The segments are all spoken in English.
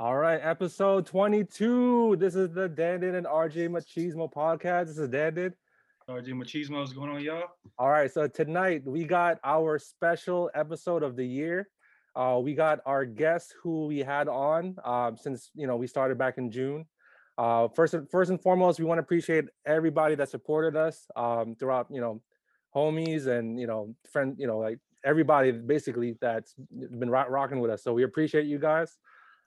All right, episode 22. This is the Dandin and RJ Machismo podcast. This is Dandin. RJ Machismo, what's going on, y'all? All right, so tonight we got our special episode of the year. Uh, we got our guest who we had on um, since you know we started back in June. Uh, first, and first and foremost, we want to appreciate everybody that supported us um, throughout. You know, homies and you know friend. You know, like everybody basically that's been rock- rocking with us. So we appreciate you guys.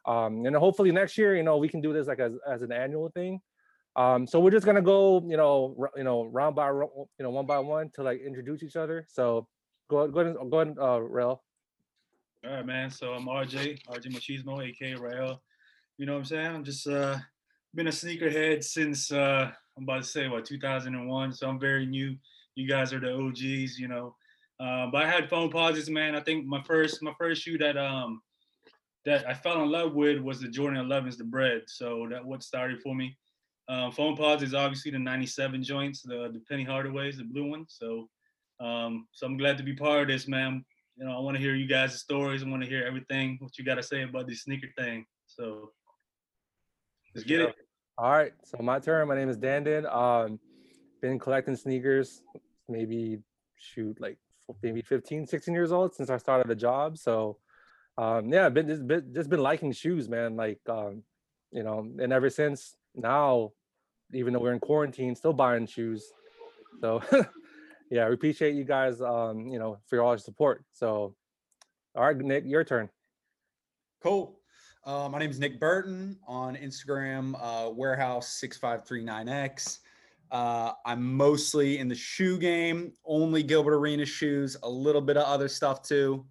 Um, and hopefully next year, you know, we can do this like as, as an annual thing. Um, so we're just gonna go, you know, r- you know, round by, you know, one by one to like introduce each other. So go, go ahead, go ahead, uh, Rel. All right, man. So I'm RJ, RJ Machismo, aka Rael. You know what I'm saying? I'm just uh been a sneakerhead since uh I'm about to say what 2001. So I'm very new. You guys are the OGs, you know. Uh, but I had Foamposites, man. I think my first my first shoe that um that I fell in love with was the Jordan 11s, the bread. So that what started for me. Um, phone is obviously the 97 joints, the the Penny Hardaways, the blue one. So um, so I'm glad to be part of this, man you know, I want to hear you guys' stories. I want to hear everything what you got to say about this sneaker thing. So let's get it. All right, so my turn. My name is Dandin. Um, been collecting sneakers, maybe shoot like maybe 15, 16 years old since I started the job. So, um, yeah, been just been just been liking shoes, man. Like, um, you know, and ever since now, even though we're in quarantine, still buying shoes. So, yeah, we appreciate you guys. Um, you know, for all your support. So, all right, Nick, your turn. Cool. Uh, my name is Nick Burton on Instagram, uh, warehouse6539x. Uh, I'm mostly in the shoe game, only Gilbert Arenas shoes, a little bit of other stuff too.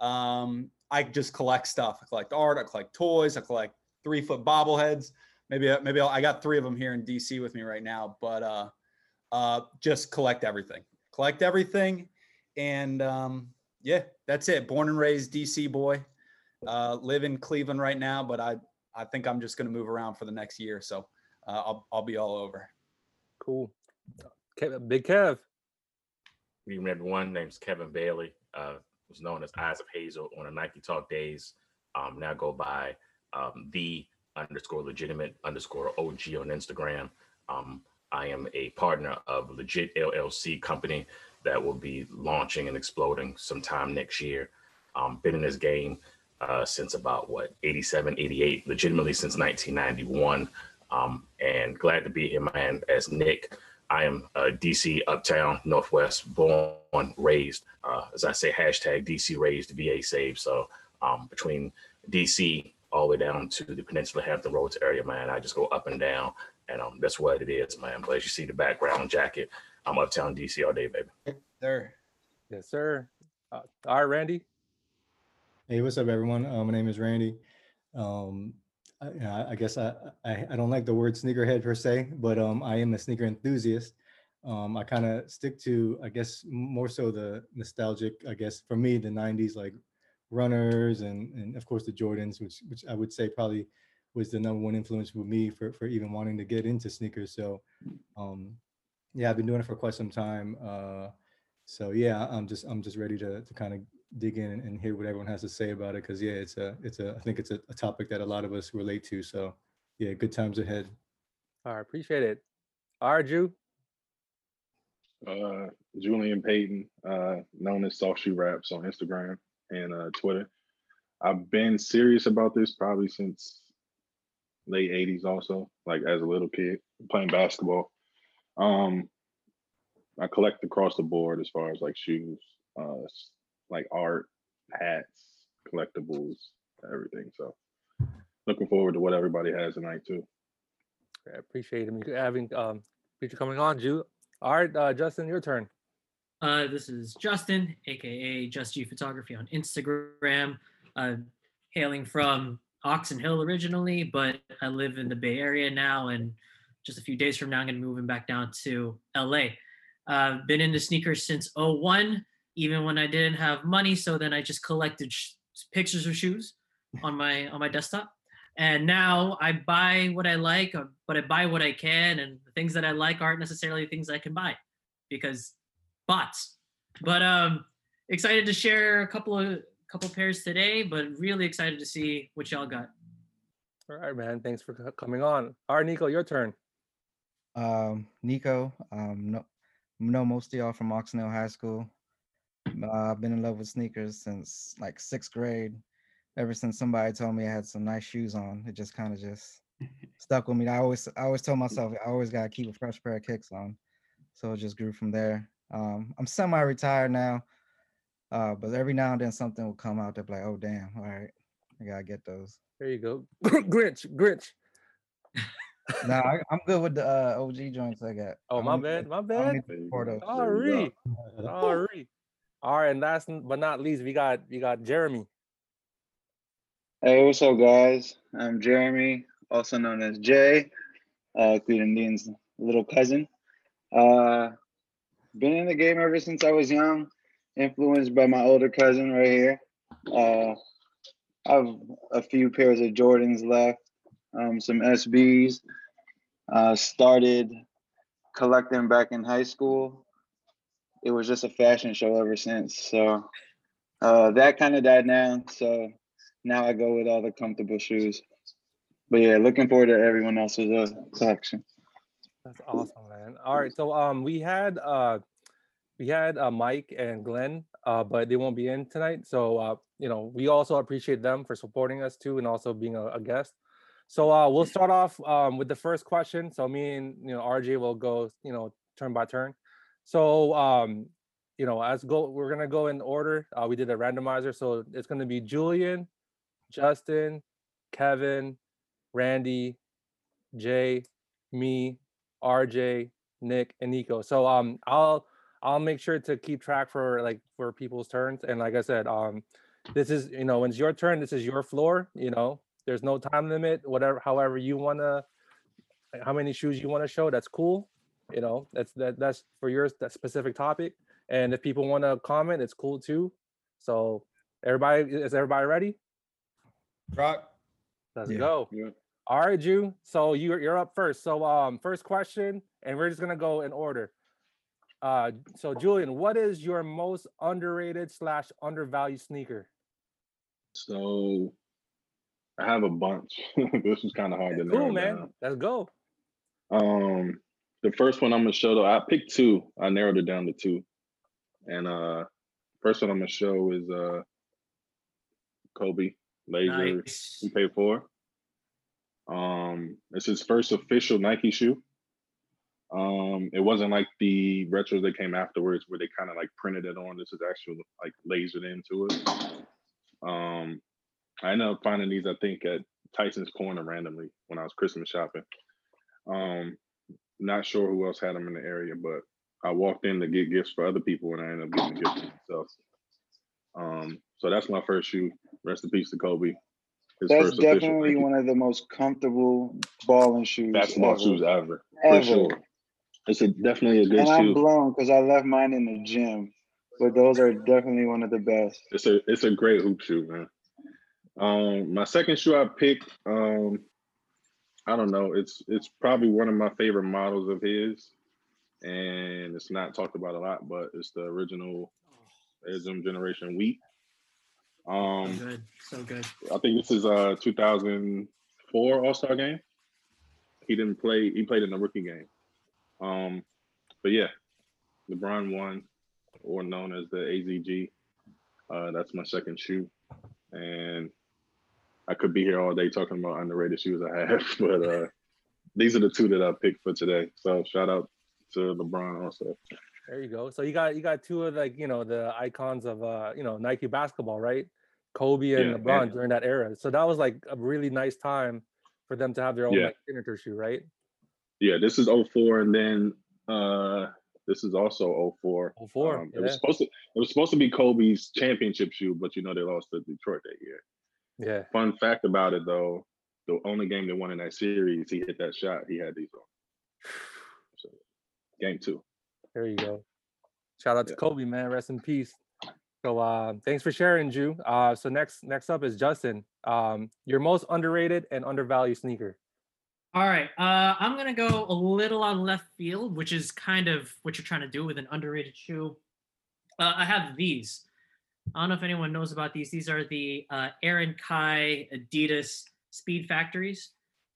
Um, I just collect stuff. I collect art, I collect toys, I collect three foot bobbleheads. Maybe, uh, maybe I'll, I got three of them here in DC with me right now, but uh, uh, just collect everything. Collect everything. And um, yeah, that's it. Born and raised DC boy uh, live in Cleveland right now, but I I think I'm just going to move around for the next year, so uh, I'll I'll be all over. Cool. Kev, Big Kev. Good evening, everyone. Name's Kevin Bailey. Uh, was known as Eyes of Hazel on a Nike Talk days. Um, now go by um, the underscore legitimate underscore OG on Instagram. Um, I am a partner of Legit LLC company that will be launching and exploding sometime next year. Um, been in this game uh, since about what 87, 88, legitimately since 1991. Um, and glad to be here, man. As Nick, I am uh, DC Uptown Northwest, born, raised. Uh, as I say, hashtag DC raised, VA saved. So um, between DC all the way down to the Peninsula Hampton Roads area, man, I just go up and down, and um, that's what it is, man. But as you see the background jacket, I'm Uptown DC all day, baby. Sir, Yes, sir. Uh, all right, Randy. Hey, what's up, everyone? Uh, my name is Randy. Um, I, you know, I guess I, I I don't like the word sneakerhead per se, but um, I am a sneaker enthusiast. Um, I kind of stick to, I guess, more so the nostalgic. I guess for me, the '90s, like runners and and of course the Jordans, which which I would say probably was the number one influence for me for for even wanting to get into sneakers. So, um, yeah, I've been doing it for quite some time. Uh, so yeah, I'm just I'm just ready to to kind of dig in and hear what everyone has to say about it because yeah it's a it's a i think it's a, a topic that a lot of us relate to so yeah good times ahead All right, appreciate it. All right, Ju. uh, Julian Payton, uh, known as Soft Shoe Raps on Instagram and uh, Twitter. I've been serious about this probably since late 80s also, like as a little kid playing basketball. Um, I collect across the board as far as like shoes, uh, s- like art, hats, collectibles, everything. So looking forward to what everybody has tonight too. I appreciate him having um appreciate coming on, Ju. All right, uh, Justin, your turn. Uh, this is Justin, aka Just G Photography on Instagram. Uh, hailing from Oxon Hill originally, but I live in the Bay Area now, and just a few days from now, I'm gonna be moving back down to LA. Uh, been into sneakers since 01, even when I didn't have money. So then I just collected sh- pictures of shoes on my on my desktop. And now I buy what I like, uh, but I buy what I can, and the things that I like aren't necessarily things I can buy because bots. But um, excited to share a couple of couple pairs today, but really excited to see what y'all got. All right, man. Thanks for coming on. All right, Nico, your turn. Um, Nico, um, no, know most of y'all from Oxon Hill High School. Uh, I've been in love with sneakers since like sixth grade. Ever since somebody told me I had some nice shoes on, it just kind of just stuck with me. I always, I always told myself I always gotta keep a fresh pair of kicks on. So it just grew from there. Um, I'm semi-retired now, uh, but every now and then something will come out that like, oh damn, all right, I gotta get those. There you go. Grinch, Grinch. Nah, I, I'm good with the uh, OG joints I got. Oh, my bad, my bad. need There you four go. those. There you Sorry. Sorry. All right, and last but not least, we got we got Jeremy. Hey, what's up, guys? I'm Jeremy, also known as Jay, uh, Cleveland Indians' little cousin. Uh, been in the game ever since I was young, influenced by my older cousin right here. Uh, I have a few pairs of Jordans left, um, some SBs. Uh, started collecting back in high school. It was just a fashion show ever since. So uh, that kind of died down. So now I go with all the comfortable shoes. But yeah, looking forward to everyone else's uh, collection. That's awesome, man. All right, so um, we had uh, we had uh, Mike and Glenn, uh, but they won't be in tonight. So uh, you know, we also appreciate them for supporting us too, and also being a, a guest. So uh, we'll start off um, with the first question. So me and you know RJ will go, you know, turn by turn. So um, you know, as go, we're gonna go in order. Uh, we did a randomizer, so it's gonna be Julian, Justin, Kevin, Randy, Jay, me, RJ, Nick, and Nico. So um I'll I'll make sure to keep track for like for people's turns. And like I said, um this is you know when it's your turn, this is your floor, you know. There's no time limit, whatever however you wanna how many shoes you want to show, that's cool. You know, that's that that's for your that specific topic. And if people want to comment, it's cool too. So everybody is everybody ready? Rock. Let's Yeah. go. Yeah. All right, Ju. So you're you're up first. So um, first question, and we're just gonna go in order. Uh, so Julian, what is your most underrated slash undervalued sneaker? So I have a bunch. this is kind of hard to narrow Cool, man. down. Let's go. Um, the first one I'm gonna show though, I picked two. I narrowed it down to two. And uh first one I'm gonna show is uh Kobe Laser Nice. he paid for. Um, it's his first official Nike shoe. Um, it wasn't like the retros that came afterwards where they kind of like printed it on. This is actual like lasered into it. Um, I ended up finding these, I think, at Tyson's Corner randomly when I was Christmas shopping. Um, not sure who else had them in the area, but I walked in to get gifts for other people and I ended up getting a gift for myself. Um, so that's my first shoe. Rest in peace to Kobe. His That's definitely one of the most comfortable balling shoes basketball ever. shoes ever, for Ever. sure. It's a, definitely a good shoe. And I'm blown because I left mine in the gym, but those are definitely one of the best. It's a it's a great hoop shoe, man. Um, my second shoe I picked, um, I don't know. It's it's probably one of my favorite models of his, and it's not talked about a lot, but it's the original Zoom Generation Wheat. So Um, good. So good. I think this is a 2004 All Star game. He didn't play. He played in the rookie game. Um, but yeah, LeBron won, or known as the AZG. Uh, that's my second shoe, and I could be here all day talking about underrated shoes I have, but uh, these are the two that I picked for today. So shout out to LeBron also. There you go. So you got you got two of like you know the icons of uh you know Nike basketball, right? Kobe and Yeah, LeBron and- during that era. So that was like a really nice time for them to have their own Yeah. like, signature shoe, right? Yeah, this is 04, and then uh, this is also 04. 04, Um, It was supposed to it was supposed to be Kobe's championship shoe, but you know they lost to Detroit that year. Yeah. Fun fact about it though, the only game they won in that series, he hit that shot. He had these on. So, game two. There you go. Shout out to Yeah. Kobe, man. Rest in peace. So uh, thanks for sharing, Ju. Uh, so next next up is Justin. Um, your most underrated and undervalued sneaker. All right. Uh, I'm gonna go a little on left field, which is kind of what you're trying to do with an underrated shoe. Uh, I have these. I don't know if anyone knows about these. These are the uh, Aaron Kai Adidas Speed Factories.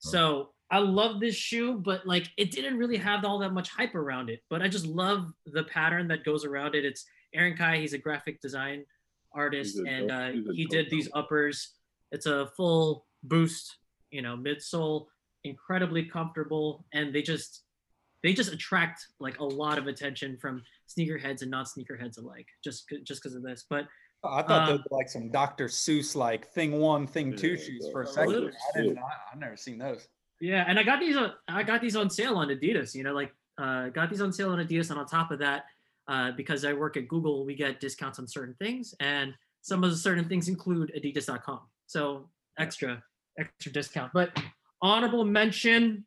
Oh. So I love this shoe, but like it didn't really have all that much hype around it. But I just love the pattern that goes around it. It's Aaron Kai. He's a graphic design artist, and dope- uh, he did these uppers. It's a full boost, you know, midsole, incredibly comfortable, and they just they just attract like a lot of attention from sneakerheads and non-sneakerheads alike, just just because of this. But I thought those Um, were like some Dr. Seuss like thing one, thing two Yeah, shoes for a second. are I didn't. I, have never seen those. Yeah, and I got these on I got these on sale on Adidas. You know, like uh, got these on sale on Adidas, and on top of that, uh, because I work at Google, we get discounts on certain things, and some of the certain things include Adidas.com. So extra extra discount. But honorable mention,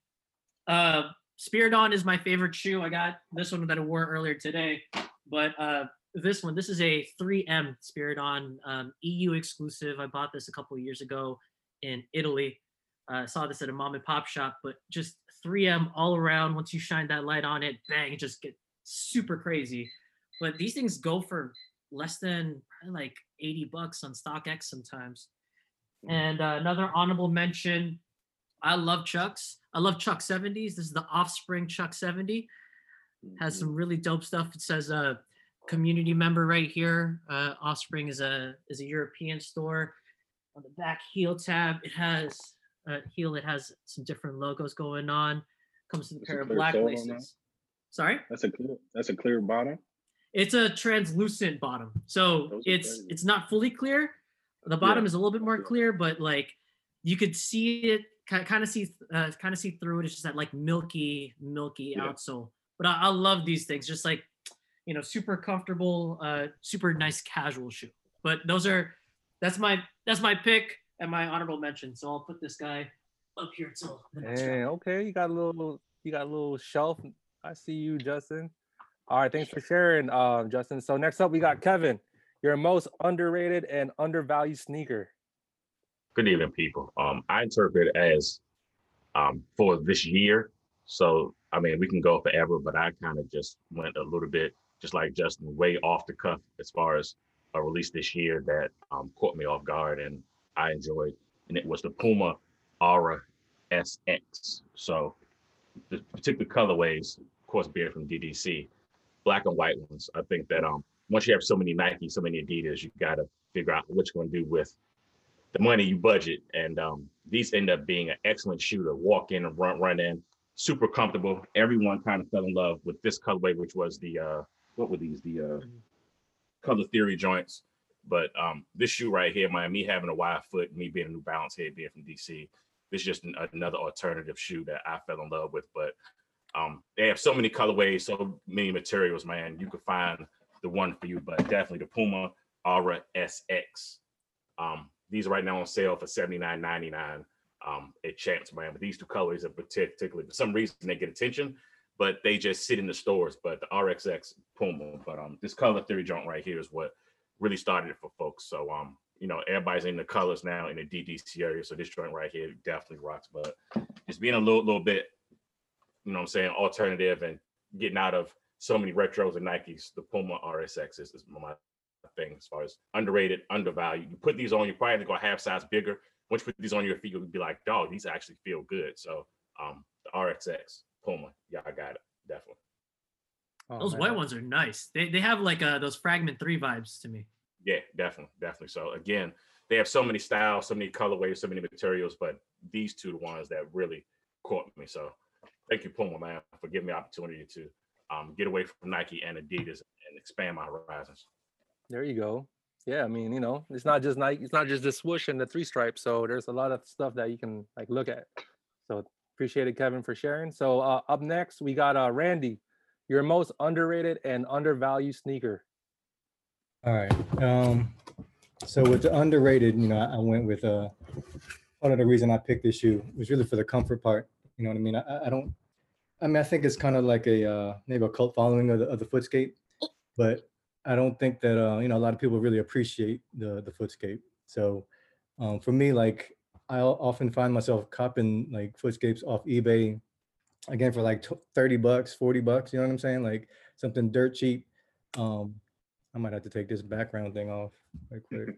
uh, Spiridon is my favorite shoe. I got this one that I wore earlier today, but uh, this one, this is a 3M Spiridon um, EU exclusive. I bought this a couple of years ago in Italy uh, saw this at a mom and pop shop, but just 3M all around. Once you shine that light on it, bang, it just get super crazy. But these things go for less than like 80 bucks on StockX sometimes. And uh, another honorable mention, I love Chucks. I love Chuck 70s. This is the Offspring Chuck 70. Has some really dope stuff. It says uh, community member right here. Uh, Offspring is a is a European store. On the back heel tab, it has uh, heel. It has some different logos going on. Comes with a a pair of black laces. Sorry, That's a clear. That's a clear bottom. it's a translucent bottom, so Those it's it's not fully clear. The bottom Yeah, is a little bit more clear, but like you could see it, kind of see, uh, kind of see through it. It's just that like milky, milky Yeah. outsole. But I, I love these things, just like you know, super comfortable, uh, super nice casual shoe. But those are that's my that's my pick and my honorable mention. So I'll put this guy up here till the next Hey, round. okay, you got a little, you got a little shelf. I see you, Justin. All right, thanks for sharing, um, Justin. So next up, we got Kevin. Your most underrated and undervalued sneaker. Evening, people. Um, I interpret as um for this year. So I mean, we can go forever, but I kind of just went a little bit, just like Justin, way off the cuff as far as a release this year that um caught me off guard and I enjoyed, and it was the Puma Aura SX. So the particular colorways, of course, being from DDC, black and white ones. I think that um once you have so many Nike, so many Adidas, you got to figure out what you're to do with the money you budget. And um, these end up being an excellent shoe to walk in and run, run in, super comfortable. Everyone kind of fell in love with this colorway, which was the uh, what were these? The uh, color theory joints. But um, this shoe right here, man, me having a wide foot, me being a New Balance head, being from DC, this is just an, another alternative shoe that I fell in love with. But um, they have so many colorways, so many materials, man. You could find the one for you, but definitely the Puma Aura SX. Um, these are right now on sale for $79.99 um, at Champs, man. But these two colors are particularly, for some reason, they get attention, but they just sit in the stores. But the RSX Puma, but um, this color theory joint right here is what really started it for folks. So um, you know, everybody's in the colors now in the DDC area. So this joint right here definitely rocks. But just being a little little bit, you know I'm saying, alternative and getting out of so many retros and Nikes, the Puma RSX is, is my thing as far as underrated, undervalued. You put these on, you're probably have to go half size bigger. Once you put these on your feet, you'll be like, dog, these actually feel good. So um the RSX Puma, y'all got it, definitely. Oh, Those man. white ones are nice. They they have like uh those fragment three vibes to me. Yeah, definitely, definitely. So again, they have so many styles, so many colorways, so many materials, but these two the ones that really caught me. So thank you, Puma, man, for giving me opportunity to um, get away from Nike and Adidas and expand my horizons. There you go. Yeah, I mean, you know, it's not just Nike, it's not just the swoosh and the three stripes. So there's a lot of stuff that you can like look at. So appreciate it, Kevin, for sharing. So uh, up next, we got uh, Randy, your most underrated and undervalued sneaker. All right. Um, so with the underrated, you know, I, I went with uh part of the reason I picked this shoe was really for the comfort part. You know what I mean? I, I don't I mean I think it's kind of like a uh maybe a cult following of the of the footscape, but I don't think that uh, you know, a lot of people really appreciate the the footscape. So um for me, like I often find myself copping like footscapes off eBay again for like tw- 30 bucks, 40 bucks, you know what I'm saying? Like something dirt cheap. Um, I might have to take this background thing off right quick.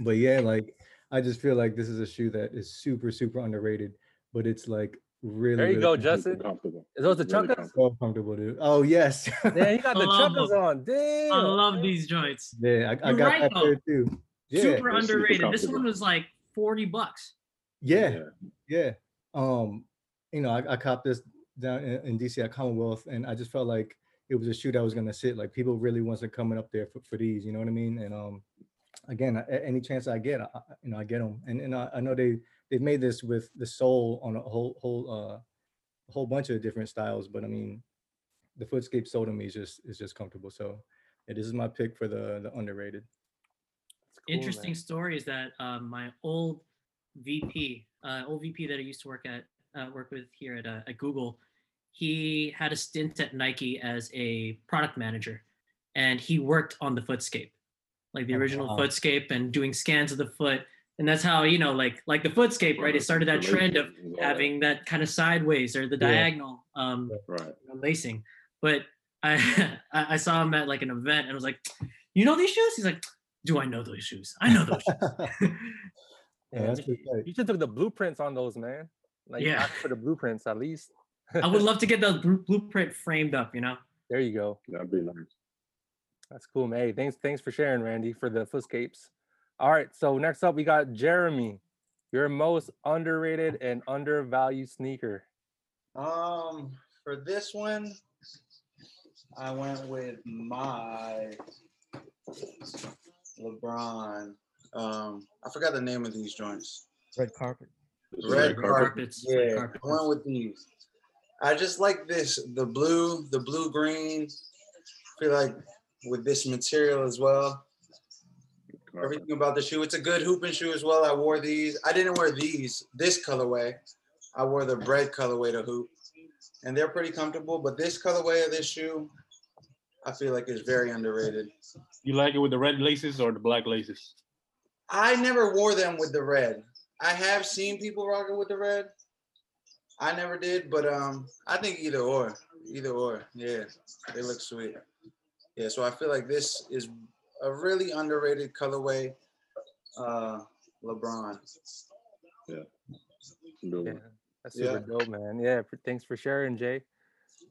but yeah, like I just feel like this is a shoe that is super, super underrated, but it's like really. There you really go. Justin. comfortable. Is those the Really chuckas? comfortable. So comfortable, dude. Oh yes. Man, you got the I love chuckas them. on. Damn. I love these joints. yeah, I, I got right, that though. pair too. Yeah, Super they're super underrated. This one was like 40 bucks. yeah, yeah. Um, you know, I, I copped this down in, in DC at Commonwealth, and I just felt like it was a shoe that was gonna sit. Like people really wasn't coming up there for, for these. You know what I mean? And um, again, a- any chance I get, I, I- you know, I get them. And and I, I know they they've made this with the sole on a whole whole uh a whole bunch of different styles, but I mean, the Footscape sole to me is just is just comfortable. So yeah, this is my pick for the the underrated. Cool, Interesting man. story is that um, my old VP, uh, old VP that I used to work at, uh, work with here at, uh, at Google, he had a stint at Nike as a product manager, and he worked on the Footscape, like the Oh, original wow. Footscape, and doing scans of the foot. And that's how you know, like like the Footscape, right? It started that trend of Relations and all that. having that kind of sideways or the diagonal um, Right. lacing. But I I I saw him at like an event and I was like, you know these shoes? He's like, do I know those shoes? I know those shoes. Yeah, you, pretty tight. you should took the blueprints on those, man. Like Yeah. for the blueprints at least. I would love to get the blueprint framed up, you know? There you go. That'd be nice. That's cool, man. Hey, thanks, thanks for sharing, Randy, for the footscapes. All right, so next up we got Jeremy. Your most underrated and undervalued sneaker. Um, for this one, I went with my LeBron. Um, I forgot the name of these joints. Red carpet. This is Red carpet. Carpets. red Yeah, carpet I went with these. I just like this, the blue, the blue green. I feel like with this material as well. Everything about the shoe. It's a good hooping shoe as well. I wore these. I didn't wear these, this colorway. I wore the bread colorway to hoop. And they're pretty comfortable, but this colorway of this shoe, I feel like is very underrated. You like it with the red laces or the black laces? I never wore them with the red. I have seen people rock it with the red. I never did, but um, I think either or, either or, yeah, they look sweet. Yeah, so I feel like this is a really underrated colorway. Uh, LeBron. Good Yeah, one. that's Yeah. super dope, man. Yeah, for, thanks for sharing, Jay.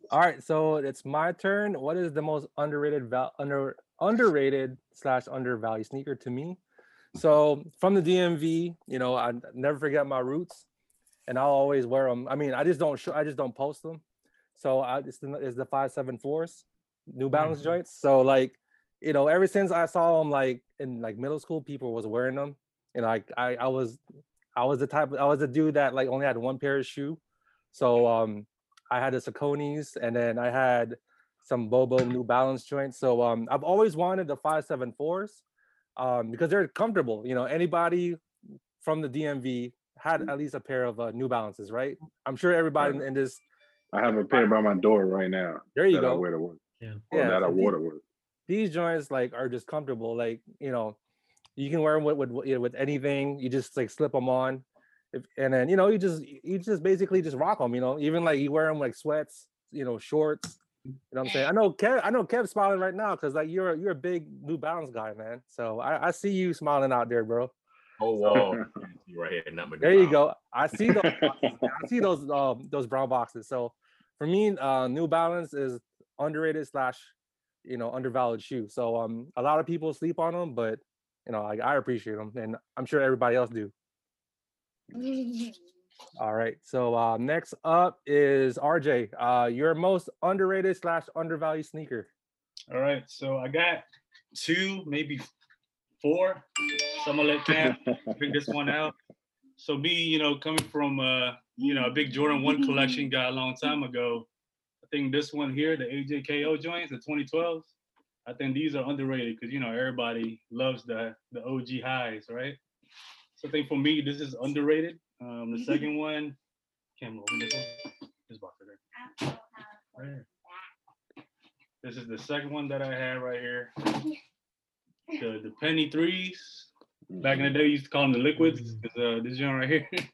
All right, so it's my turn. What is the most underrated, val- under underrated slash undervalued sneaker to me? So from the DMV, you know, I never forget my roots, and I'll always wear them. I mean, I just don't show, I just don't post them. So I it's the, it's the five seven fours, New Balance joints. So like, you know, ever since I saw them like in like middle school, people was wearing them, and like I I was I was the type I was the dude that like only had one pair of shoe. So um I had the Saucony's and then I had some Bobo New Balance joints. So um I've always wanted the 574s um because they're comfortable. You know, anybody from the DMV had at least a pair of uh, New Balances, right? I'm sure everybody in, in this I have a pair by my door right now. There you that I go. wear to work. Yeah. Yeah, that I wore to work. These joints like are just comfortable. Like you know, you can wear them with with, you know, with anything. You just like slip them on, if, and then you know you just you just basically just rock them. You know, even like you wear them like sweats, you know, shorts. You know what I'm saying? I know Kev. I know Kev's smiling right now because like you're you're a big New Balance guy, man. So I, I see you smiling out there, bro. Whole wall you right here. But There you go. I see those. boxes. I see those um those brown boxes. So for me, uh, New Balance is underrated slash you know undervalued shoe. So um a lot of people sleep on them, but you know I, I appreciate them, and I'm sure everybody else do. All right. So uh, next up is RJ. Uh, your most underrated slash undervalued sneaker. All right, so I got two, maybe four. So I'm gonna let Cam bring this one out. So me, you know, coming from uh, you know, a big Jordan One collection guy a long time ago. I think this one here, the AJKO joints, the 2012s. I think these are underrated because you know everybody loves the the OG highs, right? So I think for me, this is underrated. Um, the second one, open this one. This box right there. Right here. This is the second one that I have right here. The the penny threes. Back in the day, we used to call them the liquids. uh, this one right here.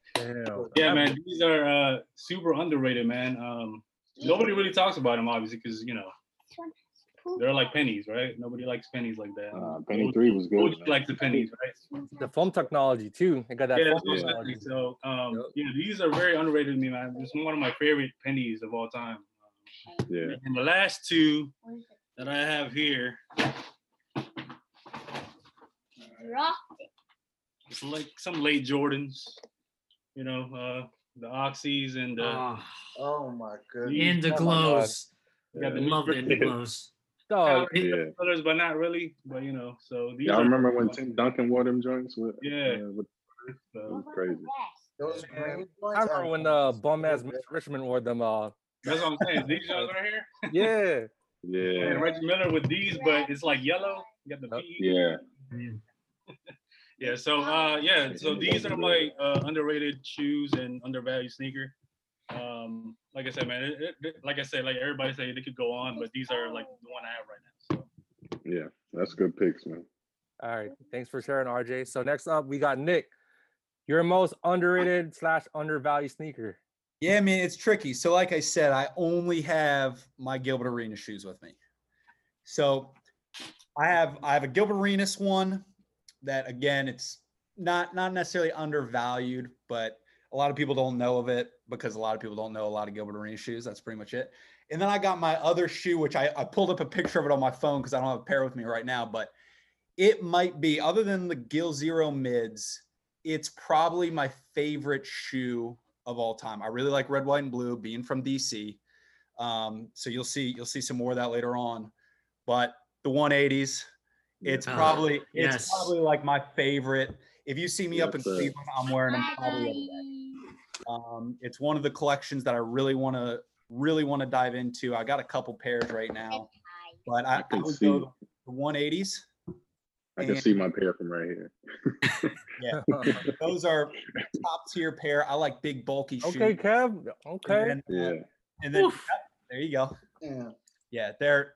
Yeah, man, these are uh, super underrated, man. Um, nobody really talks about them, obviously, because you know they're like pennies, right? Nobody likes pennies like that. Uh, Penny Three was good. Nobody man. likes the pennies, right? The foam technology too. They got that Yeah, foam exactly. technology. So, um, Yep. yeah, these are very underrated to me, man. It's one of my favorite pennies of all time. Yeah. And the last two that I have here, it's like some late Jordans, you know, uh, the Oxys and the. Oh, Oh my goodness. in the Oh my glows. got the Love the new- glows. Dog, Yeah. colors, but not really. But you know, so these Y'all remember when Tim Duncan wore them joints with? Yeah. uh, with that so was crazy. Those green I remember are when uh, bum ass Mitch Richmond wore them. Uh, that's what I'm saying. These ones right here. yeah. Yeah. And Reggie Miller with these, but it's like yellow. You got the Yep. PE. Yeah. Yeah, so uh yeah, so these are my uh, underrated shoes and undervalued sneaker. Um, like I said, man, it, it- like I said, like everybody say they could go on, but these are like the one I have right now. So Yeah. That's good picks, man. All right. Thanks for sharing, RJ. So next up, we got Nick. Your most underrated slash undervalued sneaker. Yeah, man, it's tricky. So, like I said, I only have my Gilbert Arenas shoes with me. So, I have I have a Gilbert Arenas one that again, it's not not necessarily undervalued, but a lot of people don't know of it because a lot of people don't know a lot of Gilbert Arenas shoes. That's pretty much it. And then I got my other shoe, which I, I pulled up a picture of it on my phone because I don't have a pair with me right now, but it might be other than the Gil Zero mids, it's probably my favorite shoe of all time. I really like red, white, and blue, being from DC. Um, so you'll see you'll see some more of that later on. But the 180s, it's Yeah. probably it's Yes. probably like my favorite. If you see me up in Yes, sir. Cleveland, I'm wearing them probably. Um, it's one of the collections that I really want to really want to dive into. I got a couple pairs right now, but I, I I can would see. go the 180s. I can see my pair from right here. Yeah, those are top tier pair. I like big bulky shoes. okay, Kev. Okay. And then, Yeah. and then Oof. yep, there you go. Yeah. Yeah, they're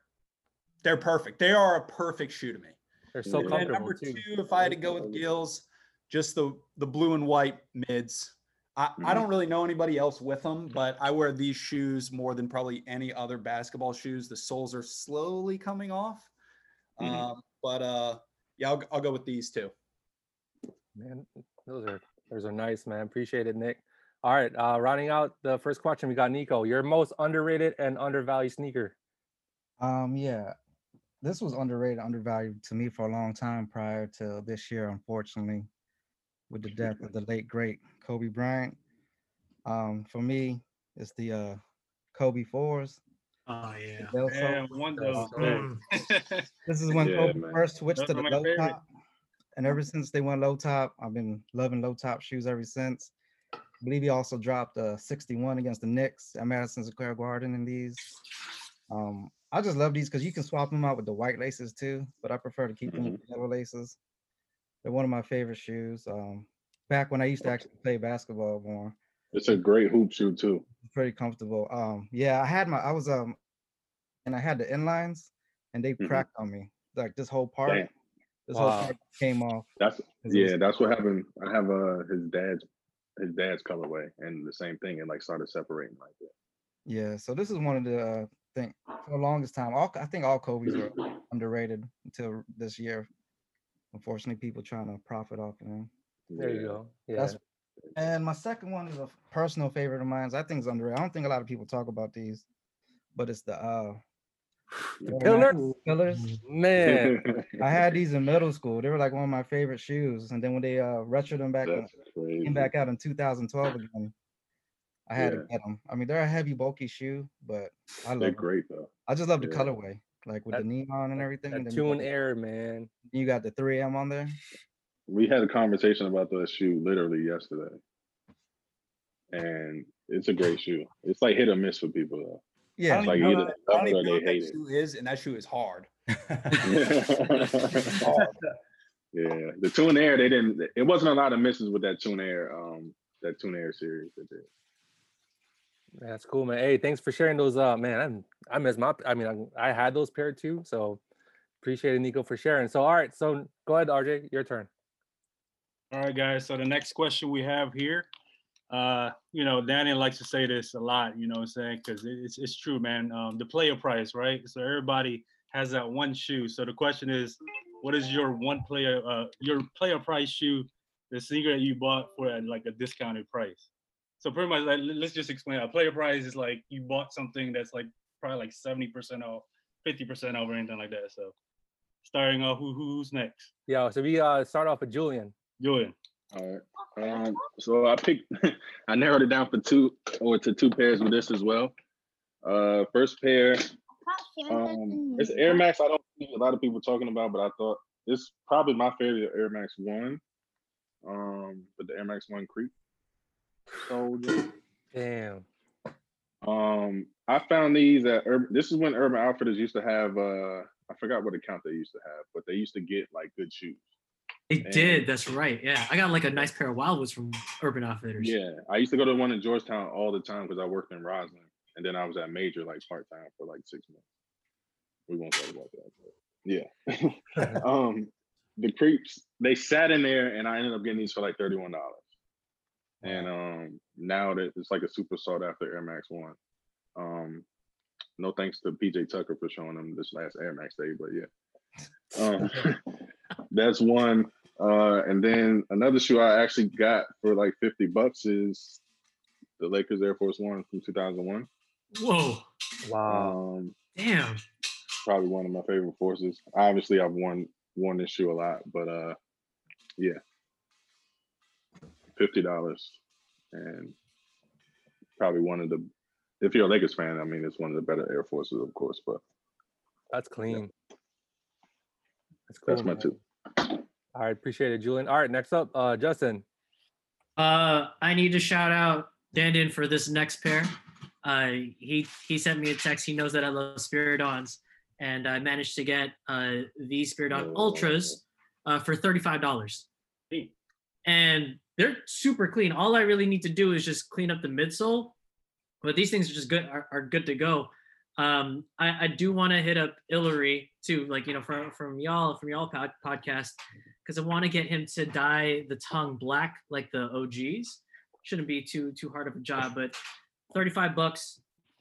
they're perfect. They are a perfect shoe to me. They're so Yeah. And comfortable number too. two, if I had to go with Gills, just the the blue and white mids. I, I Mhm. don't really know anybody else with them, but I wear these shoes more than probably any other basketball shoes. The soles are slowly coming off, Mhm. um, but uh, yeah, I'll, I'll go with these two. Man, those are those are nice, man. Appreciate it, Nick. All right, uh, rounding out the first question, we got Nico. Your most underrated and undervalued sneaker. Um, yeah, this was underrated, undervalued to me for a long time prior to this year, unfortunately, with the death of the late great Kobe Bryant. Um, for me, it's the uh Kobe fours. Oh yeah. Del yeah, one Del those. Man. This is when Yeah, Kobe man. first switched Those to the low favorite. top. And ever since they went low top, I've been loving low top shoes ever since. I believe he also dropped a 61 against the Knicks at Madison Square Garden in these. Um, I just love these because you can swap them out with the white laces too, but I prefer to keep them with the yellow laces. They're one of my favorite shoes. Um, back when I used to actually play basketball more, It's a great hoop shoe too. pretty comfortable. Um, yeah, I had my, I was um, and I had the inlines, and they Mhm. cracked on me. Like this whole part, Damn. this Wow. whole part came off. That's it was- yeah, that's what happened. I have uh his dad's his dad's colorway and the same thing and like started separating like that. Yeah, so this is one of the uh, thing for the longest time. All I think all Kobe's were underrated until this year. Unfortunately, people trying to profit off of them. There you go. Yeah. That's and my second one is a personal favorite of mine. I think it's underrated. I don't think a lot of people talk about these, but it's the uh The Air Pillars? Pillars. Man, I had these in middle school. They were like one of my favorite shoes. And then when they uh retroed them back in, came back out in 2012 again, I had Yeah. to get them. I mean, they're a heavy, bulky shoe, but I love They're 'em. great though. I just love the Yeah. colorway, like with That- the neon and everything. that then you got tune air, man. You got the 3M on there. We had a conversation about the shoe literally yesterday. And it's a great shoe. It's like hit or miss for people though. Yeah, don't Like even know either that- I don't even or know they what that hate it. shoe is, and that shoe is hard. Yeah, the Tune Air, they didn't. It wasn't a lot of misses with that Tune Air, um, that Tune Air series. That did. That's cool, man. Hey, thanks for sharing those. Uh, man, I'm, I miss my. I mean, I, I had those pair too, so appreciate it, Nico, for sharing. So, all right, so go ahead, RJ, your turn. All right, guys. So the next question we have here, uh, you know, Danny likes to say this a lot, you know what I'm saying? Because it's, it's true, man. Um, the player price, right? So everybody has that one shoe. So the question is, what is your one player, uh, your player price shoe, the sneaker that you bought for at like a discounted price? So pretty much, like, let- let's just explain. A player price is like you bought something that's like probably like seventy percent off, fifty percent off, or anything like that. So starting off, who who's next? Yeah, so we uh start off with Julian. Julian. All right. Um, so I picked, I narrowed it down for two or to two pairs with this as well. Uh, first pair, um, it's Air Max. I don't see a lot of people talking about, but I thought it's probably my favorite Air Max One. Um, but the Air Max One Crepe Soldier. Damn. Um, I found these at Urban. This is when Urban Outfitters used to have. Uh, I forgot what account they used to have, but they used to get like good shoes. They And- did. That's right. Yeah, I got like a nice pair of Wildwoods from Urban Outfitters. Yeah, I used to go to one in Georgetown all the time because I worked in Rosslyn, and then I was at Major like part time for like six months. We won't talk about that. But yeah, um, the crepes they sat in there, and I ended up getting these for like thirty one dollars. And um, now that it's like a super sought after Air Max One. Um, no thanks to PJ Tucker for showing them this last Air Max day, but yeah. Um, that's one. Uh, and then another shoe I actually got for like 50 bucks is the Lakers Air Force One from 2001. Whoa. Wow. Um, Damn. probably one of my favorite forces. Obviously, I've worn worn this shoe a lot, but uh, yeah, fifty dollars, and probably one of the. If you're a Lakers fan, I mean, it's one of the better Air Forces, of course, but That's clean. That's cool. that's my man. two. All right, appreciate it, Julian. All right, next up, uh Justin. Uh, I need to shout out Dandin for this next pair. Uh, he he sent me a text. He knows that I love Spiridons, and I managed to get uh these Spiridon Ultras uh, for thirty five dollars. And they're super clean. All I really need to do is just clean up the midsole, but these things are just good are, are good to go. Um, I, I do want to hit up Illury too, like you know, from from y'all from y'all pod, podcast, because I want to get him to dye the tongue black like the OGs. Shouldn't be too too hard of a job, but 35 bucks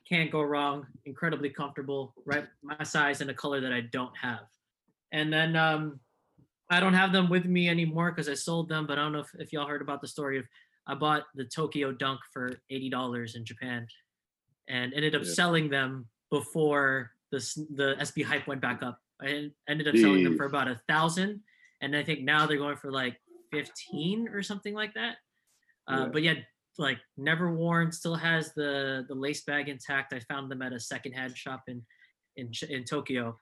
can't go wrong. Incredibly comfortable, right? My size and a color that I don't have. And then um, I don't have them with me anymore because I sold them. But I don't know if, if y'all heard about the story of I bought the Tokyo Dunk for $80 in Japan and ended up Yeah. selling them before the the SB hype went back up. I ended up selling them for about a thousand, and I think now they're going for like 15 or something like that. Uh, Yeah. But yeah, like never worn, still has the the lace bag intact. I found them at a secondhand shop in in in Tokyo,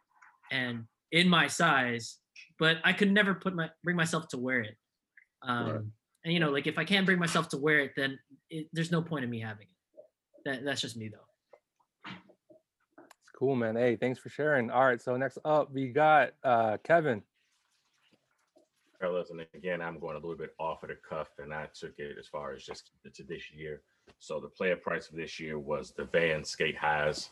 and in my size, but I could never put my bring myself to wear it. Um, And you know, like if I can't bring myself to wear it, then it, there's no point in me having it. That that's just me though. It's cool, man. Hey, thanks for sharing. All right, so next up we got uh Kevin. fellas. And again, I'm going a little bit off of the cuff, and I took it as far as just to this year. So the player price for this year was the Vans Skate Highs,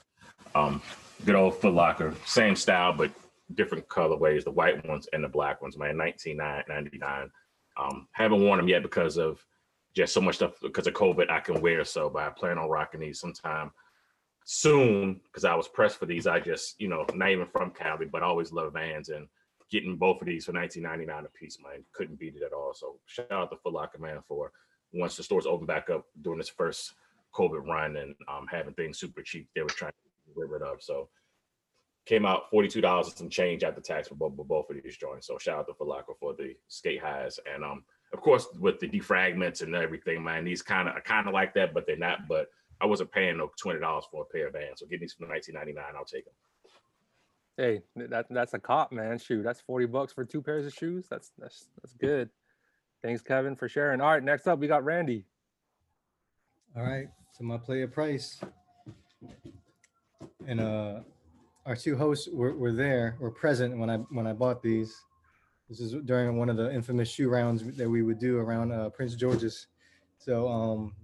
um, good old Foot Locker, same style but different colorways, the white ones and the black ones. Man, 1999. Um, haven't worn them yet because of just so much stuff because of COVID I can wear. So, but I plan on rocking these sometime soon because I was pressed for these. I just, you know, not even from Cali, but I always love Vans and getting both of these for 19.99 a piece, man. Couldn't beat it at all. So shout out to Foot Locker, man, for once the stores open back up during this first COVID run and um, having things super cheap, they were trying to get rid of. So came out $42 and some change after tax for both, for both of these joints. So shout out to Foot Locker for the skate highs. And um, of course, with the defragments and everything, man, these kind of are kind of like that, but they're not. But I wasn't paying no $20 for a pair of Vans. So getting these for 19.99, I'll take them. Hey, that that's a cop, man. Shoot, that's 40 bucks for two pairs of shoes. That's that's that's good. Thanks, Kevin, for sharing. All right, next up we got Randy. All right. So my player price. And uh our two hosts were, were there, were present when I when I bought these. This is during one of the infamous shoe rounds that we would do around uh, Prince George's. So um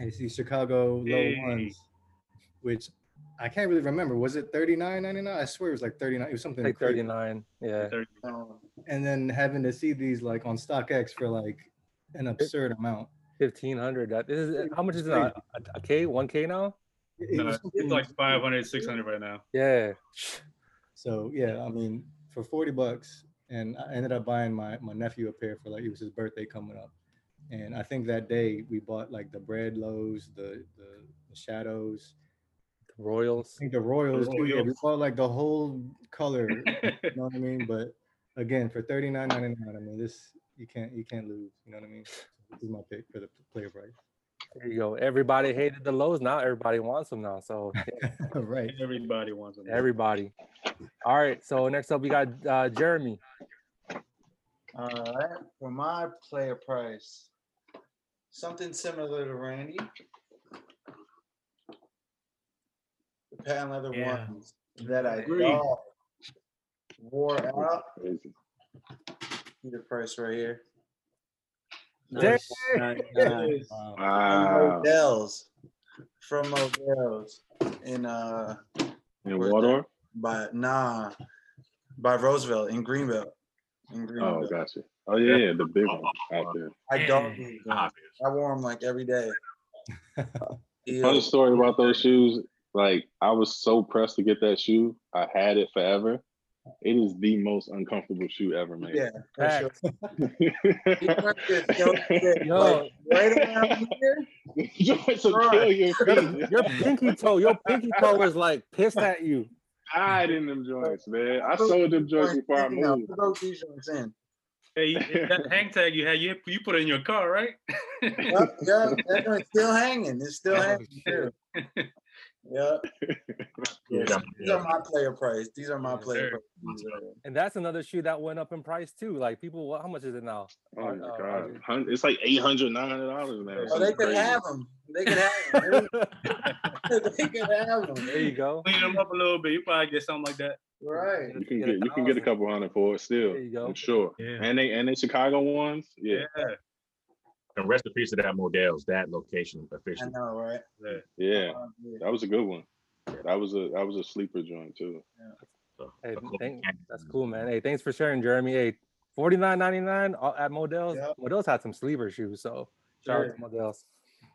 I see Chicago low Hey. ones, which I can't really remember. Was it 39.99? I swear it was like 39. It was something Like crazy. 39. Yeah. And then having to see these like on StockX for like an absurd amount. 1500. That is how much is it? A, a, a K, 1K now? It No, was it's like 500, 600 right now. Yeah. So yeah, I mean, for 40 bucks, and I ended up buying my my nephew a pair for like it was his birthday coming up. And I think that day we bought like the bread lows, the the, the shadows, Royals. I think the Royals, too. Yeah, we bought like the whole color. You know what I mean? But again, for thirty nine ninety nine, I mean this you can't you can't lose. You know what I mean? This is my pick for the player price. There you go. Everybody hated the lows. Now everybody wants them now. So yeah, right. Everybody wants them. everybody. All right. So next up we got uh, Jeremy. All right, for my player price, something similar to Randy. The patent leather Yeah. ones that I thought wore out. Crazy. See the price right here. Dang. $99.99 Wow. From Wow. Models. From Models in uh In Where's Waldorf? by nah by Roosevelt in Greenbelt. In Greenbelt. Oh, gotcha. Oh yeah, yeah, the big one out there. I don't Yeah. use them. Obvious. I wore them like every day. Funny Ew. story about those shoes. Like I was so pressed to get that shoe. I had it forever. It is the most uncomfortable shoe ever made. Yeah, for sure. Facts. These ones just don't fit, Yo. right around here. Joints will kill your feet. Your pinky toe, your pinky toe is like pissed at you. I Died in them joints, man. I sold them joints before I You know, moved. who wrote joints in? Hey, that hang tag you had, you you put it in your car, right? Yep, yeah, that joint's still hanging. It's still hanging too. Yeah, Yeah, these are my player price. These are my Yes, player price. And that's another shoe that went up in price too. Like people, what, how much is it now? Oh Uh, my uh, god, Hun- it's like eight hundred, nine hundred dollars now. Oh, they Something could have them. They could have them. they could have them. there you go. Clean them up a little bit. You probably get something like that. Right. You can Get get you can get a couple hundred for it still. There you go. I'm sure. Yeah. And they and they Chicago ones, yeah, Yeah. And rest in peace to that Models, that location officially. I know, right? yeah. Uh, yeah. That was a good one. That was a that was a sleeper joint too. So, Hey, cool thank- That's cool, man. Hey, thanks for sharing, Jeremy. Hey, forty nine ninety nine at Models. Yep. Models had some sleeper shoes, so shout out to Models.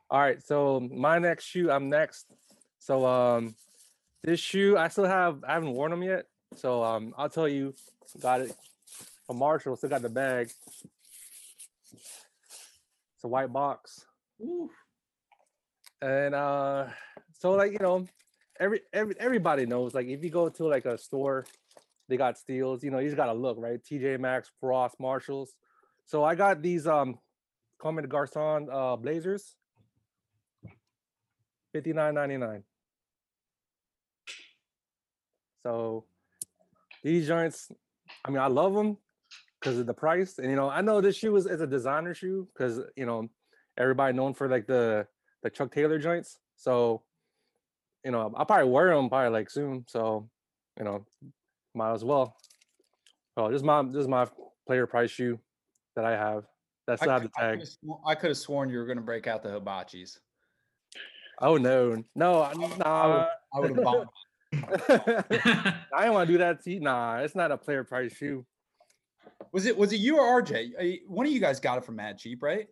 All right, so my next shoe, I'm next. So um, this shoe I still have. I haven't worn them yet, so um, I'll tell you. Got it from Marshall. Still got the bag. A white box. And uh, so like you know, every every everybody knows like if you go to like a store they got steals you know you just gotta look right? Tj maxx Ross marshalls. So i got these um Comme des Garçons uh blazers. 59.99 so these joints i mean i love them because of the price and you know i know this shoe is, is a designer shoe because you know everybody known for like the the chuck taylor joints so you know i'll probably wear them probably like soon so you know might as well. Oh, this is my this is my player price shoe that I have. That's have the tag. I could have sworn you were going to break out the hibachis. Oh no, no, I- nah. I would have bought. I didn't want to do that to you. Nah, it's not a player price shoe. Was it was it you or RJ? Uh, One of you guys got it from Mad Cheap, right?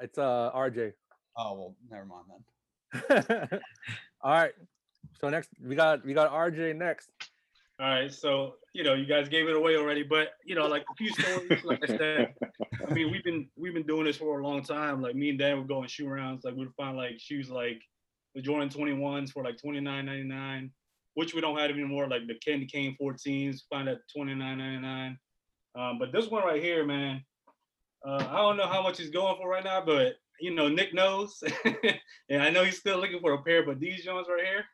It's uh RJ. Oh well, never mind then. All right. So next we got we got RJ next. All right, so you know, you guys gave it away already, but you know, like a few stories, like I said, I mean, we've been we've been doing this for a long time. Like me and Dan would go on shoe rounds, like we'd find like shoes like the Jordan 21s for like 29.99, which we don't have anymore, like the Candy Cane 14s, find at 29.99. Um, but this one right here, man, uh, I don't know how much he's going for right now, but you know, Nick knows, and I know he's still looking for a pair. But these joints right here,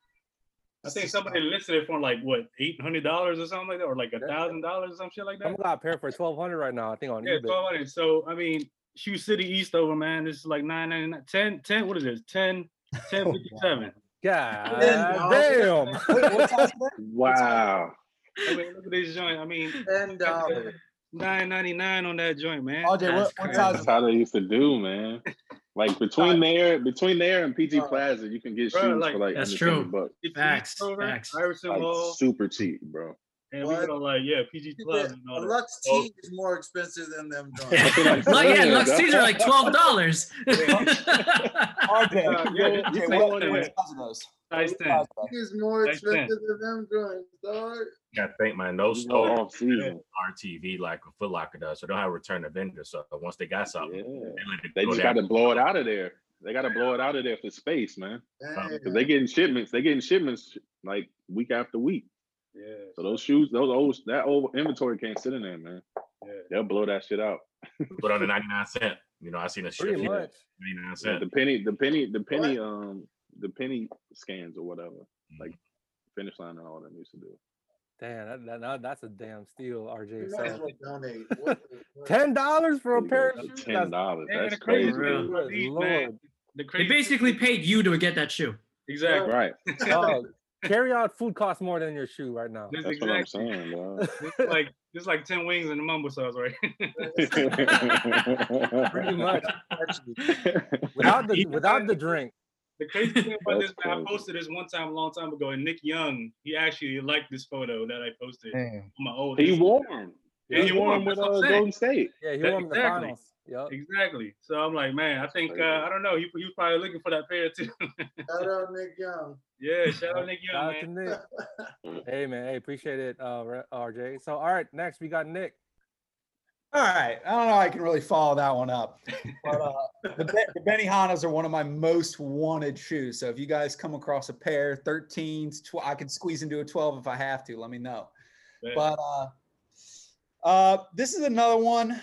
I think somebody listed it for like what eight hundred dollars or something like that, or like a thousand dollars or some shit like that. I'm got a pair for twelve hundred right now. I think on Yeah, eBay. twelve hundred. So I mean, Shoe City Eastover, man, this is like nine ninety nine. 10, 10, what is this? 10, 10 57. God Ten damn. Wow. I mean, look at this joint. I mean, Ten dollars. Nine ninety nine on that joint, man. RJ, what, That's what size? That's how they used to do, man. Like between there, between there and PG Plaza, you can get Bro, shoes like- for like That's under true. 200 bucks. It's Facts, facts. Iverson Like Mall. super cheap, bro. And What? we go like, yeah, PG twelve and A all. Lux Oh, tea is more expensive than them That's what I'm joints. Like, yeah, saying, Lux dog. teas are like twelve dollars. RJ, Uh, yeah, yeah, this- what, this- what size are those? Size What ten. size are Tea is more Like that. expensive than them joints, dog. Got to thank my no You go store off season. RTV like a Foot Locker does, so they don't have to return the vendor. So once they got something, Yeah. they let it They go just down. got to blow it out of there. They got to blow it out of there for space, man. Damn. Because they getting shipments. they're getting shipments like week after week. Yeah. So those shoes, those old, that old inventory can't sit in there, man. Yeah. They'll blow that shit out. Put on the 99 cent. You know, I seen a shirt Pretty for much. 99 Yeah, the penny, the penny, the penny, um, the penny scans or whatever, mm-hmm. like finish line and all that needs to do. Damn, that, that, that- that's a damn steal, You RJ. might as So well donate. What what- ten dollars for a pair of shoes. Ten dollars. And That's crazy crazy. thing Good about these, man, Lord. the they basically paid you to get that shoe. exactly. Right. dog, carry out food costs more than your shoe right now. This That's what I'm exactly. saying, dog. This like this is like ten wings and a mumbo sauce, right? Pretty much. Without the without the drink. The crazy thing about this, That's I posted this one time a long time ago, and Nick Young, he actually liked this photo that I posted on Damn. my old. he Instagram. warm. Yeah, he he warm warm, with that's what uh, Golden State. Yeah, he That- won the exactly. finals. Yep. Exactly. So I'm like, man, I think uh. I don't know. He, he was probably looking for that pair too. Shout out Nick Young. yeah, shout out Nick Young, out man. to Nick. Hey man, hey, appreciate it, uh, RJ. So all right, next we got Nick. All right, I don't know. I can really follow that one up. But uh, the, the Benihanas are one of my most wanted shoes. So if you guys come across a pair, 13s, tw- I can squeeze into a 12 if I have to. Let me know. Man. But uh, uh, this is another one.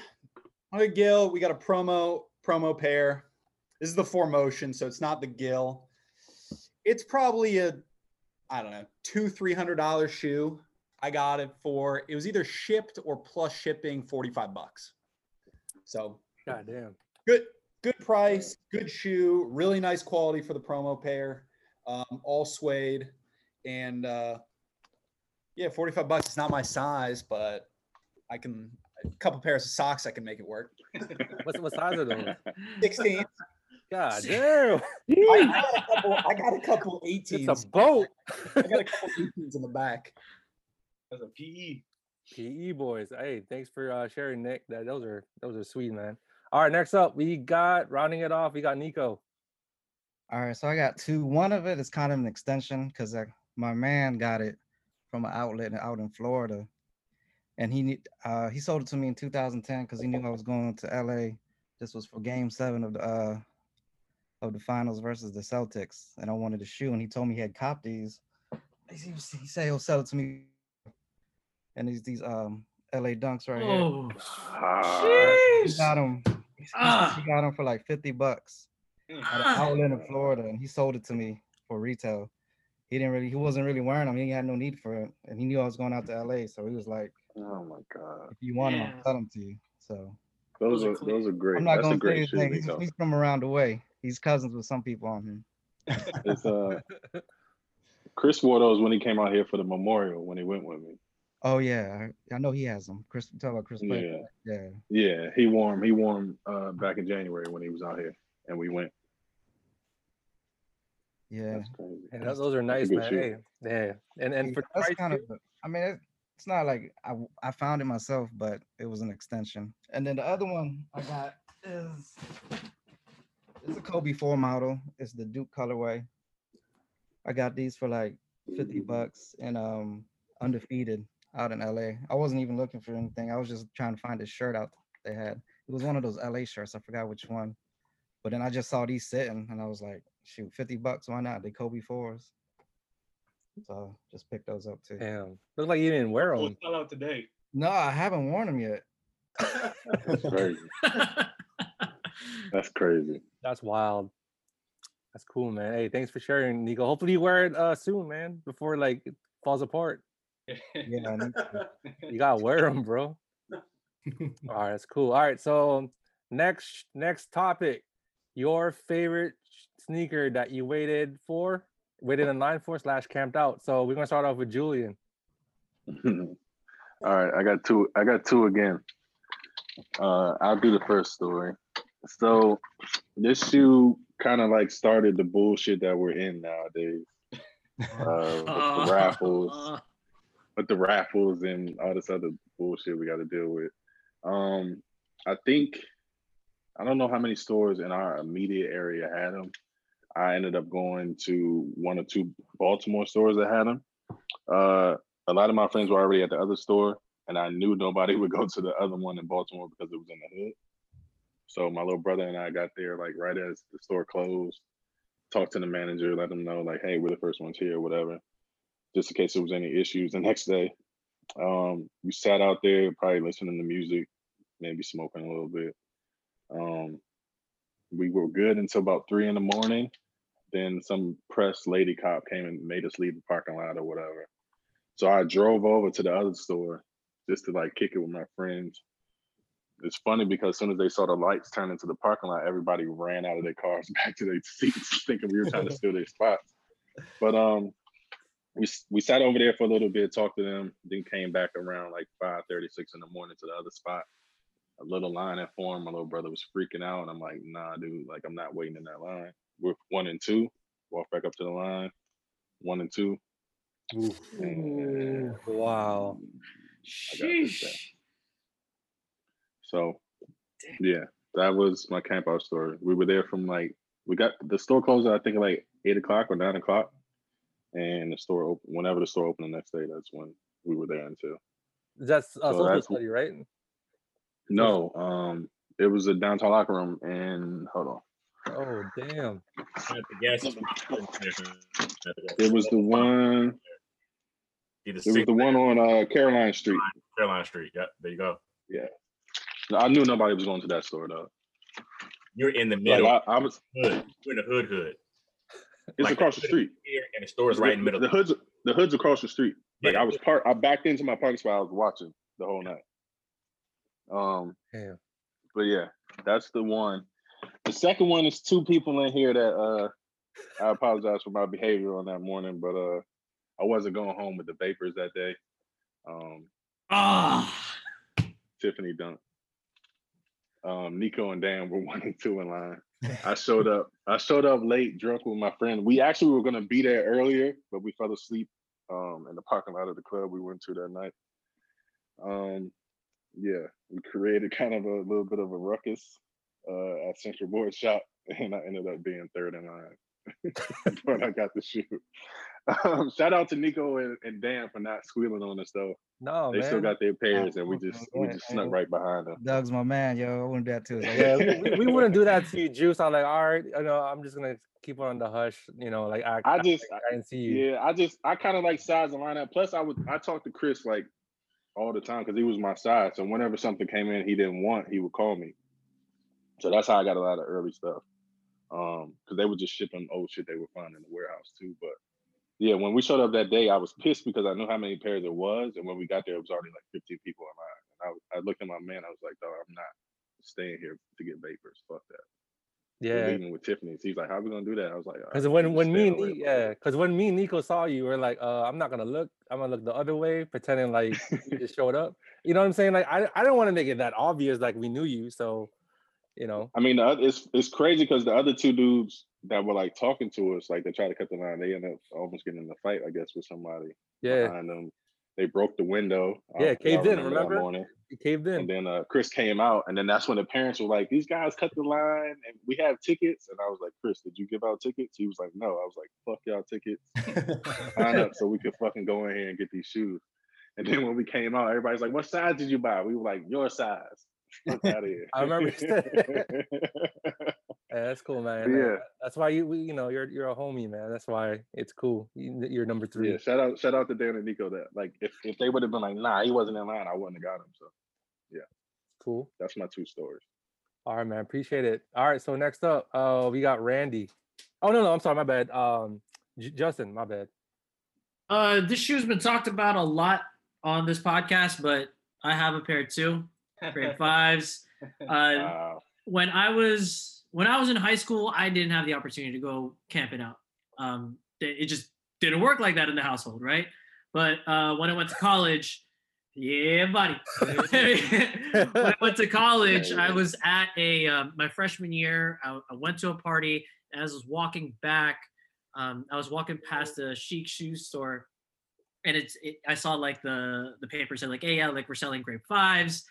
Okay, Gil, we got a promo promo pair. This is the four motion, so it's not the Gil. It's probably a, I don't know, two three hundred dollar shoe. I got it for it was either shipped or plus shipping, forty five bucks. So God damn. good good price, good shoe, really nice quality for the promo pair, um, all suede, and uh, yeah, forty five bucks. It's not my size, but I can a couple pairs of socks. I can make it work. What's what size are those? Sixteen. God damn. I got a couple. I got a couple 18s. It's a boat. I got a couple 18s in the back. That's a PE. PE E boys. Hey, thanks for uh, sharing, Nick. That those are those are sweet, man. All right, next up we got rounding it off. We got Nico. All right, so I got two. One of it is kind of an extension because my man got it from an outlet out in Florida, and he uh, he sold it to me in 2010 because he knew I was going to LA. This was for Game Seven of the uh, of the finals versus the Celtics, and I wanted a shoe, and he told me he had copped these. He, he he said he'll sell it to me, and these these um LA Dunks right here. Oh, Ah, He got them. Ah. He got them for like 50 bucks at an Ah. outlet in Florida, and he sold it to me for retail. He didn't really, he wasn't really wearing them. He had no need for it, and he knew I was going out to LA, so he was like, oh my god, "If you want them, I'll sell them to you." So those Those are are those are great. I'm not That's gonna say great his. He's, he's from around the way. He's cousins with some people on here. It's uh, Chris wore those when he came out here for the memorial when he went with me. Oh yeah, I, I know he has them. Chris, you talk about Chris. Yeah. right? yeah. Yeah, he wore 'em- He wore 'em, uh back in January when he was out here, and we went. Yeah, That's crazy. Hey, those, those are nice, man. Hey, yeah. And and Yeah, for the that's kind of. too? a- I mean, it, it's not like I I found it myself, but it was an extension. And then the other one I got is it's a Kobe four model. It's the Duke colorway. I got these for like fifty bucks and um undefeated out in LA. I wasn't even looking for anything. I was just trying to find a shirt out they had. It was one of those LA shirts. I forgot which one. But then I just saw these sitting and I was like, shoot, 50 bucks, why not? They Kobe fours. So just picked those up too. Damn. Look like you didn't wear Full them. sell out today. No, I haven't worn them yet. That's crazy. That's crazy. That's wild. That's cool, man. Hey, thanks for sharing, Nico. Hopefully you wear it uh soon, man, before like it falls apart. Yeah, I need to. You gotta wear them, bro. All right, that's cool. All right, so next next topic, your favorite sneaker that you waited for, waited in line for slash camped out. So we're gonna start off with Julian. All right, I got two. I got two again. Uh, I'll do the first story. So this shoe kind of like started the bullshit that we're in nowadays. Uh, with the raffles, with the raffles and all this other bullshit we got to deal with. Um, I think I don't know how many stores in our immediate area had them. I ended up going to one or two Baltimore stores that had them. Uh, a lot of my friends were already at the other store, and I knew nobody would go to the other one in Baltimore because it was in the hood. So my little brother and I got there like right as the store closed. Talked to the manager, let them know like, hey, we're the first ones here, whatever, just in case there was any issues. The next day, um, we sat out there, probably listening to music, maybe smoking a little bit. Um, we were good until about three in the morning. Then some press lady cop came and made us leave the parking lot or whatever. So I drove over to the other store just to like kick it with my friends. It's funny because as soon as they saw the lights turn into the parking lot, everybody ran out of their cars back to their seats, thinking we were trying to steal their spots. But um, we we sat over there for a little bit, talked to them, then came back around like five thirty six in the morning to the other spot. A little line had formed. My little brother was freaking out, and I'm like, "Nah, dude, like I'm not waiting in that line." We're one and two. Walk back up to the line, one and two. And Wow. I got this Sheesh. down. So yeah, that was my camp out story. We were there from like we got the store closed at I think like eight o'clock or nine o'clock, and the store open whenever the store opened the next day. That's when we were there until. That's a So social that's- study, right? No, um, it was a downtown locker room, and hold on, Oh damn. At the gas station. it was the one. It was the one on uh, Caroline Street. Caroline Street. Yep, there you go. Yeah. I knew nobody was going to that store though. You're in the Like middle. I, I was. hood. You're in the hood hood. It's Like, across the street. Here and the store is right in the middle. The hood's the hood's across the street. Like Yeah. I was part. I backed into my parking spot. I was watching the whole night. Um, Damn. but yeah, that's the one. The second one is two people in here that uh I apologize for my behavior on that morning, but uh I wasn't going home with the vapors that day. Um Ah. Tiffany Dunk. Um Nico and Dan were one and two in line. I showed up. I showed up late, drunk with my friend. We actually were gonna be there earlier, but we fell asleep um in the parking lot of the club we went to that night. Um yeah, we created kind of a little bit of a ruckus uh, at Central Board Shop, and I ended up being third in line. but I got the shoe. Um, shout out to Nico and, and Dan for not squealing on us though. No they man. still got their pairs, and we just we just snuck right behind them. Doug's my man, yo. I wouldn't do that too. Like, yeah, we, we wouldn't do that to you, Juice. I'm like, all right, you know, I'm just gonna keep on the hush, you know, like I, I just I didn't see you. Yeah, I just I kind of like size the lineup. Plus, I would I talked to Chris like all the time because he was my size. So whenever something came in he didn't want, he would call me. So that's how I got a lot of early stuff. Um, because they were just shipping old shit they were finding in the warehouse too. But yeah, when we showed up that day, I was pissed because I knew how many pairs there was, and when we got there, it was already like 15 people in line. And I, I looked at my man, I was like, "Dog, I'm not staying here to get vapors. Fuck that." Yeah. leaving with Tiffany's. He's like, "How are we gonna do that?" I was like, Because right, when when me and over Ni- there, bro." yeah, because when me and Nico saw you, we're like, uh, I'm not gonna look. I'm gonna look the other way, pretending like you just showed up. You know what I'm saying? Like I I don't want to make it that obvious, like we knew you. So, you know, I mean, the, it's it's crazy because the other two dudes that were like talking to us, like they tried to cut the line, they ended up almost getting in a fight, I guess, with somebody yeah, behind them. They broke the window. Yeah, don't know if caved in, that remember? morning. you caved in. And then uh, Chris came out, and then that's when the parents were like, "These guys cut the line, and we have tickets." And I was like, "Chris, did you give out tickets?" He was like, "No." I was like, "Fuck y'all tickets, sign up so we could fucking go in here and get these shoes." And then when we came out, everybody's like, "What size did you buy?" We were like, "Your size." Fuck out of here. I remember Yeah, that's cool, man. Yeah. That's why you we- you know you're you're a homie, man. That's why it's cool. You- You're number three. Yeah, shout out, shout out to Dan and Nico. That like, if, if they would have been like, nah, he wasn't in line, I wouldn't have got him. So yeah, Cool. that's my two stories. All right, man. Appreciate it. All right. So next up, uh, we got Randy. Oh no, no, I'm sorry, my bad. Um, J- Justin, my bad. Uh, this shoe's been talked about a lot on this podcast, but I have a pair too, grape fives. Uh, Wow. when I was when I was in high school, I didn't have the opportunity to go camping out. Um, it it just didn't work like that in the household, right? But uh, when I went to college, yeah, buddy. when I went to college, I was at a um, my freshman year. I, I went to a party. As I was walking back, um, I was walking past a Shiekh shoe store, and it's it, I saw like the the paper said like, hey yeah, like we're selling grape fives,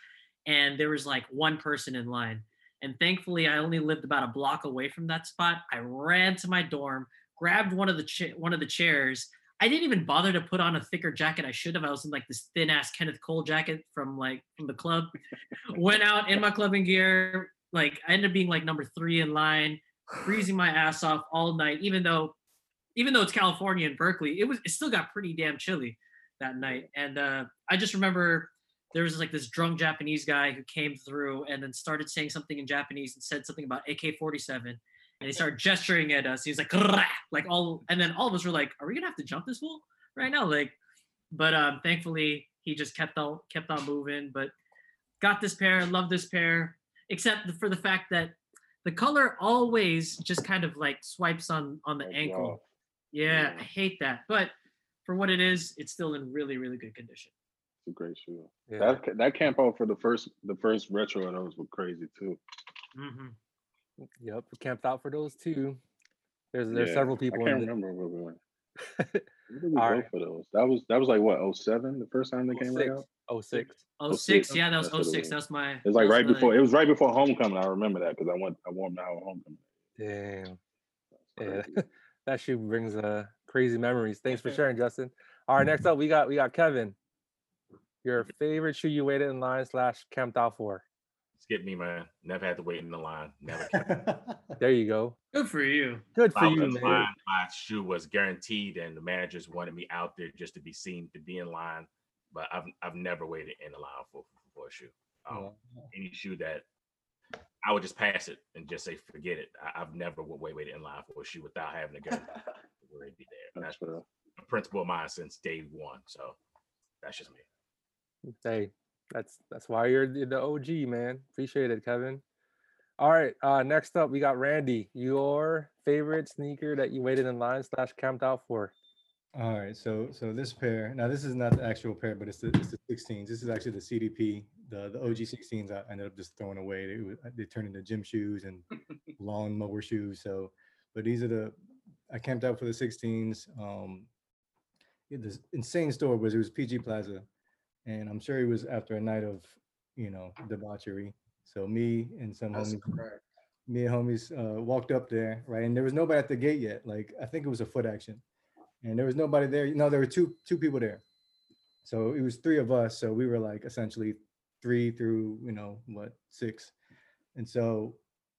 and there was like one person in line. And thankfully, I only lived about a block away from that spot. I ran to my dorm, grabbed one of the cha- one of the chairs. I didn't even bother to put on a thicker jacket. I should have. I was in like this thin ass Kenneth Cole jacket from like from the club. Went out in my clubbing gear. Like I ended up being like number three in line, freezing my ass off all night. Even though, even though it's California and Berkeley, it was it still got pretty damn chilly that night. And uh, I just remember there was like this drunk Japanese guy who came through and then started saying something in Japanese and said something about AK-47 and he started gesturing at us. He was like, like all, and then all of us were like, "Are we gonna have to jump this fool right now?" Like, but um, thankfully he just kept on kept on moving. But got this pair, love this pair, except for the fact that the color always just kind of like swipes on on the Swipes ankle. off. Yeah, Yeah. I hate that. But for what it is, it's still in really really good condition. It's a great shoe. Yeah. That that camp out for the first the first retro of those were crazy too. hmm Yep, camped out for those too. There's there's Yeah, several I can't in remember where we went. Where did we All go right. for those? That was that was like what 07, the first time they came right out. Oh six. Oh 06, six, yeah, that was that's what it 06. was. That's my. It was like right my- before it was right before homecoming. I remember that because I went I wore them out at homecoming. Damn. Yeah. that shoe brings uh crazy memories. Thanks for sharing, Justin. All right, next up we got we got Kevin. Your favorite shoe you waited in line slash camped out for. Skip me, man. Never had to wait in the line. Never. kept There you go. Good for you. Good If for you, man. line, my shoe was guaranteed, and the managers wanted me out there just to be seen to be in line. But I've I've never waited in the line for for a shoe. Um, any shoe that I would just pass it and just say forget it. I, I've never wa- wait waited in line for a shoe without having to guarantee where it'd be there. That's That's a principle of mine since day one. So that's just me. Hey, that's that's why you're the the OG, man. Appreciate it, Kevin. All right. Uh next up we got Randy. Your favorite sneaker that you waited in line slash camped out for. All right, so so this pair now this is not the actual pair, but it's the it's the 16s. This is actually the CDP, the the OG 16s. I ended up just throwing away. They they turned into gym shoes and lawn mower shoes. So, but these are the I camped out for the 16s. Um, yeah, this insane store was it was PG Plaza, and I'm sure it was after a night of you know debauchery. So me and some That's homies correct. me and homies uh, walked up there, right? And there was nobody at the gate yet. Like I think it was a foot action, and there was nobody there. No, there were two two people there. So it was three of us. So we were like essentially three through you know what six, and so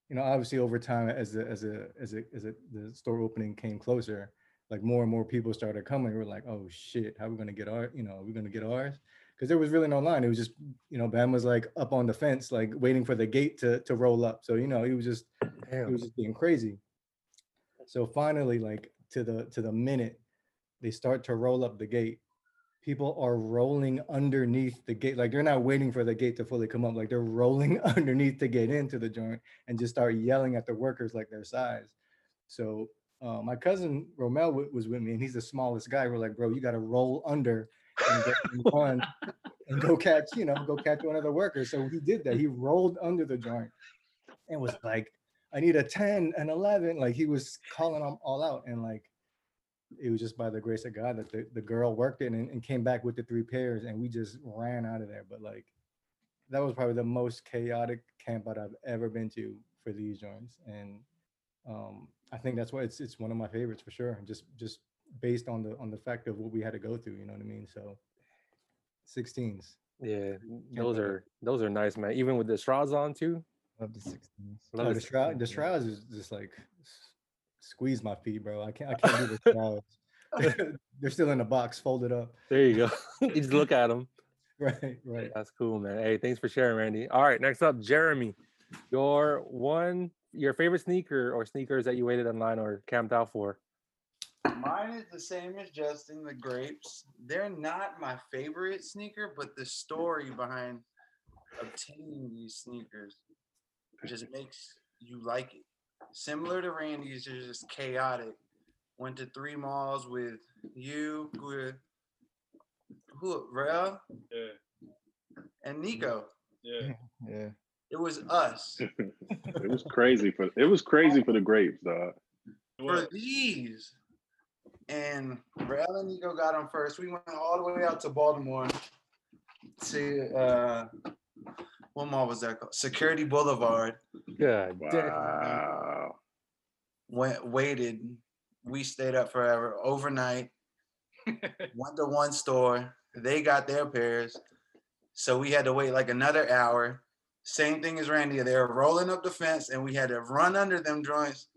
you know obviously over time as the as a as a as a the store opening came closer, like more and more people started coming. We were like, oh shit, how are we gonna get our you know we're we gonna get ours? Because there was really no line. It was just you know Bam was like up on the fence, like waiting for the gate to to roll up. So you know he was just Damn. was just being crazy. So finally, like to the to the minute, they start to roll up the gate. People are rolling underneath the gate, like they're not waiting for the gate to fully come up, like they're rolling underneath to get into the joint and just start yelling at the workers like their size. So uh, my cousin Romel wa- was with me, and he's the smallest guy. We're like, bro, you got to roll under and go and run and go catch, you know, go catch one of the workers. So he did that. He rolled under the joint and was like, I need a 10, an 11. Like he was calling them all out. And like, it was just by the grace of God that the, the girl worked it and, and came back with the three pairs and we just ran out of there. But like, that was probably the most chaotic camp out I've ever been to for these joints. And um, I think that's why it's, it's one of my favorites for sure. Just, just based on the, on the fact of what we had to go through, you know what I mean? So 16s. Yeah, those are those are nice, man. Even with the shrouds on too. Love the 16s. Love Oh, the shroud, the 16s, shrouds is just like squeeze my feet, bro. I can't, I can't do the shrouds. They're still in the box, folded up. There you go. you just look at them. Right, right. That's cool, man. Hey, thanks for sharing, Randy. All right, next up, Jeremy. Your one, your favorite sneaker or sneakers that you waited online or camped out for. Mine is the same as Justin, the grapes. They're not my favorite sneaker, but the story behind obtaining these sneakers just makes you like it. Similar to Randy's, they're just chaotic. Went to three malls with you, with who, Rel Yeah, and Nico. yeah. Yeah. It was us. it was crazy for it was crazy for the grapes, dog. For these, and Rail and Nico got them first. We went all the way out to Baltimore to uh, what mall was that called? Security Boulevard. Good. damn. Wow. Went waited. We stayed up forever overnight. went to one store. They got their pairs. So we had to wait like another hour. Same thing as Randy. They were rolling up the fence and we had to run under them joints,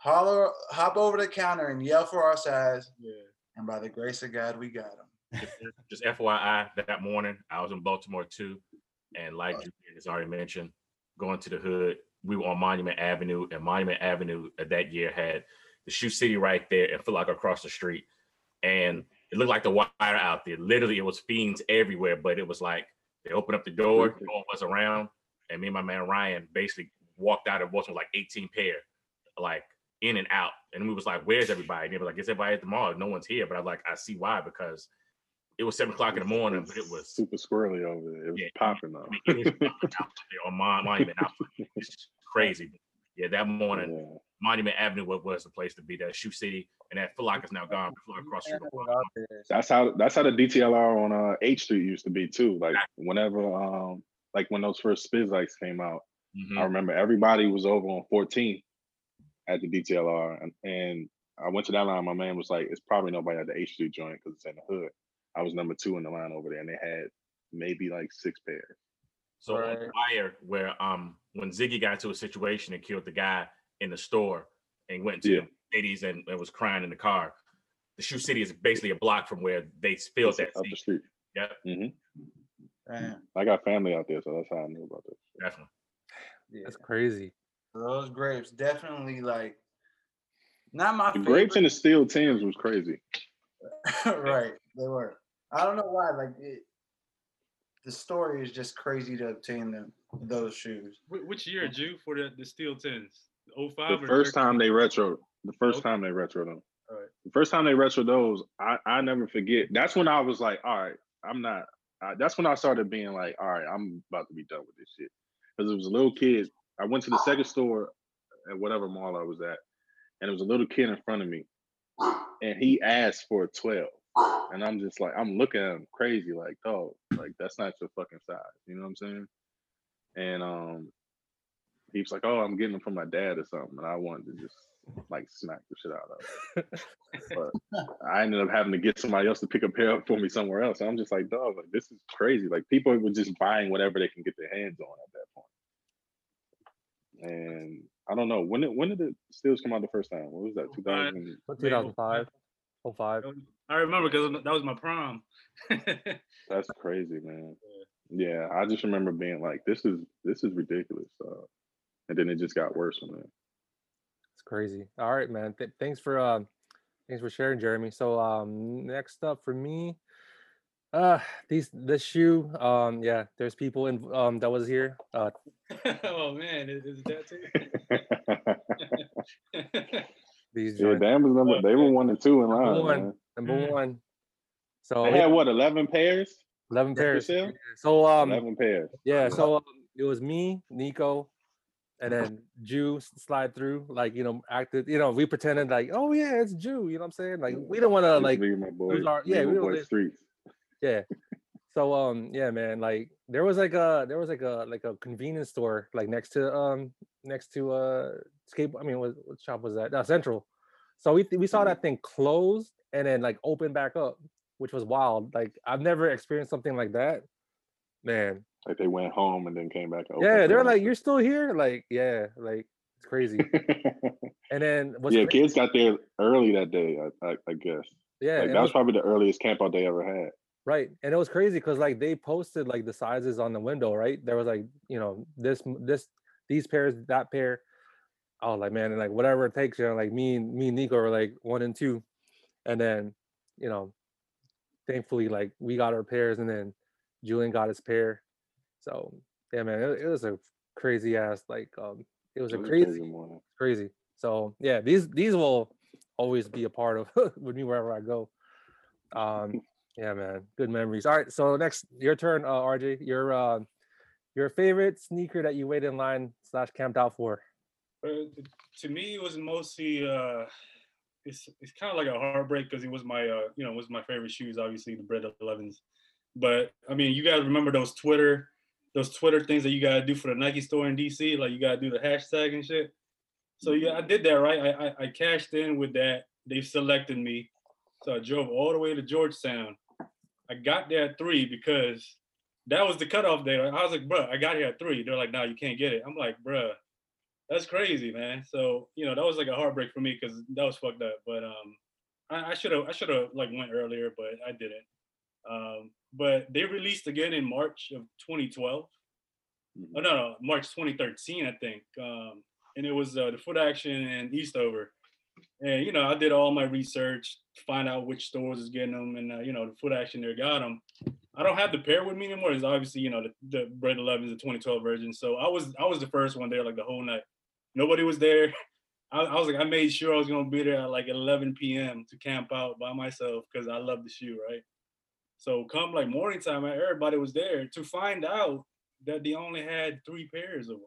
holler, hop over the counter and yell for our size. Yeah. And by the grace of God, we got them. Just FYI, that morning I was in Baltimore too, and like Julian has already mentioned, going to the hood, we were on Monument Avenue, and Monument Avenue that year had the Shoe City right there and Foot like across the street, and it looked like the wire out there. Literally, it was fiends everywhere, but it was like they opened up the door, no one was around, and me and my man Ryan basically walked out of Baltimore like 18 pair, like in and out, and we was like, "Where's everybody?" And they were like, "It's everybody at the mall. No one's here." But I'm like, I see why because it was seven o'clock in the morning, but it was super squirrely over there. It was Yeah, popping though. I mean, it was popping out on Mon- Monument. Avenue. It's crazy. Yeah, that morning, Yeah. Monument Avenue was, was the place to be. That Shoe City and that Foot is now gone. Foot across the street. That's how that's how the DTLR on uh H Street used to be too. Like whenever um like when those first Spizikes came out, Mhm. I remember everybody was over on 14 at the DTLR and, and I went to that line. My man was like, "It's probably nobody at the H Street joint because it's in the hood." I was number two in the line over there, and they had maybe like six pairs. So on the wire, where um when Ziggy got into a situation and killed the guy in the store and went to Yeah. the cities and, and was crying in the car, the Shoe City is basically a block from where they spilled that. up the street. Yeah, hmm Damn. I got family out there, so that's how I knew about this. definitely. That's crazy. Those grapes definitely like not my The favorite. grapes and the steel tins was crazy. right, they were. I don't know why. Like it, the story is just crazy to obtain them those shoes. Which year, Ju, for the, the steel tins? 05 The or first 13? time they retro, the first Okay. time they retro them. Alright. The first time they retro those, I I never forget. That's when I was like, all right, I'm not. I, that's when I started being like, all right, I'm about to be done with this shit. Because it was a little kid. I went to the second store at whatever mall I was at, and there was a little kid in front of me, and he asked for a 12. And I'm just like, I'm looking at him crazy, like, dog, like that's not your fucking size. You know what I'm saying? And um, he was like, "Oh, I'm getting them from my dad or something," and I wanted to just like smack the shit out of it. but I ended up having to get somebody else to pick a pair up for me somewhere else. And I'm just like, dog, like this is crazy. Like people were just buying whatever they can get their hands on at that point. And I don't know when did when did the steels come out the first time? What was that? 2000. 2005? 05. I remember because that was my prom. That's crazy, man. Yeah, I just remember being like, this is this is ridiculous. Uh, and then it just got worse from there. It's crazy. All right, man. Th- thanks for um, thanks for sharing, Jeremy. So um, next up for me, uh, these this shoe. Um, yeah, there's people in um that was here. Uh, oh man, is, is that too? these Yeah, joints. damn was number they were one and two in Number line. one. man. Number Mm. one. So They yeah, had what, eleven pairs? 11 pairs. sale? So um, Eleven pairs. yeah. So um, it was me, Nico, and then Ju slide through. Like you know, acted. You know, we pretended like, oh yeah, it's Ju. You know what I'm saying? Like we don't want to like my boy, our yeah. and We don't streets. Yeah so um yeah man like there was like a there was like a like a convenience store like next to um next to uh skate i mean what, what shop was that uh, central so we we saw that thing closed and then like open back up which was wild like i've never experienced something like that man Like they went home and then came back. yeah they're like you're still here like yeah like it's crazy and then what's yeah, cra- kids got there early that day. I, I, I guess. yeah like that was was- probably the earliest camp out they ever had. Right. And it was crazy because like they posted like the sizes on the window, right? There was like, you know, this this these pairs, that pair. I was like, man, and like whatever it takes, you know, like me and me and Nico were like one and two. And then, you know, thankfully like we got our pairs and then Julian got his pair. So yeah, man, it, it was a crazy ass, like um it was It a was a crazy crazy morning. crazy. So yeah, these these will always be a part of with me wherever I go. Um, yeah, man, good memories. All right, so next your turn, uh, RJ. Your uh, your favorite sneaker that you waited in line slash camped out for. Uh, to me, it was mostly uh, it's it's kind of like a heartbreak because it was my uh you know it was my favorite shoes, obviously the Bred 11s. But I mean, you guys remember those Twitter those Twitter things that you gotta do for the Nike store in DC, like you gotta do the hashtag and shit. So yeah, I did that right. I I, I cashed in with that. They selected me, so I drove all the way to Georgetown. I got there at three because that was the cutoff day. I was like, bro, I got here at three. They're like, no, you can't get it. I'm like, bruh, that's crazy, man. So you know, that was like a heartbreak for me because that was fucked up. But um, I should have I should have like went earlier, but I didn't. Um, but they released again in March of 2012. Mhm. Oh no, no, March 2013, I think. Um, and it was uh, the Foot Action and Eastover. And you know, I did all my research, to find out which stores is getting them, and uh, you know, the Foot Action there got them. I don't have the pair with me anymore. It's obviously you know the, the Bred 11 is the 2012 version. So I was I was the first one there like the whole night. Nobody was there. I, I was like I made sure I was gonna be there at like 11 p.m. to camp out by myself because I love the shoe, right? So come like morning time, everybody was there to find out that they only had three pairs of them.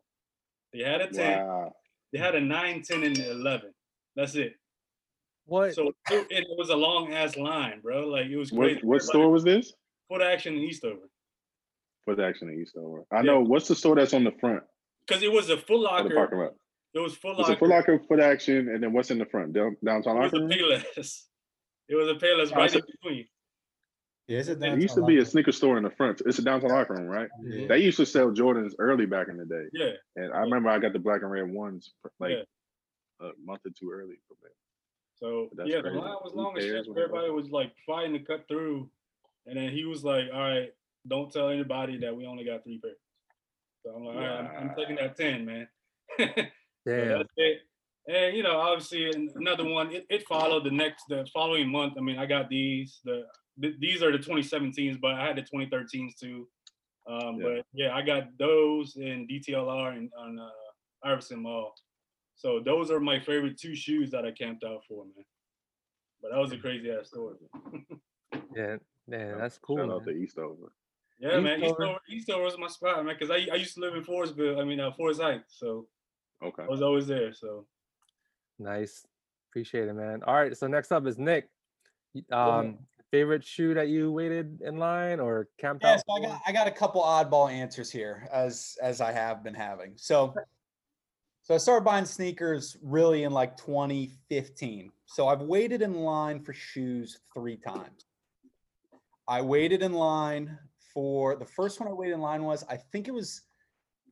They had a 10, Wow. they had a 9, 10, and 11. That's it. What? So it, it was a long ass line, bro. Like it was crazy. What what store was this? Foot Action in Eastover. Foot Action in Eastover. I Yeah. know. What's the store that's on the front Because it was a Foot of the parking Locker. lot? It was Foot It's Locker. a Foot Locker, Foot Action, and then what's in the front? Down, downtown It was locker a room. Payless. It was a Payless Oh, right so- in between. Yeah, it's a There used to be a sneaker store in the front. It's a downtown locker room, right? Yeah. They used to sell Jordans early back in the day, Yeah. and I remember I got the black and red ones like Yeah. A month or two early from there. So That's yeah, the line was long as shit. pairs when it Everybody was like fighting to cut through, and then he was like, "All right, don't tell anybody that we only got three pairs." So I'm like, "All right, I'm, I'm taking that ten, man." So Damn. that's it. And you know, obviously, another one. It, it followed the next, the following month. I mean, I got these. The th- these are the 2017s, but I had the 2013s too. Um, Yeah. But yeah, I got those in DTLR and on uh, Iverson Mall. So those are my favorite two shoes that I camped out for, man. But that was a crazy ass story. Yeah, man, that's cool. Shout out man. to Eastover. Yeah, man. Eastover. Eastover, Eastover was my spot, man, because I, I used to live in Forestville. I mean, uh, Forest Heights. So Okay. I was always there. So Nice. Appreciate it, man. All right. So next up is Nick. Um, favorite shoe that you waited in line or camped Yeah, out so I got I got a couple oddball answers here as as I have been having. So so I started buying sneakers really in like 2015. So I've waited in line for shoes three times. I waited in line for the first one I waited in line was I think it was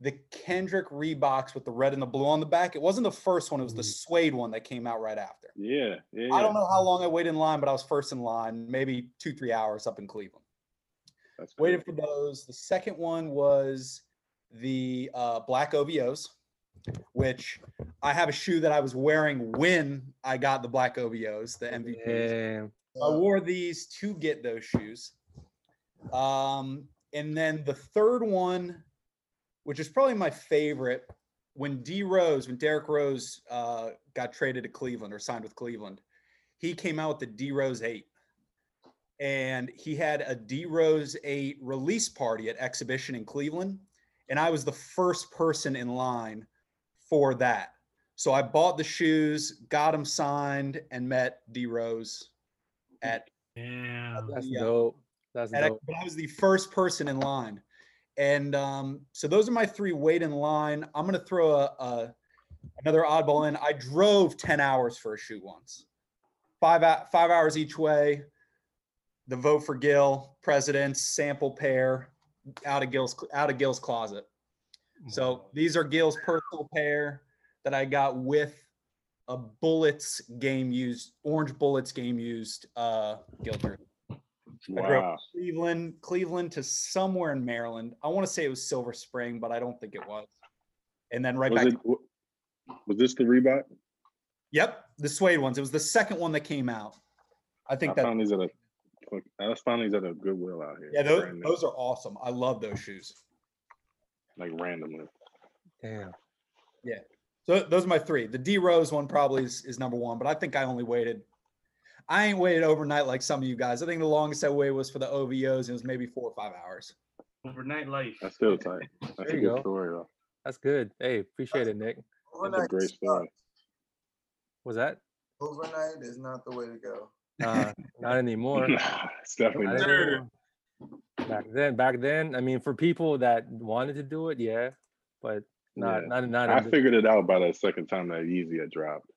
the Kendrick Reeboks with the red and the blue on the back. It wasn't the first one, it was the suede one that came out right after. Yeah, yeah. I don't know how long I waited in line, but I was first in line, maybe two, three hours up in Cleveland That's waited for those. The second one was the uh, black OVOs, which I have a shoe that I was wearing when I got the black OVOs, the MVPs. Damn. I wore these to get those shoes. Um, and then the third one, which is probably my favorite, when D Rose, when Derrick Rose uh, got traded to Cleveland or signed with Cleveland, he came out with the D Rose 8. And he had a D Rose 8 release party at Exhibition in Cleveland. And I was the first person in line for that. So I bought the shoes, got them signed, and met D Rose at Yeah. That's Yeah. dope. That's at, dope. but I was the first person in line. And um, so those are my three wait in line. I'm gonna throw a, a another oddball in. I drove 10 hours for a shoot once. Five hou- five hours each way. The vote for Gil, presidents, sample pair, out of Gil's out of Gil's closet. So these are Gil's personal pair that I got with a Bullets game used, orange Bullets game used uh Gil jersey. I Wow. Cleveland, Cleveland to somewhere in Maryland. I want to say it was Silver Spring, but I don't think it was. And then right Was back. it? Was this the Reebok? Yep, the suede ones. It was the second one that came out. I I think that. found these at a. I found these at a Goodwill out here. Yeah, those, brand new, those are awesome. I love those shoes. Like randomly. Damn. Yeah. So those are my three. The D Rose one probably is, is number one, but I think I only waited. I ain't waited overnight like some of you guys. I think the longest I waited was for the OVOs. And it was maybe four or five hours. overnight life. That's still tight. That's There a you good go. story though. That's good. Hey, appreciate it, Nick. That's a great story. Was that? Overnight is not the way to go. Uh, not anymore. Nah, it's definitely Not not. anymore. Back then, back then, I mean, for people that wanted to do it, yeah, but not Yeah. not not. I figured it out by the second time that Yeezy had dropped.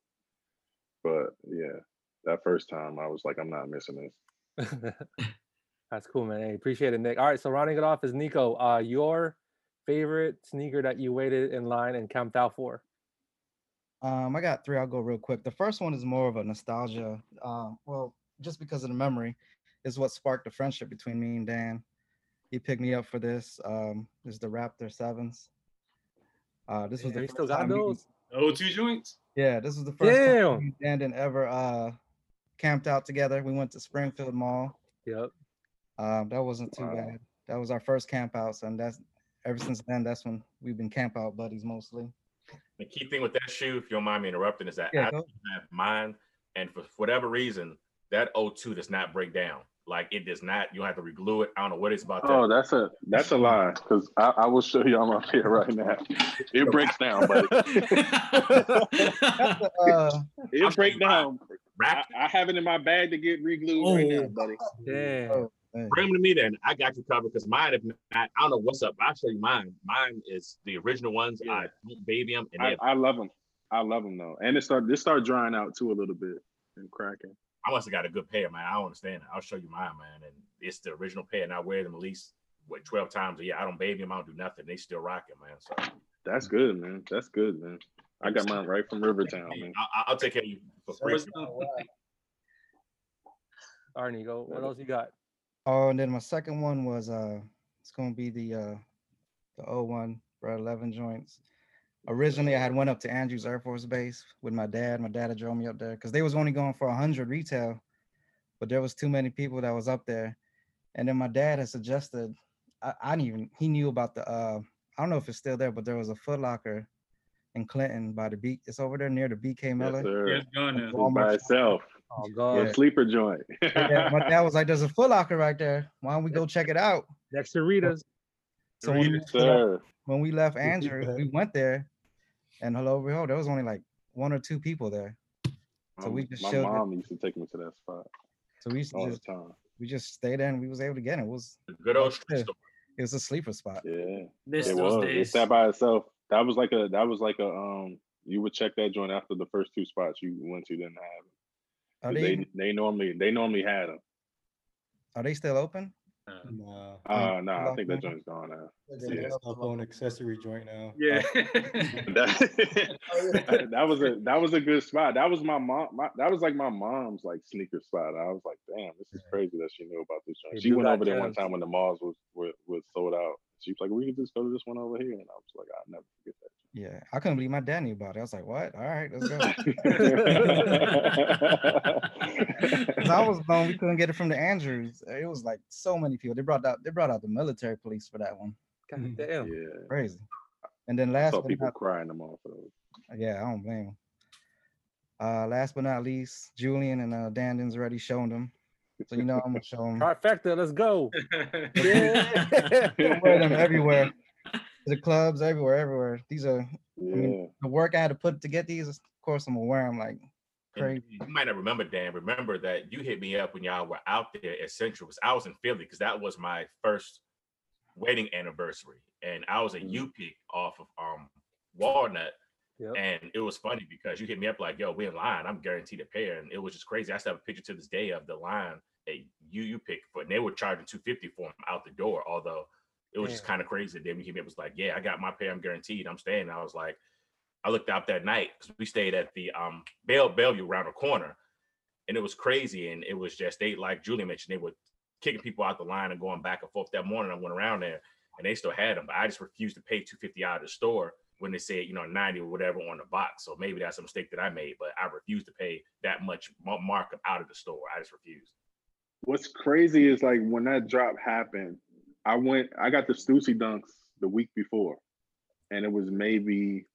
But yeah, that first time I was like, I'm not missing this. this. That's cool, man. Hey, appreciate it, Nick. All right, so rounding it off is Nico. Uh, your favorite sneaker that you waited in line and camped out for? Um, I got three. I'll go real quick. The first one is more of a nostalgia. Um, well, just because of the memory, is what sparked the friendship between me and Dan. He picked me up for this. Um, this is the Raptor Sevens. Uh, this was Yeah, the you still got time me and- those? Oh, two joints. Yeah, this was the first time Damn. me and Dan didn't ever uh camped out together. We went to Springfield Mall. Yep. Um, that wasn't too Wow. bad. That was our first camp out, and that's ever since then. That's when we've been camp out buddies mostly. The key thing with that shoe, if you don't mind me interrupting, is that Yeah, I have mine, and for whatever reason, that O2 does not break down. Like it does not. You don't have to reglue it. I don't know what it's about. Oh, that. that's a that's a lie. Because I, I will show you on my here right now. It breaks down, buddy. Uh, it breaks down. I, I have it in my bag to get re-glued right now, Oh. buddy. Damn. oh, bring them to me then. I got you covered because mine. If not, I don't know what's up. I'll show you mine. Mine is the original ones. I Yeah. don't baby them, and I, I love them. I love them though, and it start this start drying out too a little bit and cracking. I must have got a good pair, man. I don't understand it. I'll show you mine, man. And it's the original pair, and I wear them at least what twelve times a year. I don't baby them. I don't do nothing. They still rocking, man. So That's good, man. That's good, man. I got mine right from Rivertown, man. I, I'll take care of you for free. what's up? All right, Nico. What else you got? Oh, and then my second one was uh, it's gonna be the uh, the 01 for 11 joints. Originally, I had went up to Andrews Air Force Base with my dad. My dad had drove me up there because they was only going for hundred retail, but there was too many people that was up there. And then my dad had suggested, I, I didn't even he knew about the uh, I don't know if it's still there, but there was a Foot Locker in Clinton by the beat. It's over there near the BK Yes, Miller. sir. Yeah, it's gone now. It's by itself. Oh A God. sleeper joint. Yeah, my dad was like, "There's a Foot Locker right there. Why don't we go check it out?" Next to Rita's. So when we, Yes, sir. when we left Andrew, we went there, and hello, behold, there was only like one or two people there. So we just my showed it. mom used to take me to that spot So we used to all the just time. we just stayed there and we was able to get it. It was Good old street store. it was a sleeper spot. Yeah, Miss it those was. It sat by itself. That was like a. That was like a. Um, you would check that joint after the first two spots you went to didn't have. 'em. Are 'Cause they They they normally they normally had them. are they still open? Nah, Uh, no, I think that joint's gone now. yeah, cell phone accessory joint now. Yeah. that, that was a that was a good spot. That was my mom. My, that was like my mom's like sneaker spot. I was like, damn, this is crazy that she knew about this joint. She went over there one time when the malls was was, was sold out. She was like, we could just go to this one over here, and I was like, I'll never forget that. Yeah, I couldn't believe my dad knew about it. I was like, "What? All right, let's go." I was blown. we couldn't get it from the Andrews. It was like so many people. They brought out they brought out the military police for that one. God damn. yeah, Crazy. And then I last saw but people not, cry in the mall for those. yeah, I don't blame 'em. Uh, last but not least, Julian and uh, Dandon's already shown them, so you know I'm gonna show them. Trifecta. Let's go. I Yeah. wear them everywhere. The clubs everywhere, everywhere. These are Yeah, mean, the work I had to put to get these. Of course, I'm gonna wear them like And crazy. you might not remember, Dan. Remember that you hit me up when y'all were out there at Central. 'cause I was in Philly because that was my first wedding anniversary, and I was a Mhm. Ubiq off of um Walnut. Yep. And it was funny because you hit me up like, "Yo, we in line. I'm guaranteed a pair," and it was just crazy. I still have a picture to this day of the line that you you picked for, and they were charging two fifty for them out the door. Although it was just kind of crazy. Then we hit me up was like, "Yeah, I got my pair. I'm guaranteed. I'm staying." I was like, I looked out that night because we stayed at the um Bell Bellevue around the corner, and it was crazy. And it was just they like Julie mentioned, they were kicking people out the line and going back and forth. That morning, I went around there and they still had them, but I just refused to pay two fifty out of the store when they said you know ninety or whatever on the box. So maybe that's a mistake that I made, but I refused to pay that much markup out of the store. I just refused. What's crazy is like when that drop happened, I went, I got the Stussy dunks the week before, and it was maybe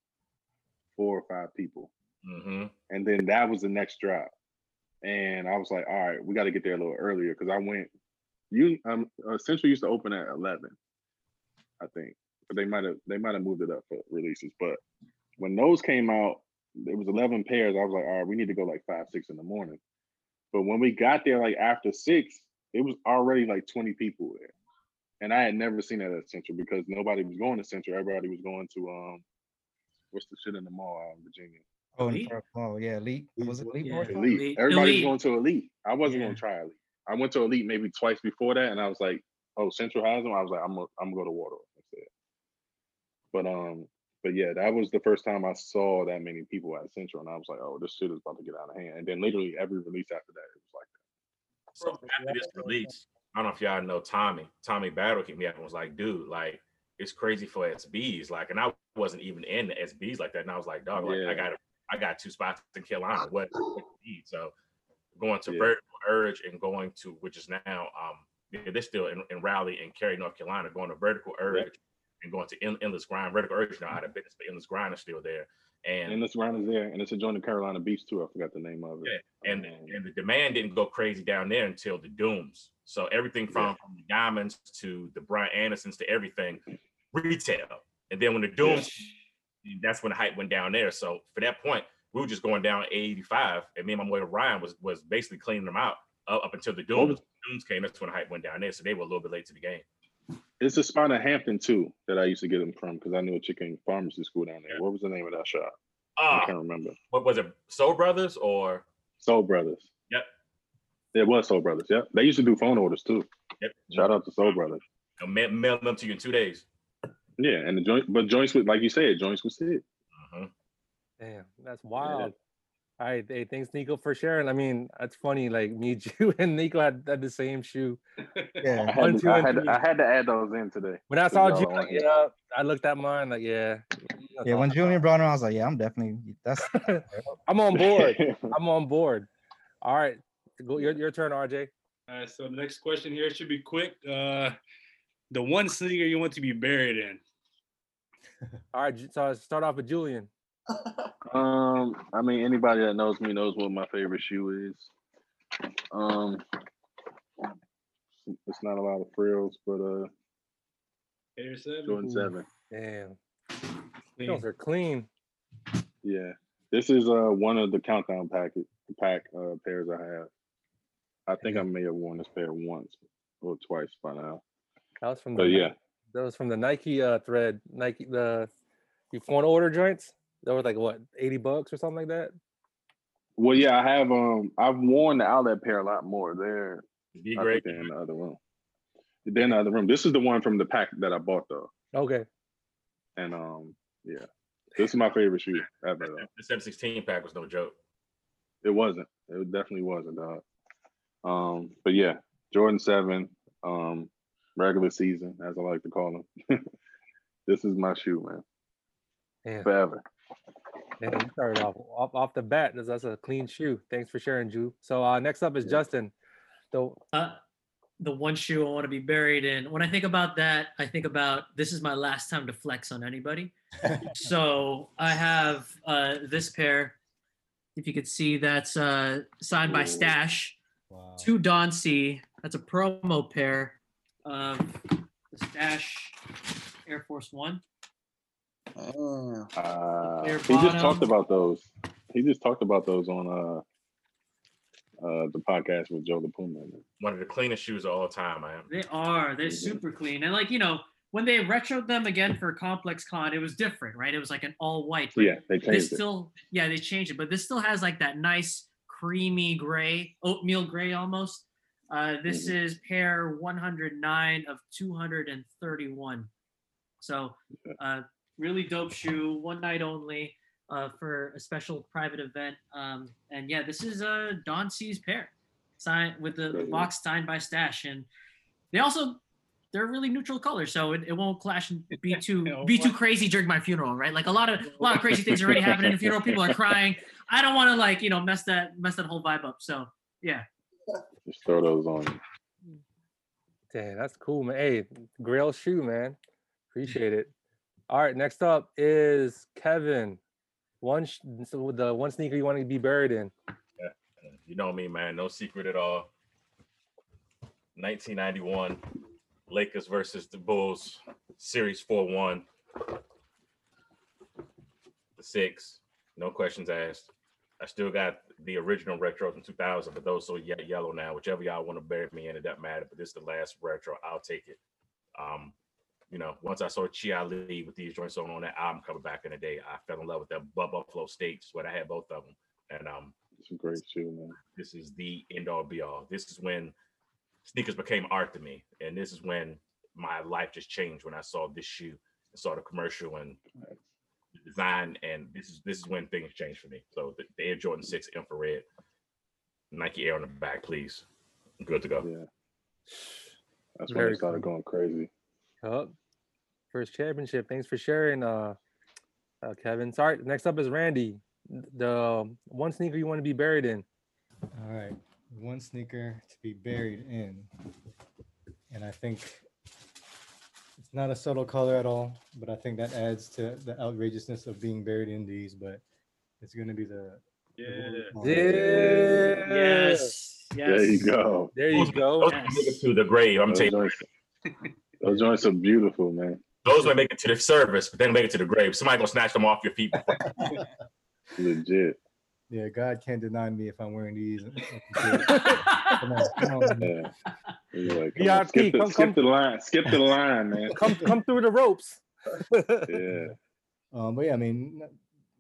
four or five people. hmm And then that was the next drop. And I was like, all right, we got to get there a little earlier because I went, you, um, uh, Central used to open at 11, I think, but they might have, they might have moved it up for releases. But when those came out, it was 11 pairs. I was like, all right, we need to go like five, six in the morning. But when we got there, like after six, it was already like 20 people there. And I had never seen that at Central because nobody was going to Central. Everybody was going to um, what's the shit in the mall out in Virginia? Oh, in Elite? Park Mall, yeah, elite. Was it elite? Yeah. Elite. Elite. Everybody Elite. was going to Elite. I wasn't Yeah. going to try Elite. I went to Elite maybe twice before that, and I was like, "Oh, Central has them." I was like, "I'm gonna, I'm gonna go to Waldorf instead." But um, but yeah, that was the first time I saw that many people at Central, and I was like, "Oh, this shit is about to get out of hand." And then literally every release after that, it was like that. So after this release, I don't know if y'all know Tommy. Tommy Battle hit me up and was like, dude, like it's crazy for SBs. Like, and I wasn't even in the SBs like that. And I was like, dog, like Yeah. I got I got two spots in Carolina. What, what do you need? So going to Yeah. Vertical Urge and going to which is now um yeah, they're still in, in Raleigh and Cary, North Carolina, going to Vertical Urge and going to En- Endless Grind. Vertical Urge now out of business, but Endless Grind is still there. And Endless Grind is there, and it's a joint in Carolina Beach too. I forgot the name of it. Yeah, and Um, and the demand didn't go crazy down there until the dooms. So everything from, from the diamonds to the Brian Andersons to everything retail. And then when the dooms, that's when the hype went down there. So for that point, we were just going down 85, and me and my boy Ryan was was basically cleaning them out up, up until the dooms. Dooms came. That's when the hype went down there. So they were a little bit late to the game. It's a spot in Hampton too that I used to get them from because I knew a chick in pharmacy school down there. Yeah. What was the name of that shop? I Ah, can't remember. what was it? Soul Brothers or Soul Brothers. Yep. It was Soul Brothers. Yep. They used to do phone orders too. Yep. Shout out to Soul Brothers. I'll mail, mail them to you in two days. Yeah, and the joint, but joints with, like you said, joints with Sid. Mhm. Damn, that's wild. All right, hey, thanks Nico for sharing. I mean, that's funny. Like me, you, and Nico had, had the same shoe. Yeah. One, had, two, I, had to. I had to add those in today. When I saw job you, on like, it. yeah, I looked at mine. Like, yeah, Yeah, when awesome. Julian brought him, I was like, yeah, I'm definitely that's I'm on board. I'm on board. All right, go your your turn, RJ. All right, so the next question here should be quick. Uh, the one sneaker you want to be buried in. All right, so I start off with Julian. Um, I mean, anybody that knows me knows what my favorite shoe is. Um, it's not a lot of frills, but uh, Air seven. Jordan Ooh. Seven. Damn, Clean. those are clean. Yeah, this is uh one of the countdown packet pack uh pairs I have. I think I may have worn this pair once or twice by now. That was from the But Ni- yeah, that was from the Nike uh thread. Nike the you phone order joints. That was like what eighty bucks or something like that. well, yeah, I have um I've worn the outlet pair a lot more. They're Be great. think in the other room. They're in the other room. This is the one from the pack that I bought though, Okay, and um yeah, this is my favorite shoe ever. Though. The 716 pack was no joke. It wasn't. It definitely wasn't, dog. Um, but yeah, Jordan Seven, um, regular season, as I like to call them. this is my shoe, man. Damn. Forever. Yeah, you started off off, off the bat. That's, that's a clean shoe. Thanks for sharing, Ju. So uh, next up is Yeah. Justin. So Uh, the one shoe I want to be buried in. When I think about that, I think about this is my last time to flex on anybody. so I have uh, this pair. If you could see, that's uh, signed by Stash. Wow. Two Don C. That's a promo pair of the Stash Air Force One. Damn. Uh, he just talked about those. He just talked about those on uh uh the podcast with Joe La Puma. One of the cleanest shoes of all time, man. They are. They're Mhm. super clean. And like, you know, when they retroed them again for ComplexCon, it was different, right? It was like an all white. Yeah, they this changed it. still, yeah, they changed it, but this still has like that nice creamy gray, oatmeal gray almost. Uh, this Mm-hmm. is pair 109 of 231. So, uh, really dope shoe, one night only uh, for a special private event. Um, and yeah, this is uh, Don C's pair, signed with the, the Great. box signed by Stash, and they also they're really neutral colors, so it, it won't clash and be too Yeah, be too crazy during my funeral, right? Like a lot of a lot of crazy things already happening in a funeral. People are crying. I don't want to like you know mess that mess that whole vibe up. So yeah, Just throw those on. you. Damn, that's cool, man. Hey, Grail shoe, man. Appreciate it. All right, next up is Kevin. One, sh- so the one sneaker you want to be buried in. You know me, man. No secret at all. 1991, Lakers versus the Bulls, Series 4 1. The six. No questions asked. I still got the original retro from 2000, but those are ye- yellow now. Whichever y'all want to bury me in, it doesn't matter. But this is the last retro. I'll take it. Um, you know, once I saw Chia Lee with these joints on on that album cover back in the day, I fell in love with that Bub Buffalo State. Is what I had both of them. And um, It's a great shoe, man. this is the end all be all. This is when sneakers became art to me, and this is when my life just changed when I saw this shoe and saw the commercial and the design, and this is this is when things changed for me. So the, the Air Jordan Six infrared, Nike Air on the back, please. I'm good to go. Yeah. That's when Very they started cool. going crazy. Yup. First championship. Thanks for sharing, uh, uh Kevin. Sorry. Next up is Randy. The one sneaker you want to be buried in. All right, one sneaker to be buried in, and I think it's not a subtle color at all, but I think that adds to the outrageousness of being buried in these. But it's going to be the the Yeah. Royal Palm. Yeah. Yes. Yes. There you go. There you go. Those might make to the grave. I'm taking. telling you, joints, those joints are beautiful, man. those might make it to the service, but then make it to the grave. Somebody gonna snatch them off your feet. Legit. Yeah, God can't deny me if I'm wearing these. Come on, come on. Yeah. Like, come on, skip, the, come- skip come- the line. Skip the line, man. Come come through the ropes. Yeah. Um, but yeah, I mean, not,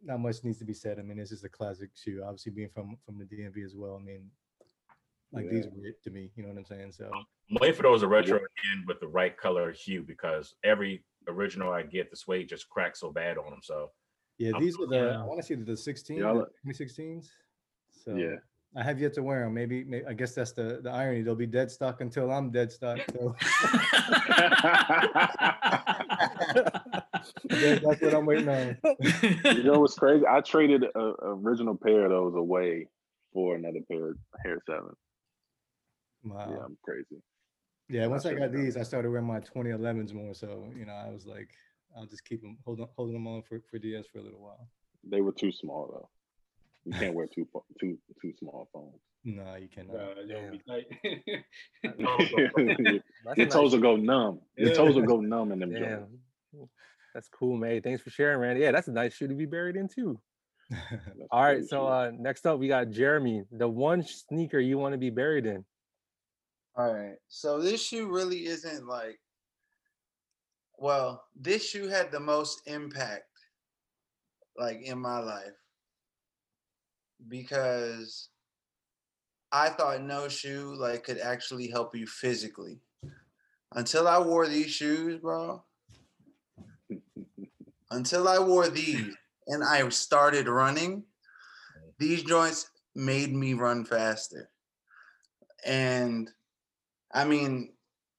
not much needs to be said. I mean, this is a classic shoe. Obviously, being from from the DMV as well. I mean, like these were it to me. You know what I'm saying? So I'm waiting for those to retro again with the right color hue because every original I get, the suede just cracks so bad on them. So yeah, I'm- these are the Yeah. I want to see the 16, Y'all the 2016s. So Yeah. I have yet to wear them. Maybe, may I guess that's the the irony. They'll be dead stock until I'm dead stock. So yeah, that's what I'm waiting on. You know what's crazy? I traded a, a original pair of those away for another pair of Hair Seven. Wow. Yeah, I'm crazy. Yeah, once I sure got enough. these, I started wearing my 2011s more. So you know, I was like, I'll just keep them, hold on, holding them on for, for DS for a little while. They were too small though. You can't wear two pho- two two small phones. No, you cannot. Uh, yo, be tight. Your toes will go numb. Your toes will go numb in them Damn. joints. That's cool, man. Thanks for sharing, Randy. Yeah, that's a nice shoe to be buried in too. All right, so uh next up we got Jeremy. The one sneaker you want to be buried in. All right. So this shoe really isn't like well, this shoe had the most impact like in my life because I thought no shoe like could actually help you physically. Until I wore these shoes, bro. Until I wore these and I started running, these joints made me run faster. And I mean,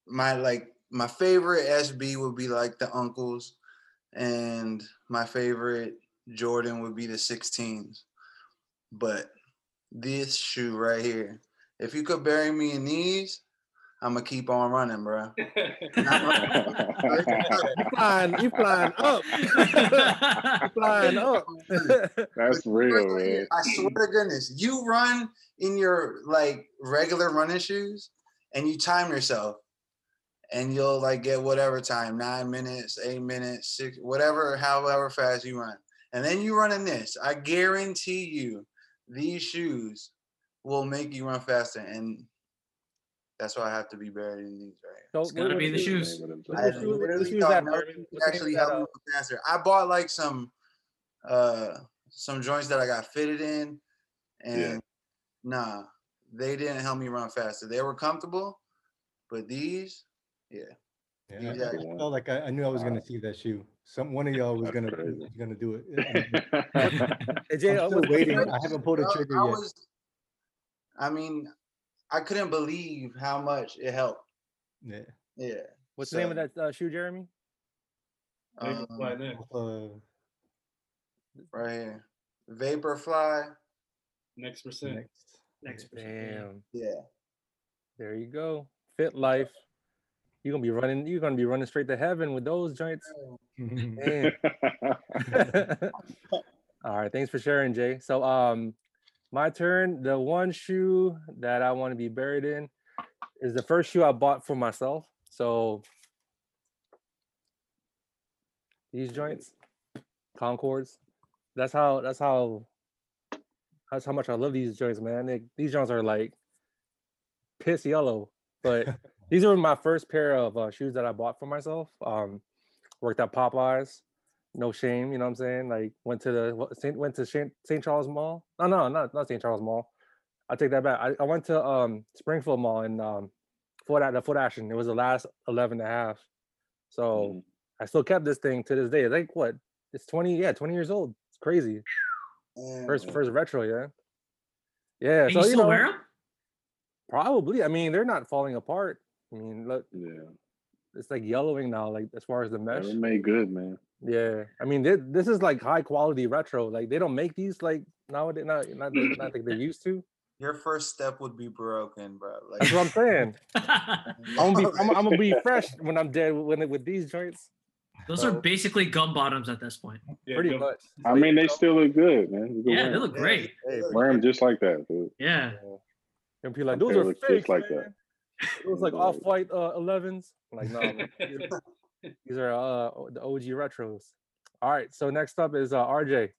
my like my favorite SB would be like the uncles, and my favorite Jordan would be the 16s. But this shoe right here, if you could bury me in these, I'm gonna keep on running, bro. You flying, you flying up. You flying up. That's real, man. I swear to goodness, you run in your like regular running shoes and you time yourself and you'll like get whatever time, nine minutes, eight minutes, six, whatever, however fast you run. And then you run in this. I guarantee you these shoes will make you run faster. And that's why I have to be buried in these right So It's gotta be the what- shoes. Name of them I the joints. shoe- what the literally shoes thought that, no Marvin? shoe What's the name actually of that, helped me run faster. I bought like some uh some joints that I got fitted in and nah, they didn't help me run faster. They were comfortable, but these, yeah. Yeah, You I- got felt like I, I knew I was gonna see that shoe. Some one of y'all was gonna was gonna do it. I'm Jay, uh, still waiting. I haven't pulled a trigger I yet. was I mean, I couldn't believe how much it helped. Yeah. Yeah. What's the name of that uh, shoe, Jeremy? Um, fly. Uh, right here. Vaporfly. Next percent. next. Next percent, yeah. Damn. Yeah. There you go. Fit life. You're gonna be running. You're gonna be running straight to heaven with those joints. Damn. All right, thanks for sharing, Jay. So, um, my turn. The one shoe that I want to be buried in is the first shoe I bought for myself. So, these joints, Concords. that's how that's how that's how much I love these joints, man. They, these joints are like piss yellow, but these are my first pair of uh, shoes that I bought for myself. Um, worked at Popeyes, no shame, you know what I'm saying? Like went to the Saint went to St. Charles Mall. No, no, not not St. Charles Mall. I take that back. I, I went to um Springfield Mall in um Fort at the Foot Action. It was the last 11 and a half. So Mhm. I still kept this thing to this day. Like what? It's 20, yeah, 20 years old. It's crazy. First first retro, yeah. Yeah. And so you you still know, wear them? probably. I mean, they're not falling apart. I mean, look, Yeah, it's like yellowing now, like as far as the they mesh. were made good, man. Yeah. I mean, this, this is like high quality retro. Like they don't make these like nowadays, not not, not like they used to. Your first step would be broken, bro. Like That's what I'm saying. I'm gonna be I'm, I'm gonna be fresh when I'm dead with with these joints. Those are basically gum bottoms at this point. Yeah, Pretty go- much. I mean, they still look good, man. You can Yeah, wear they 'em. look great. Wear them just like that, dude. Yeah. And people like those are looks just fake, like that. man. Those like off white uh 11s. I'm like no, man, these are- these are uh the OG retros. All right, so next up is uh RJ.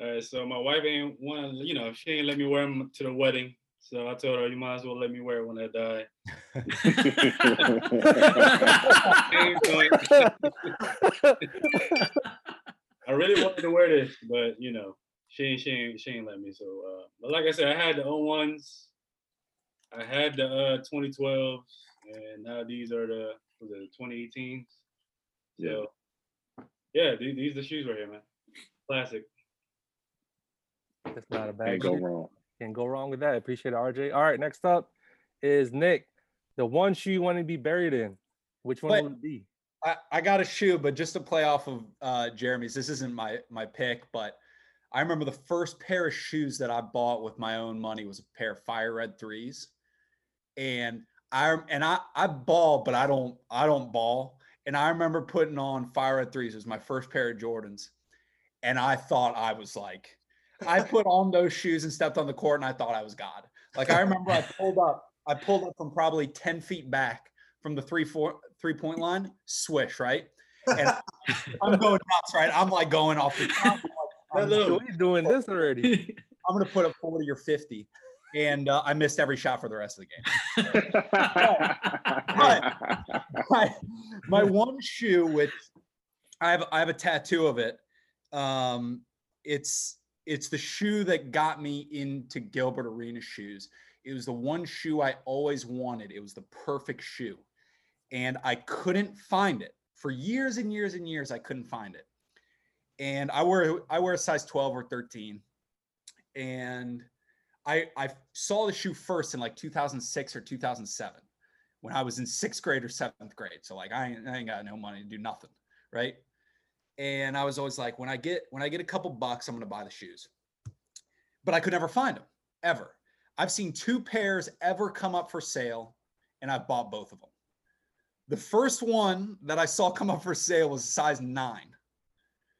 All right, so my wife ain't want to, you know, she ain't let me wear them to the wedding. So I told her, you might as well let me wear it when I die. I really wanted to wear this, but you know, she ain't, she ain't, she ain't let me. So, uh, but like I said, I had the 01s, I had the uh 2012, and now these are the was it the 2018s. So, yeah, these, these are the shoes right here, man. Classic. That's not a bad Can't go shoe. wrong. Can't go wrong with that. Appreciate it, RJ. All right, next up is Nick. The one shoe you want to be buried in. Which one But- will it be? I, I got a shoe, but just to play off of uh, Jeremy's, this isn't my my pick, but I remember the first pair of shoes that I bought with my own money was a pair of fire red threes, and I and I I ball, but I don't I don't ball, and I remember putting on fire red threes. It was my first pair of Jordans, and I thought I was like, I put on those shoes and stepped on the court, and I thought I was God. Like I remember I pulled up, I pulled up from probably ten feet back from the three four three point line, swish right, and I'm going nuts, right? I'm like going off the top. I'm, like, So we doing this already. I'm gonna put up 40 or 50, and uh, I missed every shot for the rest of the game. my, my one shoe, which I have, I have a tattoo of it. Um, it's it's the shoe that got me into Gilbert Arenas shoes. It was the one shoe I always wanted. It was the perfect shoe, and I couldn't find it for years and years and years. I couldn't find it, and I wear I wear a size 12 or 13, and I I saw the shoe first in like 2006 or 2007 when I was in sixth grade or seventh grade. So like I I ain't got no money to do nothing, right? And I was always like, when I get when I get a couple bucks, I'm gonna buy the shoes. But I could never find them ever. I've seen two pairs ever come up for sale, and I've bought both of them. The first one that I saw come up for sale was a size nine.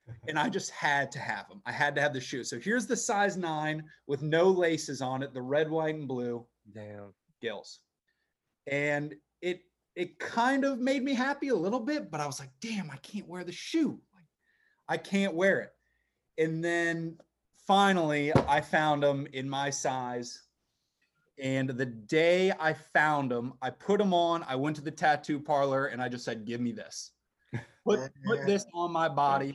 And I just had to have them. I had to have the shoe. So here's the size nine with no laces on it, the red, white, and blue Damn. gills. And it it kind of made me happy a little bit, but I was like, damn, I can't wear the shoe. I can't wear it. And then finally I found them in my size. And the day I found them, I put them on. I went to the tattoo parlor and I just said, give me this. Put put this on my body.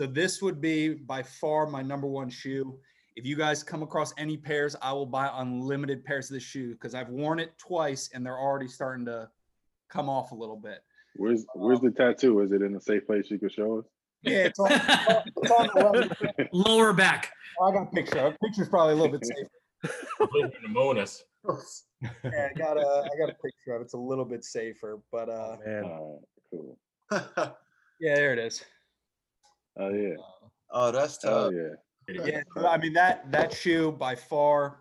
So this would be by far my number one shoe. If you guys come across any pairs, I will buy unlimited pairs of this shoe because I've worn it twice and they're already starting to come off a little bit. Where's Where's um, the tattoo? Is it in a safe place you can show us? Yeah, it's on, it's on the level. Lower back. I got a picture. A picture's probably a little bit safer. Living in the Monas. Yeah, I got a I got a picture of it. It's a little bit safer, but uh Man. All right, cool. yeah, there it is. Oh yeah. oh, that's Oh tough. yeah. Yeah, I mean that that shoe by far.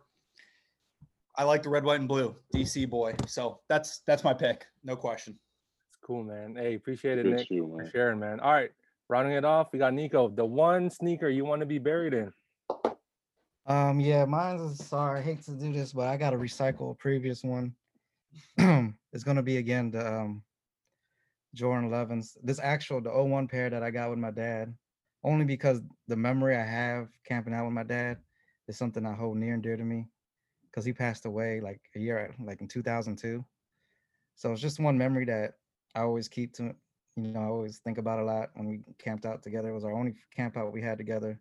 I like the red, white, and blue DC boy. So that's that's my pick, no question. It's cool, man. Hey, appreciate it, Good Nick, shoe, for man. sharing, man. All right, rounding it off, we got Nico. The one sneaker you want to be buried in. Um, yeah, mine's sorry, I hate to do this, but I gotta recycle a previous one. it's gonna be again the um Jordan 11s. This actual the 01 pair that I got with my dad. only because the memory I have camping out with my dad is something I hold near and dear to me because he passed away like a year like in 2002. So it's just one memory that I always keep to you know, I always think about a lot when we camped out together. It was our only camp out we had together.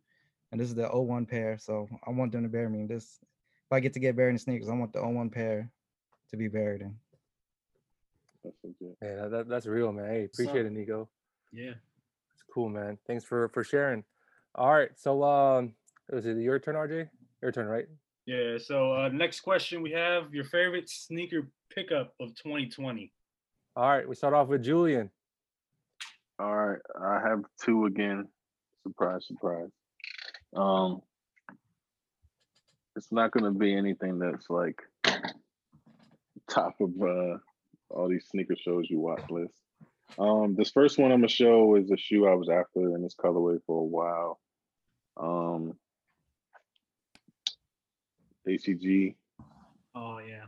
And this is the 01 pair. So I want them to bury me in this. If I get to get buried in sneakers, I want the 01 pair to be buried in. That's legit. Yeah, that, that- that's real, man. Hey, appreciate it, Nico. Yeah. It's cool, man. Thanks for for sharing. All right, so um, was it your turn, RJ? Your turn, right? Yeah. So uh, next question we have your favorite sneaker pickup of 2020. All right, we start off with Julian. All right, I have two again. Surprise, surprise. Um, it's not gonna be anything that's like top of uh all these sneaker shows you watch list. Um, this first one I'm gonna show is a shoe I was after in this colorway for a while. Um, ACG Oh yeah.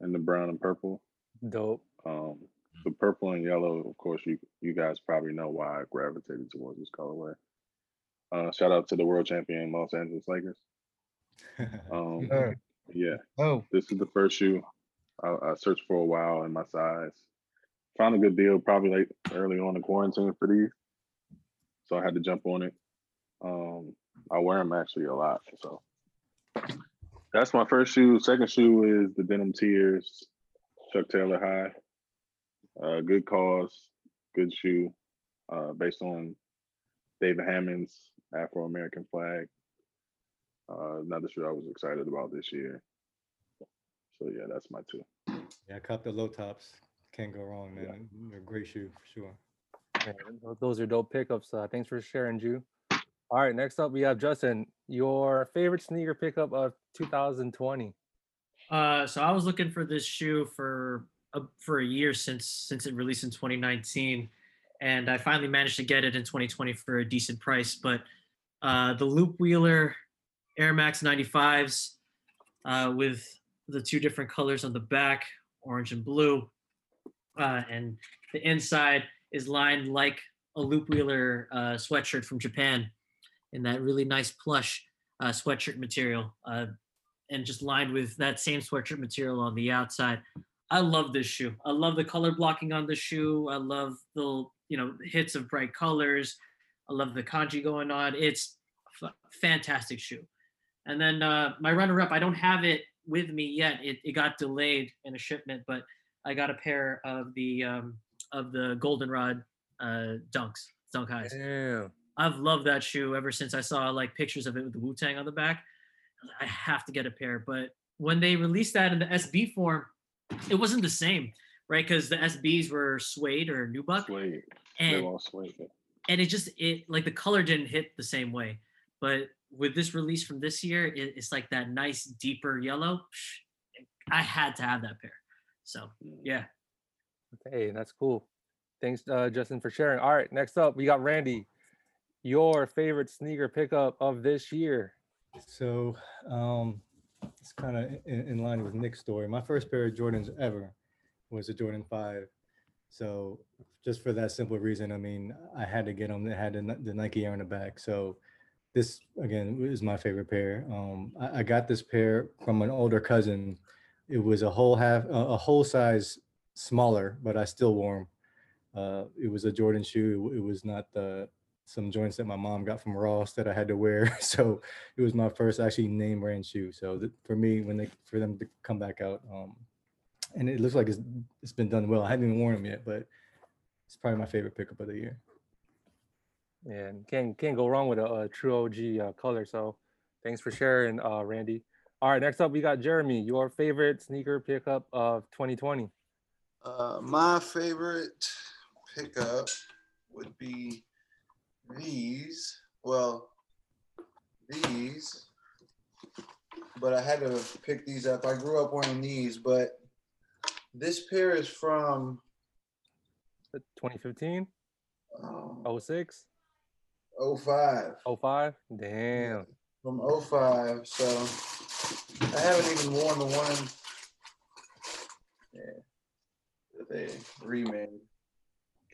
and the brown and purple. Dope. Um, the purple and yellow, of course, you you guys probably know why I gravitated towards this colorway. Uh, shout out to the world champion Los Angeles Lakers. Um, Sure. yeah, Oh, this is the first shoe I, I searched for a while in my size. Found a good deal, probably like early on in quarantine for these, so I had to jump on it. Um, I wear them actually a lot, so that's my first shoe. Second shoe is the Denim Tears Chuck Taylor High. Uh, good cause, good shoe, uh, based on David Hammons' Afro American flag. Uh, another shoe I was excited about this year. So yeah, that's my two. Yeah, I caught the low tops. Can't go wrong, man. They're a great shoe for sure. Man, those are dope pickups. Uh, thanks for sharing, Ju. All right, next up we have Justin. Your favorite sneaker pickup of 2020? Uh, so I was looking for this shoe for for a year since since it released in 2019, and I finally managed to get it in 2020 for a decent price. But uh, the Loopwheeler Air Max 95s uh, with the two different colors on the back, orange and blue, uh, and the inside is lined like a Loopwheeler uh, sweatshirt from Japan, in that really nice plush uh, sweatshirt material. Uh, and just lined with that same sweatshirt material on the outside. I love this shoe. I love the color blocking on the shoe. I love the you know hits of bright colors. I love the kanji going on. It's a f- fantastic shoe. And then uh, my runner-up, I don't have it with me yet. It, it got delayed in a shipment, but I got a pair of the um, of the Goldenrod uh, Dunks, Dunk Highs. Damn. I've loved that shoe ever since I saw like pictures of it with the Wu Tang on the back. I was like, I have to get a pair. But when they released that in the SB form, it wasn't the same, right? Because the SBs were suede or nubuck, Suede. They're and all suede. and it just it like the color didn't hit the same way. But with this release from this year, it, it's like that nice deeper yellow. I had to have that pair. So yeah, Hey, that's cool. Thanks, uh, Justin, for sharing. All right, next up we got Randy. Your favorite sneaker pickup of this year? So um, it's kind of in, in line with Nick's story. My first pair of Jordans ever was a Jordan 5. So just for that simple reason, I mean, I had to get them. It had the, Nike Air in the back. So this again is my favorite pair. Um, I, I got this pair from an older cousin. It was a whole half, a, whole size smaller, but I still wore 'em. Uh, it was a Jordan shoe. It was not the some joints that my mom got from Ross that I had to wear. So it was my first actually name brand shoe. So th- for me, when they for them to come back out, um, and it looks like it's it's been done well. I haven't even worn them yet, but it's probably my favorite pickup of the year. And can't can't go wrong with a, a true OG uh, color. So thanks for sharing, uh, Randy. All right, next up we got Jeremy. Your favorite sneaker pickup of 2020? Uh, my favorite pickup would be these. Well, these. But I had to pick these up. I grew up wearing these, but this pair is from 2015, um, 06, 05. 05? Damn. From 05. So I haven't even worn the one yeah, that they remade.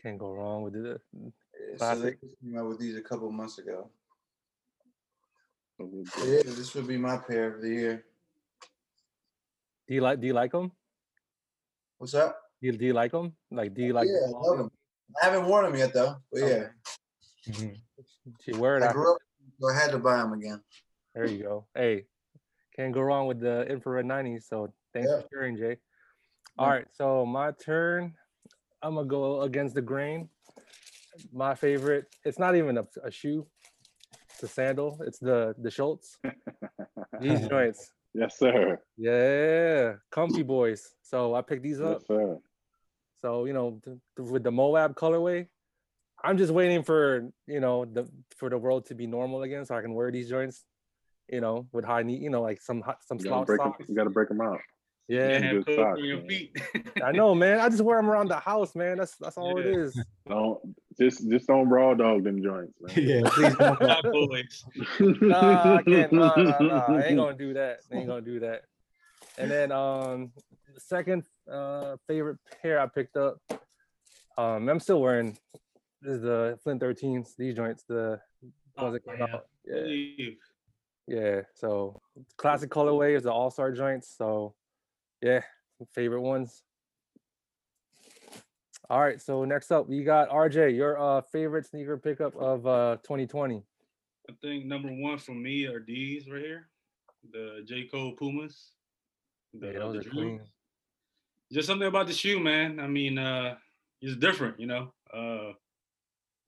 Can't go wrong with it. Yeah, So they came out with these a couple months ago. So we So good. yeah, this would be my pair of the year. Do you like? Do you like them? What's up? Do you, do you like them? Like, do you oh, like? the yeah, I love them. I haven't worn them yet though. But yeah? You wear it. I grew up, so I had to buy them again. There you go. Hey, can't go wrong with the infrared 90s. So thanks Yeah. for sharing, Jay. All right, so my turn. I'm gonna go against the grain. My favorite. It's not even a, a shoe. It's a sandal. It's the the Schultz. These joints. Yes, sir. Yeah, comfy boys. So I picked these up. Yes, sir. So you know, th- th- with the Moab colorway, I'm just waiting for you know the for the world to be normal again, so I can wear these joints. You know, with high knee, you know, like some hot- some You gotta slouch break 'em- socks. You gotta break them out. Yeah, and some have socks, on your man. feet. I know, man. I just wear them around the house, man. That's that's all it Yeah. is. Don't just just don't raw dog them joints, man. yeah, please don't. Black boys. Nah, I can't. Nah, nah, nah. I ain't gonna do that. I ain't gonna do that. And then um, the second uh favorite pair I picked up. Um, I'm still wearing. This is the Flint 13s. These joints. The ones that Oh, came yeah. out. Yeah. Yeah, so classic colorway is the all star joints. So, yeah, favorite ones. All right, so next up we got RJ, your uh favorite sneaker pickup of uh 2020. I think number one for me are these right here, the J Cole Pumas. The, Yeah, those the are clean. Just something about the shoe, man. I mean, uh, it's different, you know. Uh,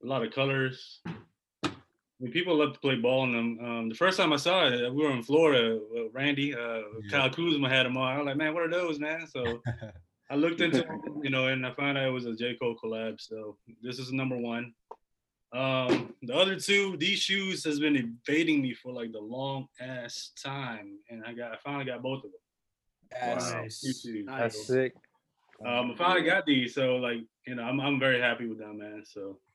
a lot of colors. I mean, people love to play ball in them. Um, the first time I saw it, we were in Florida. Uh, Randy, uh, Kyle Kuzma had them on. I was like, man, what are those, man? So I looked into them, you know, and I found out it was a J. Cole collab. So this is number one. Um, the other two, these shoes has been evading me for like the long ass time, and I got I finally got both of them. Yes. Wow. Two shoes. That's sick. Um, I finally got these, so like you know, I'm I'm very happy with them, man. So there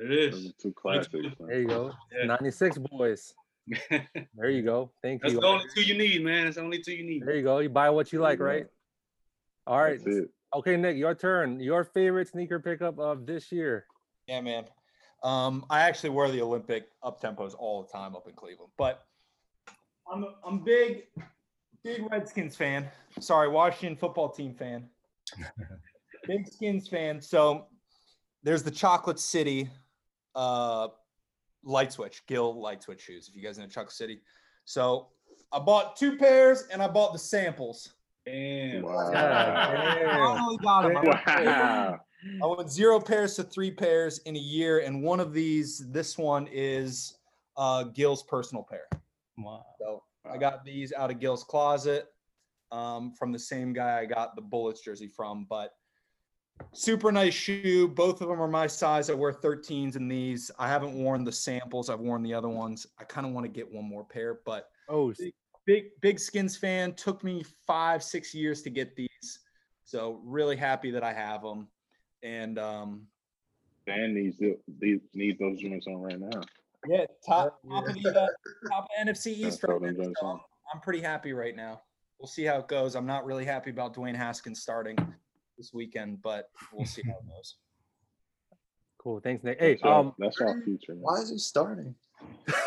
it Those two classics. There you go. Yeah. 96 boys. There you go. Thank That's you. That's the only two you need, man. That's the only two you need. There you go. You buy what you like, right? All right. Okay, Nick, your turn. Your favorite sneaker pickup of this year. Yeah, man. Um, I actually wear the Olympic up tempos all the time up in Cleveland, but I'm I'm big, big Redskins fan. Sorry, Washington football team fan. big Skins fan. So there's the Chocolate City uh light switch, Gill light switch shoes. If you guys know Chuck City. So I bought two pairs and I bought the samples. Damn. Wow. Damn. Finally got 'em. I went- Wow. I went zero pairs to three pairs in a year, and one of these, this one is uh, Gil's personal pair. Wow. So I got these out of Gil's closet um, from the same guy I got the Bullets jersey from. But super nice shoe. Both of them are my size. I wear 13s in these. I haven't worn the samples. I've worn the other ones. I kind of want to get one more pair, but Oh, Big- big big skins fan took me five six years to get these so really happy that i have them and um Dan needs the, these needs those joints on right now. yeah top top of the uh, top of nfc east throw right now, so. I'm, I'm pretty happy right now we'll see how it goes i'm not really happy about dwayne haskins starting this weekend but we'll see how it goes cool. Thanks, Nick. Hey, That's our, um, that's our future. Man. Why is he starting?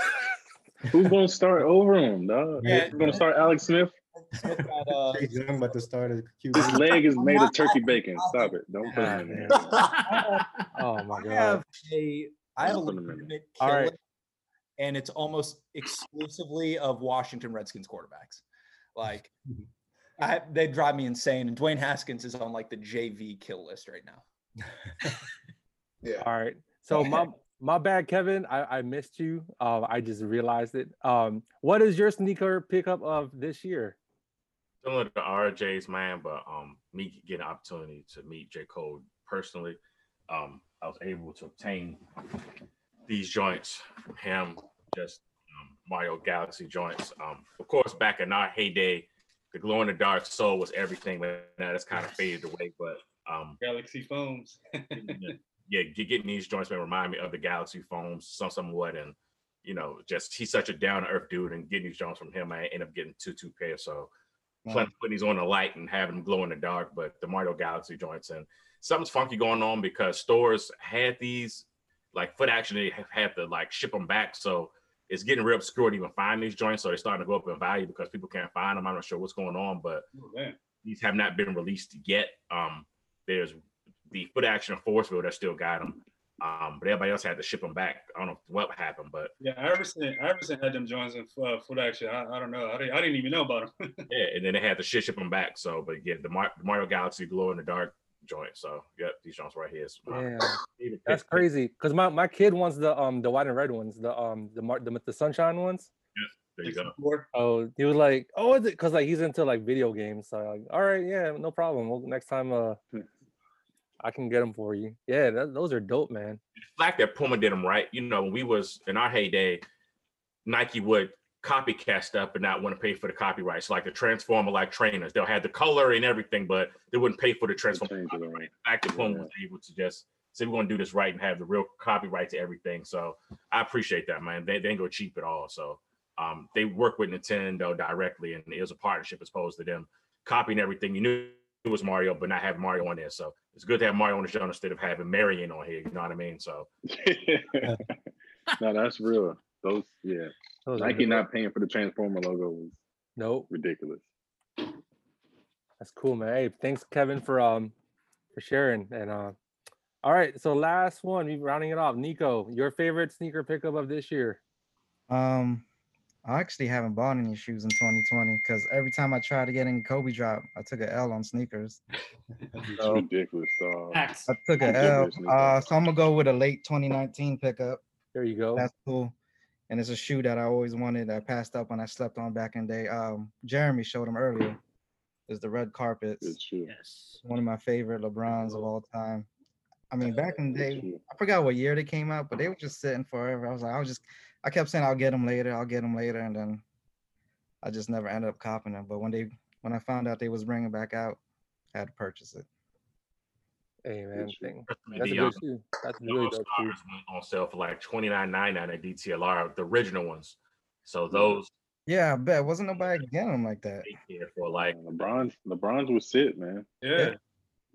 Who's gonna start over him, dog? Yeah. Who's gonna start Alex Smith? Smith got, uh, Young about to start as His leg is made of turkey bacon. Stop it. Don't put him in there. oh my I god. have a I have a Don't put 'em in there. legitimate All kill and it's almost exclusively of Washington Redskins quarterbacks. Like I, they drive me insane. And Dwayne Haskins is on like the JV kill list right now. Yeah. All right. So my my bad, Kevin. I, I missed you. Um, I just realized it. Um, what is your sneaker pickup of this year? similar to RJ's man, but um, me getting an opportunity to meet J. Cole personally, um, I was able to obtain these joints from him, just um, Mario Galaxy joints. Um, of course, back in our heyday, the glow in the dark soul was everything, but now that's kind of faded away. But um, Galaxy phones. yeah, get- getting these joints may remind me of the Galaxy phones, some somewhat, and you know, just he's such a down to earth dude, and getting these joints from him, I end up getting two two pairs. So putting these on the light and having them glow in the dark, but the Mario Galaxy joints and something's funky going on because stores had these like foot action, they have had to like ship them back. So it's getting real obscure to even find these joints. So they're starting to go up in value because people can't find them. I'm not sure what's going on, but Oh, these have not been released yet. Um, there's the foot action of Forestville that still got them. Um, but everybody else had to ship them back. I don't know what happened, but Yeah, Iverson, Iverson had them joints in uh, foot action. I, I don't know. I didn't, I didn't even know about them. yeah, and then they had to ship, ship them back. So, but yeah, the, Mar- the Mario Galaxy glow in the dark joint. So, yep, these joints right here. is my Yeah, that's pick. crazy. Cause my, my kid wants the um the white and red ones, the um the mar- the, the sunshine ones. There you go. Oh, he was like, oh, is it? Cause like he's into like video games. So like, all right, yeah, no problem. Well, next time, uh, I can get them for you. Yeah, that, those are dope, man. fact that Puma did them right. You know, when we was in our heyday, Nike would copycat stuff but not want to pay for the copyrights, like the Transformer like trainers. They'll have the color and everything, but they wouldn't pay for the Transformer. Change it around. The fact that Puma was able to just say we're gonna do this right and have the real copyright to everything. So I appreciate that, man. They, they ain't go cheap at all. So um, they work with Nintendo directly, and it was a partnership as opposed to them copying everything. You knew it was Mario, but not having Mario on there. So it's good to have Mario on the show instead of having Marion on here. You know what I mean? So no, that's real. Those, yeah. Those Nike dope. not paying for the Transformer logo was Nope, ridiculous. that's cool, man. Hey, thanks, Kevin, for um for sharing. And uh, all right, so last one, we rounding it off. Nico, your favorite sneaker pickup of this year? Um, I actually haven't bought any shoes in 2020 because every time I tried to get any Kobe drop, I took a L on sneakers. It's So ridiculous, dog. I took a L. Ridiculous, Nico. Uh, so I'm gonna go with a late 2019 pickup. There you go. That's cool. And it's a shoe that I always wanted. I passed up when I slept on back in the day. Um, Jeremy showed them earlier. Is the red carpets. Yes. One of my favorite LeBrons of all time. I mean, back in the day. I forgot what year they came out, but they were just sitting forever. I was like, I was just, I kept saying I'll get them later, I'll get them later, and then I just never ended up copping them. But when they, when I found out they was bringing back out, I had to purchase it. Hey, man, shoe. thing. the, That's a um, good shoe. That's the really dope shoe. On sale for like twenty nine ninety nine at DTLR, the original ones. So those Yeah, I bet wasn't nobody getting them like that. they for like LeBron, LeBron's was sit, man. Yeah.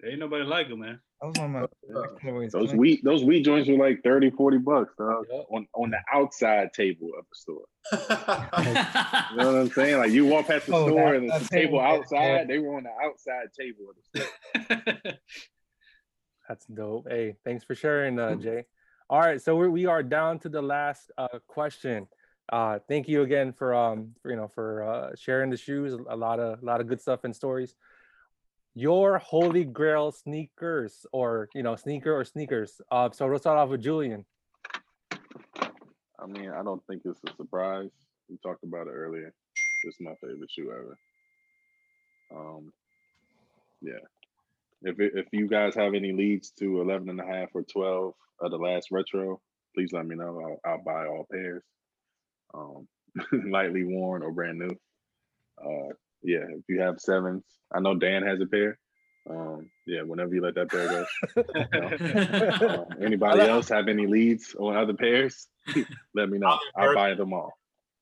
Ain't nobody like him, man. That was one of my colorways Those clean. wheat, those wheat joints were like 30, 40 bucks, dog. Yup. On on the outside table of the store. You know what I'm saying? Like you walk past the Oh, store and that there's a table table, outside, yeah. they were on the outside table of the store. That's dope. Hey, thanks for sharing, uh, Jay. All right, so we we are down to the last uh, question. Uh, thank you again for um for, you know for uh, sharing the shoes. A lot of a lot of good stuff and stories. Your holy grail sneakers, or you know sneaker or sneakers. Uh, so we'll start off with Julian. I mean, I don't think it's a surprise. We talked about it earlier. It's my favorite shoe ever. Um, yeah. If it, if you guys have any leads to 11 and a half or 12 of the last retro, please let me know. I'll, I'll buy all pairs. Um, lightly worn or brand new. Uh, yeah, if you have sevens, I know Dan has a pair. Um, yeah, whenever you let that pair go. Um, anybody like- else have any leads on other pairs? Let me know. I'll buy them all.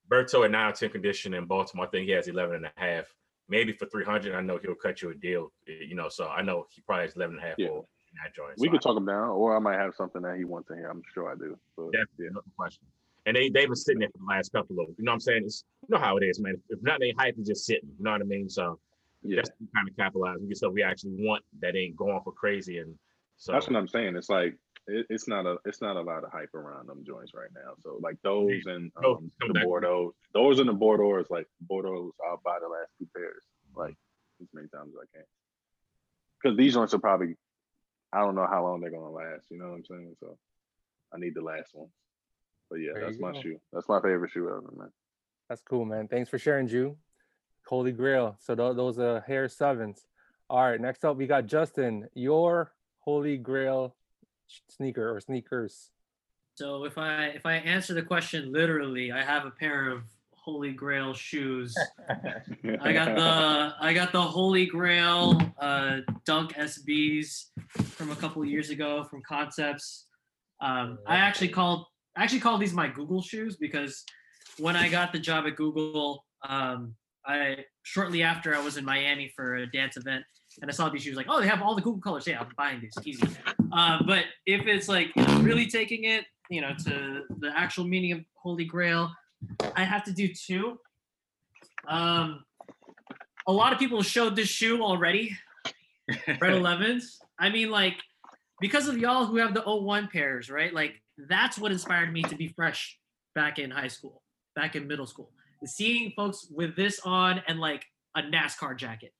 Berto at 9 out 10 condition in Baltimore. I think he has 11 and a half. Maybe for 300, I know he'll cut you a deal, you know, so I know he probably is 11 and a half Yeah. for that joint. We so could talk him down, or I might have something that he wants to hear I'm sure I do. But Definitely, yeah, no question. And they they've been sitting there for the last couple of, you know what I'm saying? It's you know how it is, man. If not they hype is just sitting, you know what I mean? So yeah. that's kind of capitalize. We get stuff we actually want that ain't going for crazy. And so That's what I'm saying. It's like it, it's not a it's not a lot of hype around them joints right now. So like those and um, the back. Bordeaux, those and the Bordeaux is like Bordeaux. I'll buy the last two pairs like as many times as I can. Because these joints are probably I don't know how long they're gonna last. You know what I'm saying? So I need the last ones. But yeah, There that's my go. shoe. That's my favorite shoe ever, man. That's cool, man. Thanks for sharing, Ju. Holy Grail. So tho- those are Hare sevens. All right, next up we got Justin. Your Holy Grail sneaker or sneakers. So if I if I answer the question literally, I have a pair of Holy Grail shoes. I got the I got the Holy Grail uh, Dunk SBs from a couple of years ago from Concepts. Um, I actually called I actually called these my Google shoes because when I got the job at Google, um, I shortly after I was in Miami for a dance event, and I saw these shoes. Like, oh, they have all the Google colors. Yeah, I'm buying these. Easy. Uh, but if it's like really taking it, you know, to the actual meaning of Holy Grail, I have to do two. Um, a lot of people showed this shoe already. Red 11s. I mean, like, because of y'all who have the 01 pairs, right? Like, that's what inspired me to be fresh back in high school, back in middle school. Seeing folks with this on and like a NASCAR jacket,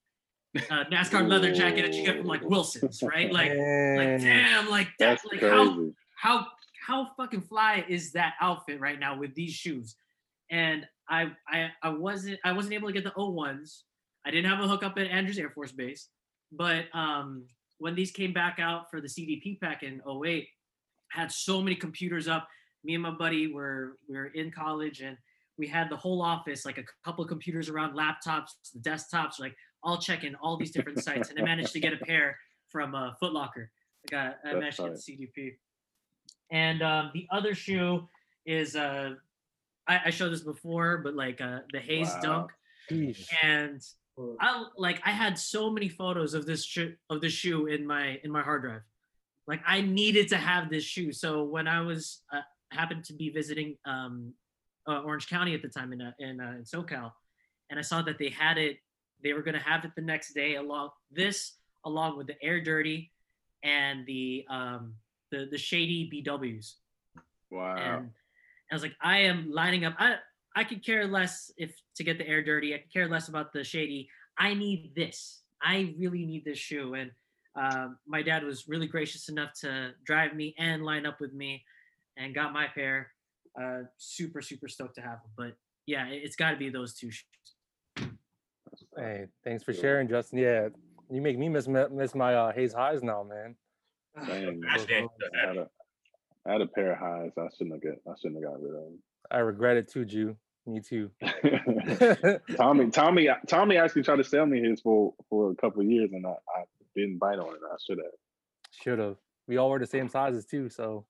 a NASCAR leather jacket that you get from like Wilson's, right? Like, like damn, like that, That's like how crazy. how how fucking fly is that outfit right now with these shoes? And I I I wasn't I wasn't able to get the O1s. I didn't have a hookup at Andrews Air Force Base, but um when these came back out for the CDP pack in 08, I had so many computers up. Me and my buddy were we were in college and we had the whole office, like a couple of computers around laptops, the desktops, like all checking all these different sites. And I managed to get a pair from uh, Foot Locker. I got I That's managed to get the CDP. And um, the other shoe is uh, I, I showed this before, but like uh, the Hayes Wow. Dunk, Sheesh. and I like I had so many photos of this shoe of the shoe in my in my hard drive. Like I needed to have this shoe. So when I was uh, happened to be visiting um, uh, Orange County at the time in uh, in, uh, in SoCal, and I saw that they had it. They were gonna have it the next day along this along with the Air Dirty and the um, the the shady BWs. Wow. And I was like, I am lining up. I I could care less if to get the air dirty. I could care less about the shady. I need this. I really need this shoe. And um, my dad was really gracious enough to drive me and line up with me, and got my pair. Uh, super super stoked to have them. But yeah, it- it's got to be those two shoes. Hey, thanks for sharing, Justin. Yeah, you make me miss miss my uh, Hayes highs now, man. Dang, I had a, I had a pair of highs. I shouldn't have get. I shouldn't have got rid of them. I regret it too, Ju. Me too. Tommy, Tommy, Tommy actually tried to sell me his for for a couple of years, and I, I didn't bite on it. I should have. Should have. We all wear the same sizes too, so.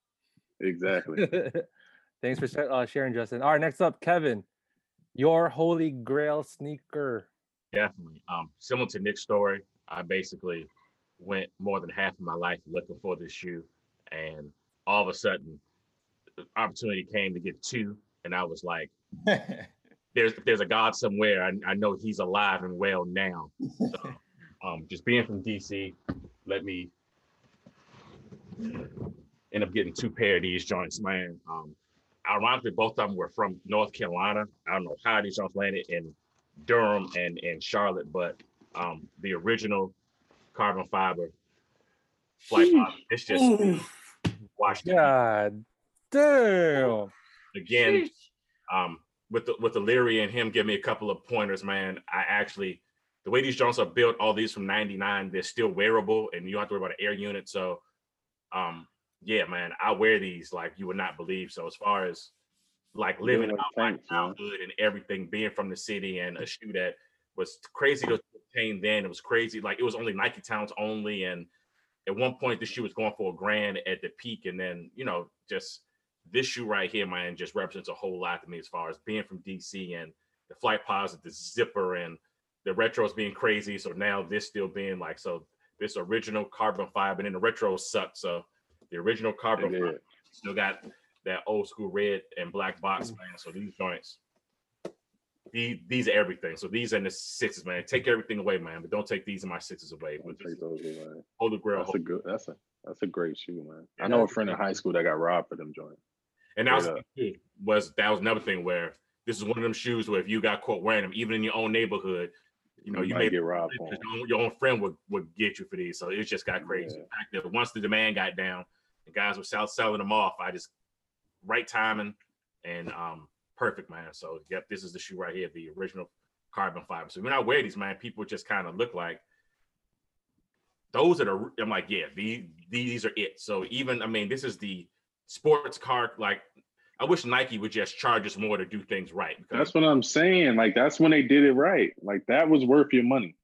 Exactly. Thanks for uh, sharing, Justin. All right, next up, Kevin. Your holy grail sneaker. Definitely. Um, similar to Nick's story, I basically went more than half of my life looking for this shoe, and all of a sudden, the opportunity came to get two, and I was like, "There's there's a God somewhere. I, I know He's alive and well now." So, um, just being from DC, let me end up getting two pair of these joints, man. Um, ironically, both of them were from North Carolina. I don't know how these joints landed in Durham and and Charlotte, but um, the original carbon fiber flight pod, it's just Ooh, washed. God damn. again. Um, with the with the Leary and him give me a couple of pointers, man. I actually the way these joints are built, all these from '99, they're still wearable, and you don't have to worry about an air unit. So, um, yeah, man, I wear these like you would not believe. So as far as like living out my childhood and everything, being from the city and a shoe that was crazy to obtain then. It was crazy. Like it was only Nike Towns only. And at one point the shoe was going for a grand at the peak. And then, you know, just this shoe right here, man, just represents a whole lot to me as far as being from DC and the flight pods with the zipper and the retros being crazy. So now this still being like so this original carbon fiber and then the retros suck. So the original carbon fiber still got that old school red and black box, mm. man. So these joints, these these are everything. So these are in the sixes, man. Take everything away, man, but don't take these in my sixes away. Don't But take those away. Holy Grail. That's a good. That's a that's a great shoe, man. Yeah, I know a friend in high school that got robbed for them joints. And that was, Straight the thing, too, was that was another thing where this is one of them shoes where if you got caught wearing them, even in your own neighborhood, you know, you, might may get robbed. your own, your own friend would, would get you for these. So it just got crazy. Yeah. The fact that once the demand got down, the guys were selling them off. I just right timing and um perfect, man. So yep, this is the shoe right here, the original carbon fiber. So when I wear these, man, people just kind of look like those are the I'm like, yeah, these these are it. So even I mean, this is the sports car. Like, I wish Nike would just charge us more to do things right. Because That's what I'm saying. Like that's when they did it right. Like that was worth your money.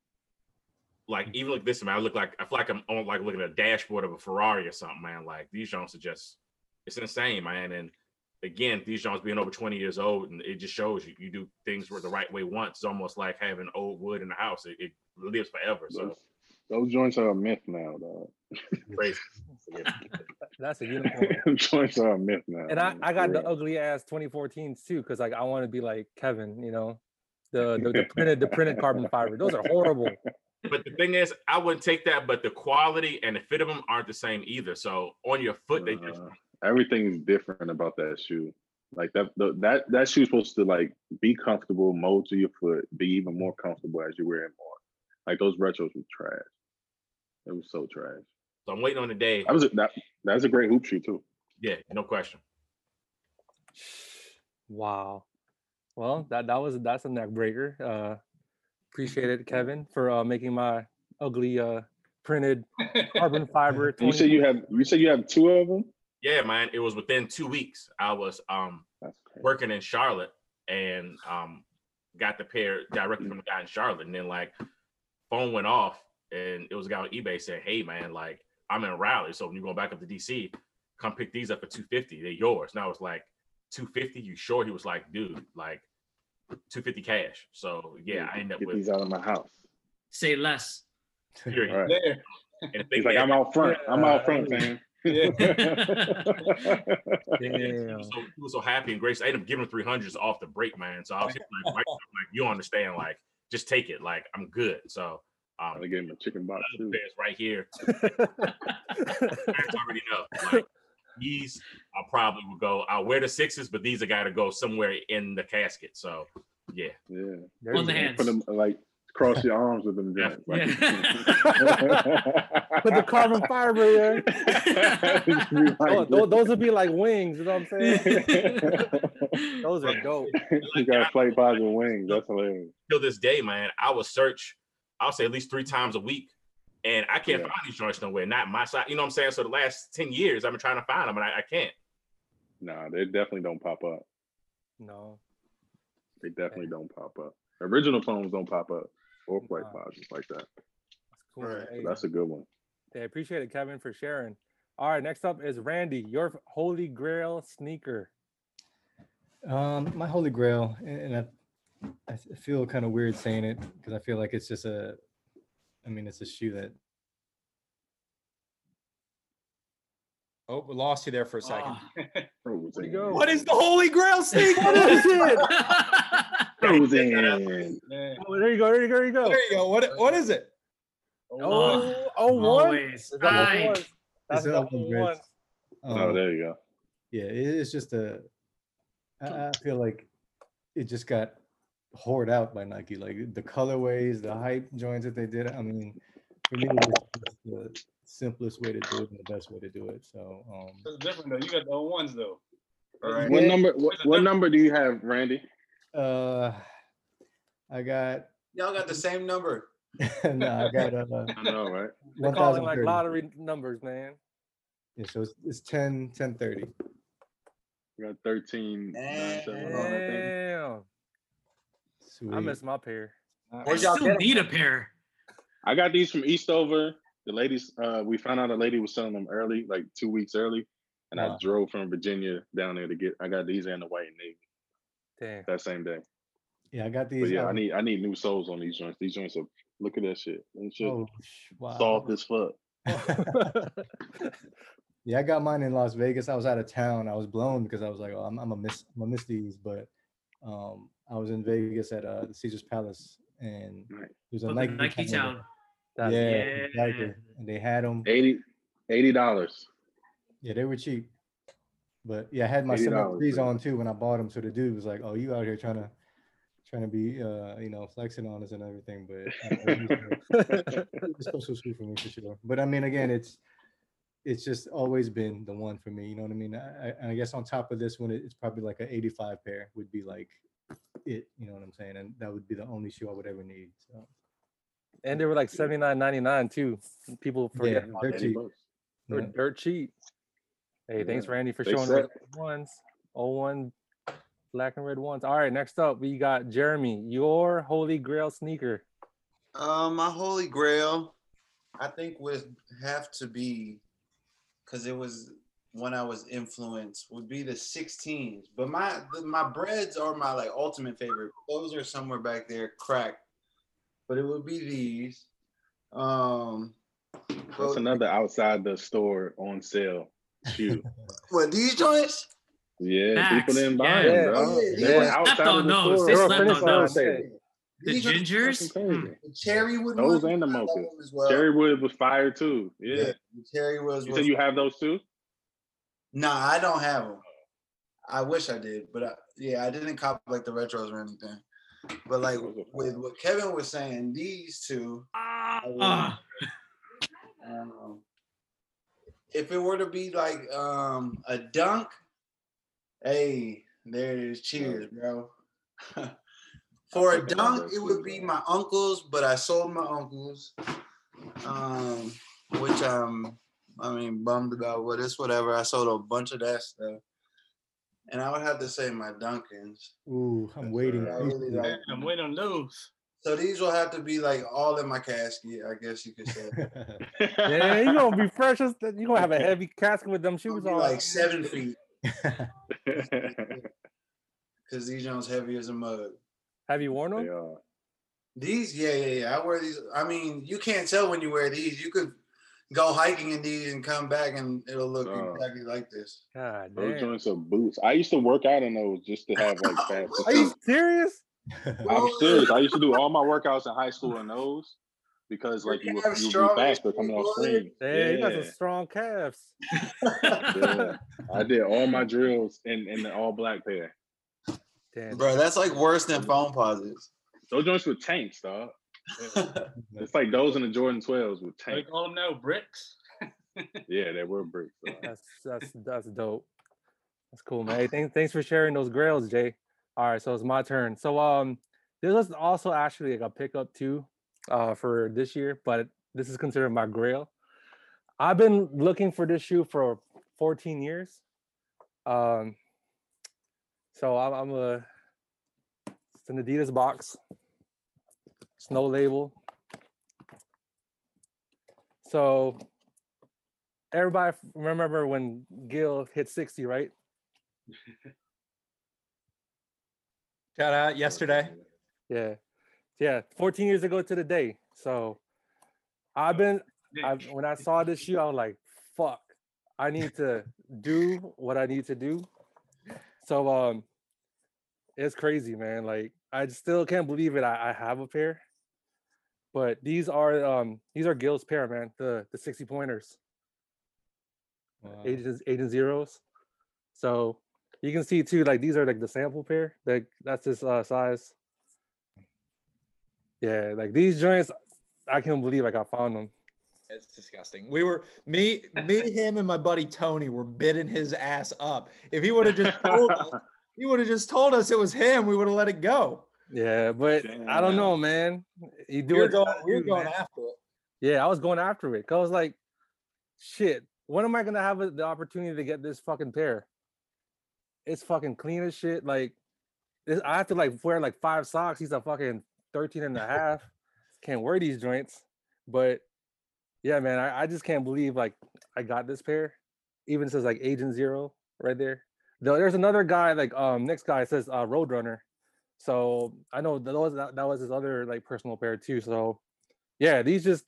like even like this, man, I look like I feel like I'm on like looking at a dashboard of a Ferrari or something, man. Like these joints are just it's insane, man. And again, these Jones being over 20 years old, and it just shows you you do things the right way once. It's almost like having old wood in the house. It, it lives forever. So Those, those joints are a myth now, dog. crazy. Yeah. That's a unicorn. joints are a myth now. and I, man, I got for the ugly ass 2014s too, because like I want to be like Kevin, you know, the, the the printed the printed carbon fiber. Those are horrible. But the thing is, I wouldn't take that, but the quality and the fit of them aren't the same either. So on your foot, they just Uh, everything is different about that shoe. Like that, the, that that shoe's supposed to like be comfortable, mold to your foot, be even more comfortable as you wear it more. Like those retros were trash. It was so trash. so I'm waiting on the day. That was a, that. That's a great hoop shoe too. Yeah, no question. Wow. Well, that that was that's a neck breaker. Uh appreciate it, Kevin, for uh making my ugly uh printed carbon fiber. You said you have you said you have two of them. Yeah, man. It was within two weeks. I was um working in Charlotte and um got the pair directly from the guy in Charlotte. And then like phone went off and it was a guy on eBay saying, Hey man, like I'm in Raleigh. So when you go back up to DC, come pick these up for 250. They're yours. And I was like, 250, you sure? He was like, dude, like 250 cash. So yeah, I ended up Get with these out of my house. Say less. period. All right. There. And He's like, I'm out front. I'm out front, man. Yeah. he was so, he was so happy and gracious. I ended up giving him 300s off the break, man. So I was like, right, I'm like, you understand, like, just take it. Like, I'm good. So um I gave him a chicken box other too. pairs right here. Parents already know. Like these, I probably will go. I'll wear the sixes, but these are got to go somewhere in the casket. So yeah, Yeah. There On the hands. Put them like cross your arms with them. Yeah. joints, like- Put the carbon fiber in like, oh, those those would be like wings, you know what I'm saying? Those are dope. you gotta play Flightposite wings. That's hilarious. till this day, man, I will search. I'll say at least three times a week, and I can't Yeah. find these joints nowhere. Not my side. You know what I'm saying? So the last ten years, I've been trying to find them, and I, I can't. Nah, they definitely don't pop up. No. They definitely don't pop up. Original foams don't pop up or flight Nah. positives like that. That's cool. Right. Hey, So that's a good one. I appreciate it, Kevin, for sharing. All right, next up is Randy, your holy grail sneaker. Um, my holy grail, and and I, I f- feel kind of weird saying it because I feel like it's just a, I mean, it's a shoe that Oh, we lost you there for a second. Ah. Frozen. you go? What is the Holy Grail sneaker? What is it? Frozen. Oh, there you go. There you go. There you go. there you go. What what is it? Oh, oh, one. Always. Is that what it Right. was? That's It's the up on whole grids. one. Oh, um, there you go. yeah, it is just a. I, I feel like it just got hoard out by Nike. Like the colorways, the hype joints that they did. I mean, for me, it's just the simplest way to do it and the best way to do it. So, um, It's different though. You got the old ones though. Right. What Yeah. number? What, what number do you have, Randy? Uh, I got Y'all got the same number. no, I got uh, I know, right? They one call it like lottery numbers, man. Yeah, so it's, it's 10, 10 30. You got 13, 971 on, I think. Damn. Sweet. I missed my pair. I Where'd y'all still need a pair. I got these from Eastover. The ladies, uh, we found out a lady was selling them early, like two weeks early. And I drove from Virginia down there to get I got these and the white and navy Damn. that same day. Yeah, I got But these. yeah, I um, need I need new soles on these joints. These joints are look at that shit. That shit oh, sh- wow. soft as fuck. Yeah, I got mine in Las Vegas. I was out of town. I was blown because I was like, oh, I'm, I'm gonna miss, I'm gonna miss these. But um, I was in Vegas at uh, the Caesar's Palace, and Right. there's a Oh, Nike, Nike calendar. Town. That's- Yeah, Yeah. exactly. And they had them. 80 dollars. Yeah, they were cheap. But yeah, I had my $80 summer threes on too when I bought them. So the dude was like, "Oh, you out here trying to, trying to be, uh, you know, flexing on us and everything." But uh, it's a special shoe for me for sure. But I mean, again, it's it's just always been the one for me. You know what I mean? I, I- I guess on top of this one, it's probably like an 85 pair would be like it. You know what I'm saying? And that would be the only shoe I would ever need. So and they were like 79.99 too. People forget Yeah, they're cheap. They were yeah. dirt cheap. Hey, thanks Randy for They showing set- us the ones. Oh one black and red ones. All right, next up we got Jeremy, your holy grail sneaker. Um, my holy grail, I think would have to be, cause it was when I was influenced would be the 16s. But my the, my breads are my like ultimate favorite. Those are somewhere back there, cracked. But it would be these. Um That's another outside the store on sale shoe. what these joints? Yeah, Facts, people didn't buy yeah. them, Oh, bro. yeah, They they were were outside slept on those. store. They They slept on those. The These gingers. Fucking crazy. Hmm. the Those ones, and the I love mochas. them as was fire too. Yeah. yeah, the cherrywood You was said you have those too? Nah, I don't have them. I wish I did, but I, yeah, I didn't cop like the retros or anything. But like with what Kevin was saying, these two, Ah, would- ah. um, if it were to be like um a dunk, hey, there it is. Cheers, bro. For a dunk, it would be my uncle's, but I sold my uncle's, um, which um, I mean, bummed about. But it's whatever. I sold a bunch of that stuff, and I would have to say my Dunkins. Ooh, I'm That's waiting. Really like. I'm waiting on those. So these will have to be like all in my casket, I guess you could say. Yeah, you're gonna be fresh as you gonna have a heavy casket with them It'll shoes on. like seven feet because these Jones heavy as a mug. Have you worn them? These, yeah, yeah, yeah. I wear these. I mean, you can't tell when you wear these. You could go hiking in these and come back and it'll look Oh. exactly like this. God Those damn. joints are boots. I used to work out in those just to have like fast. Are you serious? I'm serious. I used to do all my workouts in high school in those because like you You were have you faster coming off blood? screen. Damn, you got some strong calves. yeah. I did all my drills in in the all black pair. Damn. Bro, that's like worse than Foamposites. Those joints with tanks, dog. It's like those in the Jordan 12s with They tanks. call them now bricks. Yeah, they were bricks. dog. That's that's that's dope. That's cool, man. Hey, thanks thanks for sharing those grails, Jay. All right, so it's my turn. So um, this was also actually like a pickup too, uh, for this year, but this is considered my grail. I've been looking for this shoe for 14 years. Um, so I'm, I'm a it's an Adidas box, It's no label. So everybody remember when Gil hit 60, right? Shout out yesterday. Yeah. Yeah. 14 years ago to the day. So I've been I when I saw this shoe, I was like, fuck, I need to do what I need to do. So um it's crazy, man. Like I still can't believe it. I, I have a pair. But these are um these are Gil's pair, man. The the 60 pointers. Wow. Agents agent zeros. So you can see too, like these are like the sample pair. Like that's this uh, size. Yeah, like these joints, I can't believe like I found them. It's disgusting. We were me, me, him, and my buddy Tony were bidding his ass up. If he would have just told us, he would have just told us it was him. We would have let it go. Yeah, but I don't Damn. know, man. You do We were what going, we were do, going man. after it. Yeah, I was going after it. Cause I was like, shit, when am I gonna have a- the opportunity to get this fucking pair? It's fucking clean as shit. Like this, I have to like wear like five socks. He's a fucking 13 and a half. Can't wear these joints. But yeah, man, I, I just can't believe like I got this pair. Even says like agent zero right there. Though there's another guy, like um next guy says uh Roadrunner. So I know that was that, that was his other like personal pair too. So yeah, these just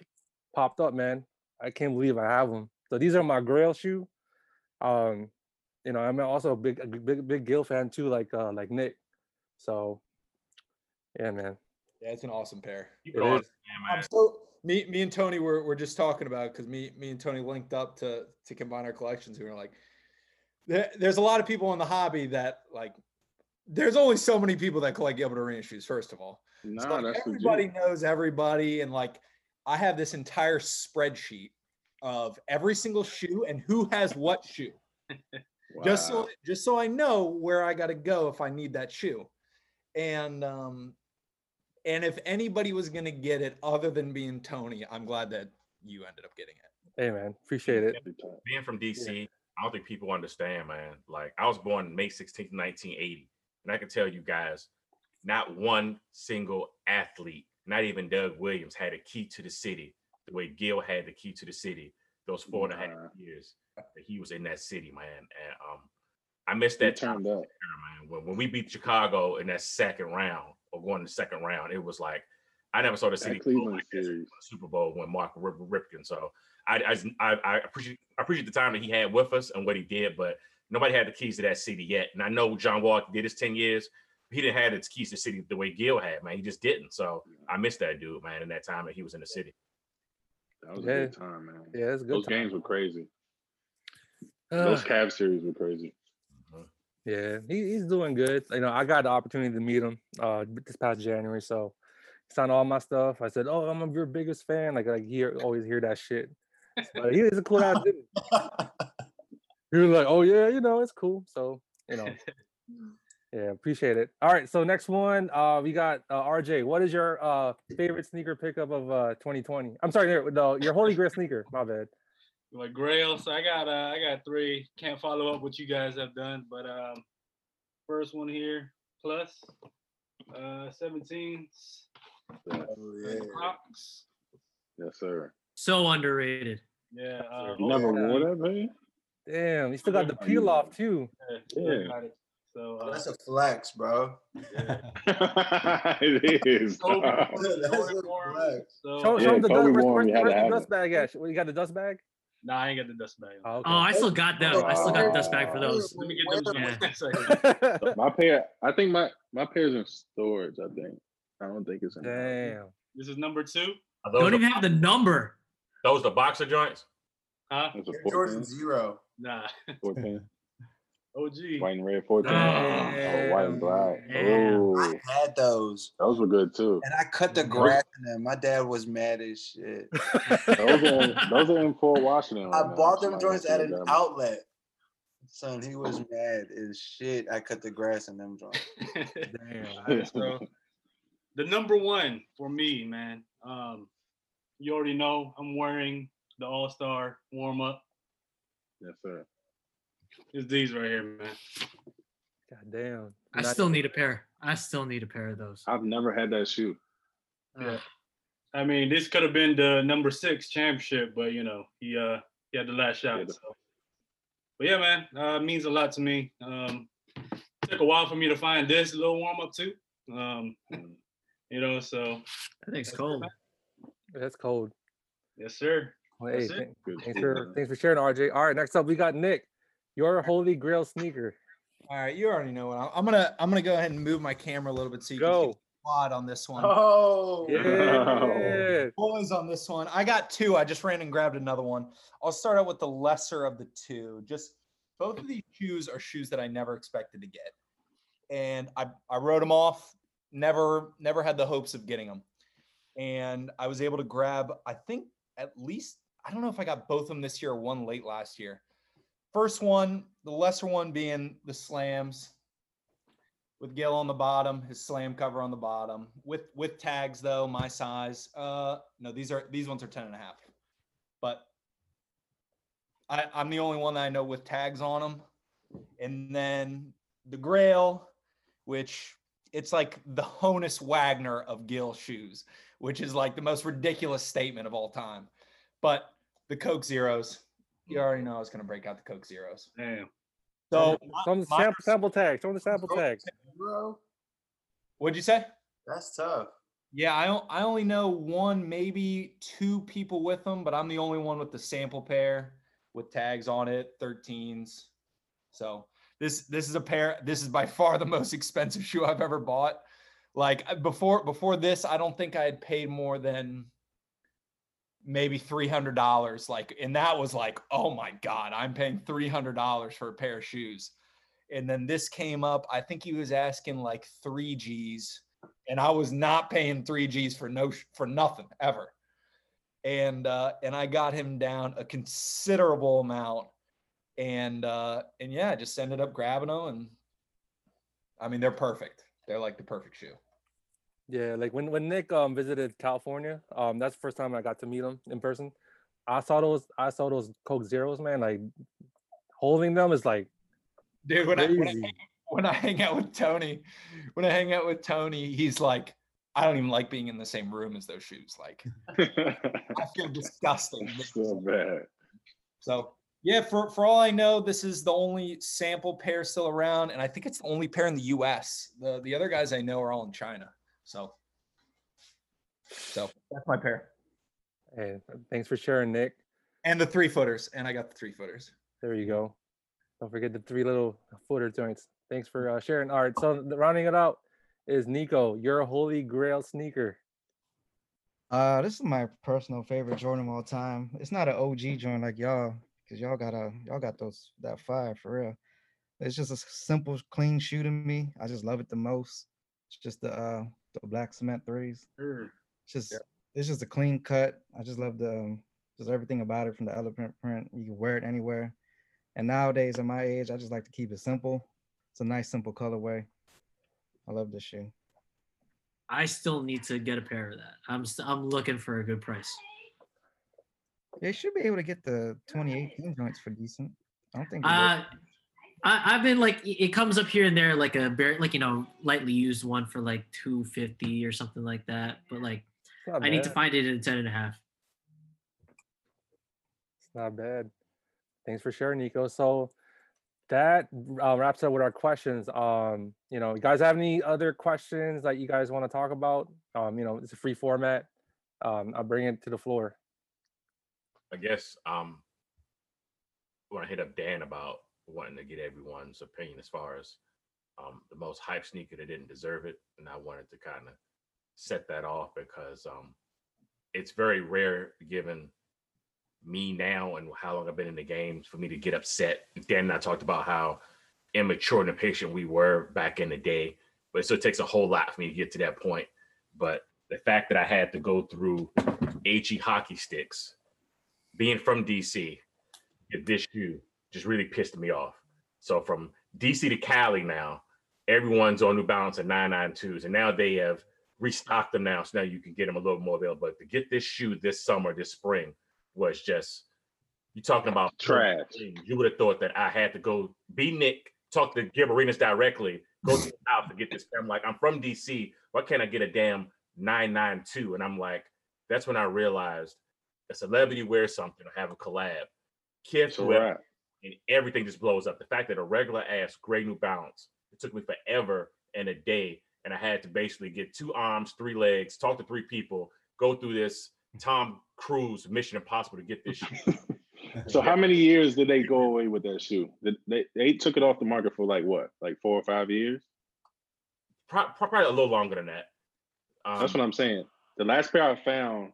popped up, man. I can't believe I have them. So these are my Grail shoe. Um, you know, I'm also a big, a big, big Gil fan too, like uh, like Nick. So, yeah, man. Yeah, it's an awesome pair. Keep It it on, is. I'm so me, me and Tony were, were just talking about because me, me and Tony linked up to to combine our collections. We were like, there, there's a lot of people in the hobby that like. There's only so many people that collect Gilbert Arena shoes. First of all, So, Nah, like, that's everybody legit. knows everybody, and like I have this entire spreadsheet of every single shoe and who has what shoe, just so just so I know where I got to go if I need that shoe, and um, and if anybody was gonna get it other than being Tony, I'm glad that you ended up getting it. Hey, man. Appreciate it. Being from DC, I don't think people understand, man. Like I was born May 16th, 1980. And I can tell you guys, not one single athlete, not even Doug Williams, had a key to the city the way Gil had the key to the city. Those four and a half years that he was in that city, man. And um, I missed that time, man. When, when we beat Chicago in that second round or going to the second round, it was like I never saw the city That go Cleveland like this the Super Bowl when Mark Rip- Rypien. So I, I I I appreciate I appreciate the time that he had with us and what he did, but nobody had the keys to that city yet. And I know John Wall did his ten years. He didn't have the keys to the city the way Gil had, man. He just didn't. So I missed that dude, man, in that time that he was in the city. That was Yeah. a good time, man. Yeah, it's a good Those time. games were crazy. Uh, Those Cavs series were crazy. Yeah, he, he's doing good. You know, I got the opportunity to meet him uh this past January, so he signed all my stuff. I said, "Oh, I'm your biggest fan." Like, like hear always hear that shit. But he is a cool ass dude. He was like, "Oh yeah, you know, it's cool." So you know, yeah, appreciate it. All right, so next one, uh, we got uh, RJ. What is your uh favorite sneaker pickup of uh 2020? I'm sorry, no, your Holy Grail sneaker. My bad. like Grail. So I got uh, I got three. Can't follow up what you guys have done, but um, first one here plus uh 17 Yeah. Crocs. Yes, sir. So underrated. Yeah. Uh, You never yeah. wore that, man? Damn, you still got the peel off too. yeah, Yeah. Got it. So Oh, uh, that's a flex, bro. it is. Kobe- dog. That's Kobe a for 'em. flex. So, Show, Yeah, show him the, Kobe dust, where's, where's, to where's the have dust it. bag at? Well, you got the dust bag? nah, I ain't got the dust bag. Oh, Oh, I still got them. I still got the dust bag for those. Let me get those. them. the- Second. my pair, I think my my pair's in storage. I think. I don't think it's in. Damn. This is number two. Don't the, even have the number. those the boxer joints? Huh? It's a Air 14, Jordan zero. Nah. 14, OG. white and red 14. Oh, white and black. Damn. Oh, I had those. those were good too. And I cut the grass in them. My dad was mad as shit. Those are in, those are in Fort Washington. I now. bought them Somebody joints at an got 'em. outlet. Son, he was mad as shit. I cut the grass in them joints. Damn. Alright, so the number one for me, man. Um, you already know I'm wearing the All Star warm up. Yes, sir. It's these right here, man. God damn. I Not- still need a pair. I still need a pair of those. I've never had that shoe. Yeah. I mean, this could have been the number six championship, but you know, he uh he had the last shot. Yeah, so. But yeah, man, uh, means a lot to me. Um, took a while for me to find this little warm up too. Um, you know, so That thing's cold. That's cold. yes, sir. Well, hey, That's it. thank- Good thanks for thanks for sharing, RJ. All right, next up we got Nick. Your Holy Grail sneaker. All right, you already know what I'm, I'm gonna. I'm gonna go ahead and move my camera a little bit so you can see the quad on this one. Oh, Yeah. Boys on this one. I got two. I just ran and grabbed another one. I'll start out with the lesser of the two. Just both of these shoes are shoes that I never expected to get, and I I wrote them off. Never never had the hopes of getting them, and I was able to grab. I think at least I don't know if I got both of them this year or one late last year. First one, the lesser one being the slams with Gil on the bottom, his slam cover on the bottom, with with tags though, my size. Uh no, these are these ones are 10 and a half. But I, I'm the only one that I know with tags on them. And then the Grail, which it's like the Honus Wagner of Gil shoes, which is like the most ridiculous statement of all time. But the Coke Zeros, you already know I was gonna break out the Coke Zeros. Damn. So Some my- sample, sample tag. Show them the sample Coke tag. bro. what'd you say? That's tough. Yeah, I don't, I only know one, maybe two people with them, but I'm the only one with the sample pair with tags on it, 13s. So this this is a pair. This is by far the most expensive shoe I've ever bought. Like uh, before before this, I don't think I had paid more than maybe three hundred dollars. Like, and that was like, oh my god, I'm paying three hundred dollars for a pair of shoes. And then this came up. I think he was asking like three G's and I was not paying three G's for no for nothing ever. And uh, and I got him down a considerable amount, and uh, and yeah, I just ended up grabbing them, and I mean they're perfect. They're like the perfect shoe. Yeah, like when when Nick um visited California, um that's the first time I got to meet him in person. I saw those I saw those Coke Zeros, man. Like holding them is like Dude, when I, when I crazy. when I hang out with Tony, when I hang out with Tony, he's like, I don't even like being in the same room as those shoes. Like I feel disgusting. so bad. So yeah, for for all I know, this is the only sample pair still around, and I think it's the only pair in the U.S. The the other guys I know are all in China. So so that's my pair. Hey, thanks for sharing, Nick. And the three footers, and I got the three footers. There you go. Don't forget the three little footer joints. Thanks for uh, sharing. All right, so the- rounding it out is Nico, your holy grail sneaker. Uh, this is my personal favorite Jordan of all time. It's not an OG joint like y'all, because y'all got a y'all got those that fire for real. It's just a s- simple, clean shoe to me. I just love it the most. It's just the uh the black cement threes. Sure. It's just it's just a clean cut. I just love the um, just everything about it from the elephant print. You can wear it anywhere. And nowadays at my age, I just like to keep it simple. It's a nice simple colorway. I love this shoe. I still need to get a pair of that. I'm st- I'm looking for a good price. They should be able to get the 2018 joints for decent. I don't think. Uh, I, I've been like, it it comes up here and there, like a bare, like you know, lightly used one for like two fifty or something like that. But like, It's not I need to find it in ten and a half. It's not bad. Thanks for sharing, Nico. So that uh, wraps up with our questions. Um, you know, you guys have any other questions that you guys want to talk about? Um, you know, it's a free format. Um, I'll bring it to the floor. I guess um I want to hit up Dan about wanting to get everyone's opinion as far as um the most hype sneaker that didn't deserve it. And I wanted to kind of set that off because um it's very rare given me now and how long I've been in the game for me to get upset. Dan and I talked about how immature and impatient we were back in the day, but it still takes a whole lot for me to get to that point. But the fact that I had to go through HE hockey sticks, being from DC, get this shoe just really pissed me off. So from DC to Cali now, everyone's on New Balance at 992s, and now they have restocked them now, so now you can get them a little more available. But to get this shoe this summer, this spring, was just you're talking about Trash. You would have thought that I had to go be Nick, talk to Gil Arenas directly, go to the house to get this. I'm like, I'm from DC. Why can't I get a damn 992? And I'm like, that's when I realized a celebrity wears something or have a collab. Kiss will, wrap. And everything just blows up. The fact that a regular ass gray New Balance, it took me forever and a day, and I had to basically get two arms, three legs, talk to three people, go through this Tom Cruise Mission Impossible to get this shoe. So how many years did they go away with that shoe? Did They they took it off the market for like what, like four or five years? Pro- probably a little longer than that. Um, That's what I'm saying. The last pair I found,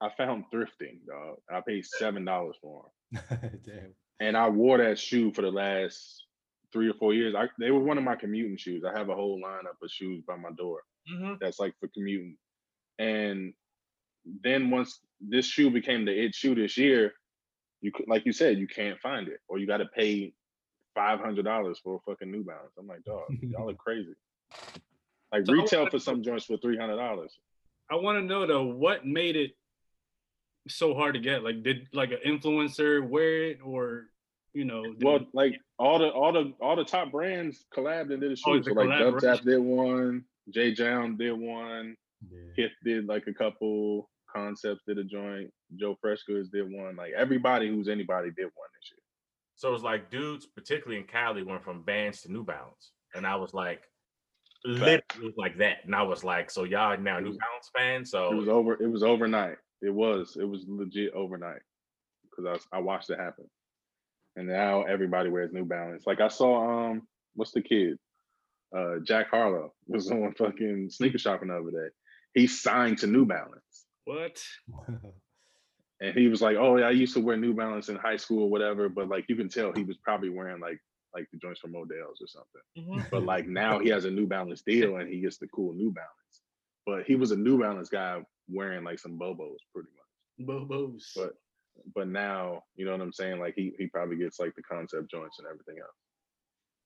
I found thrifting, dog. I paid seven dollars for them, Damn. And I wore that shoe for the last three or four years. I, they were one of my commuting shoes. I have a whole lineup of shoes by my door mhm. that's like for commuting. And then once this shoe became the it shoe this year, you could, like you said, you can't find it, or you got to pay five hundred dollars for a fucking New Balance. I'm like, dog, y'all are crazy. Like So retail wanna- for some joints for three hundred dollars. I want to know though, what made it so hard to get? Like, did like an influencer wear it, or you know? Well, it- like all the all the all the top brands collabed and did a Oh, so like Dub Tap did one, JJJJound did one, Yeah. Kith did like a couple, Concepts did a joint, Joe Freshgoods did one. Like everybody who's anybody did one this year. So it was like dudes, particularly in Cali, went from Vans to New Balance, and I was like, literally like that. And I was like, so y'all now New Balance fans? So it was over. It was overnight. It was. It was legit overnight because I was, I watched it happen, and now everybody wears New Balance. Like I saw um, what's the kid? Uh, Jack Harlow was on fucking sneaker shopping the other day. He signed to New Balance, what? and he was like, "Oh yeah, I used to wear New Balance in high school or whatever." But like you can tell, he was probably wearing like like the joints from Modell's or something. Mhm. But like now he has a New Balance deal, and he gets the cool New Balance. But he was a New Balance guy wearing like some Bobos pretty much. Bobos. But but now you know what I'm saying. Like he he probably gets like the concept joints and everything else.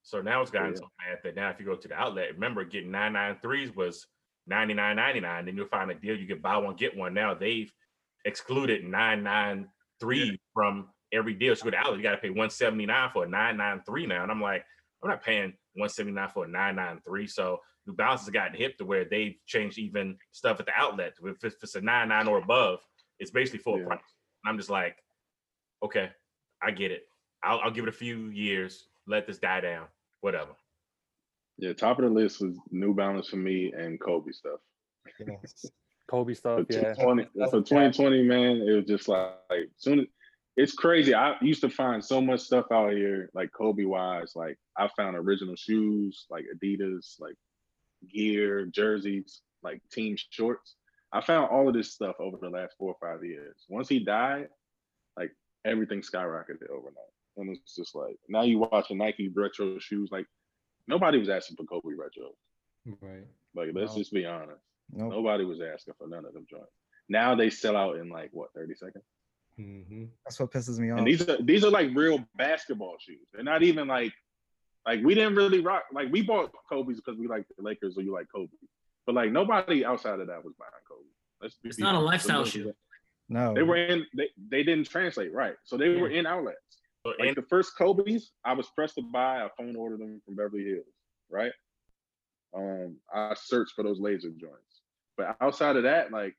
so now it's gotten Yeah. so bad that now if you go to the outlet, remember getting 993s was 99.99. Then you'll find a deal, you can buy one, get one. Now they've excluded 993 from every deal. So go to outlet, you gotta pay 179 for a 993 now. And I'm like, I'm not paying 179 for a 993. So New Balance has gotten hip to where they've changed even stuff at the outlet. If it's, if it's a 99 or above, it's basically full Yeah. price. And I'm just like, okay. I get it. I'll, I'll give it a few years. Let this die down. Whatever. Yeah, top of the list was New Balance for me and Kobe stuff. Yes. Kobe stuff. For Yeah. 20, for 2020, man, it was just like, like soon as it's crazy. I used to find so much stuff out here, like Kobe wise. Like I found original shoes, like Adidas, like gear, jerseys, like team shorts. I found all of this stuff over the last four or five years. Once he died, like everything skyrocketed overnight. And it's just like now you watch watching Nike retro shoes, like nobody was asking for Kobe retro. Right. Like let's No. just be honest. Nope. Nobody was asking for none of them joints. Now they sell out in like what 30 seconds. hmm That's what pisses me off. And these are these are like real basketball shoes. They're not even like like we didn't really rock like we bought Kobe's because we like the Lakers or you like Kobe. But like nobody outside of that was buying Kobe. Let's be It's not a lifestyle Those- shoe. no. They were in they, they didn't translate right. So they were in outlets. So, Like and the first Kobe's, I was pressed to buy. I phone ordered them from Beverly Hills, right? Um, I searched for those laser joints, but outside of that, like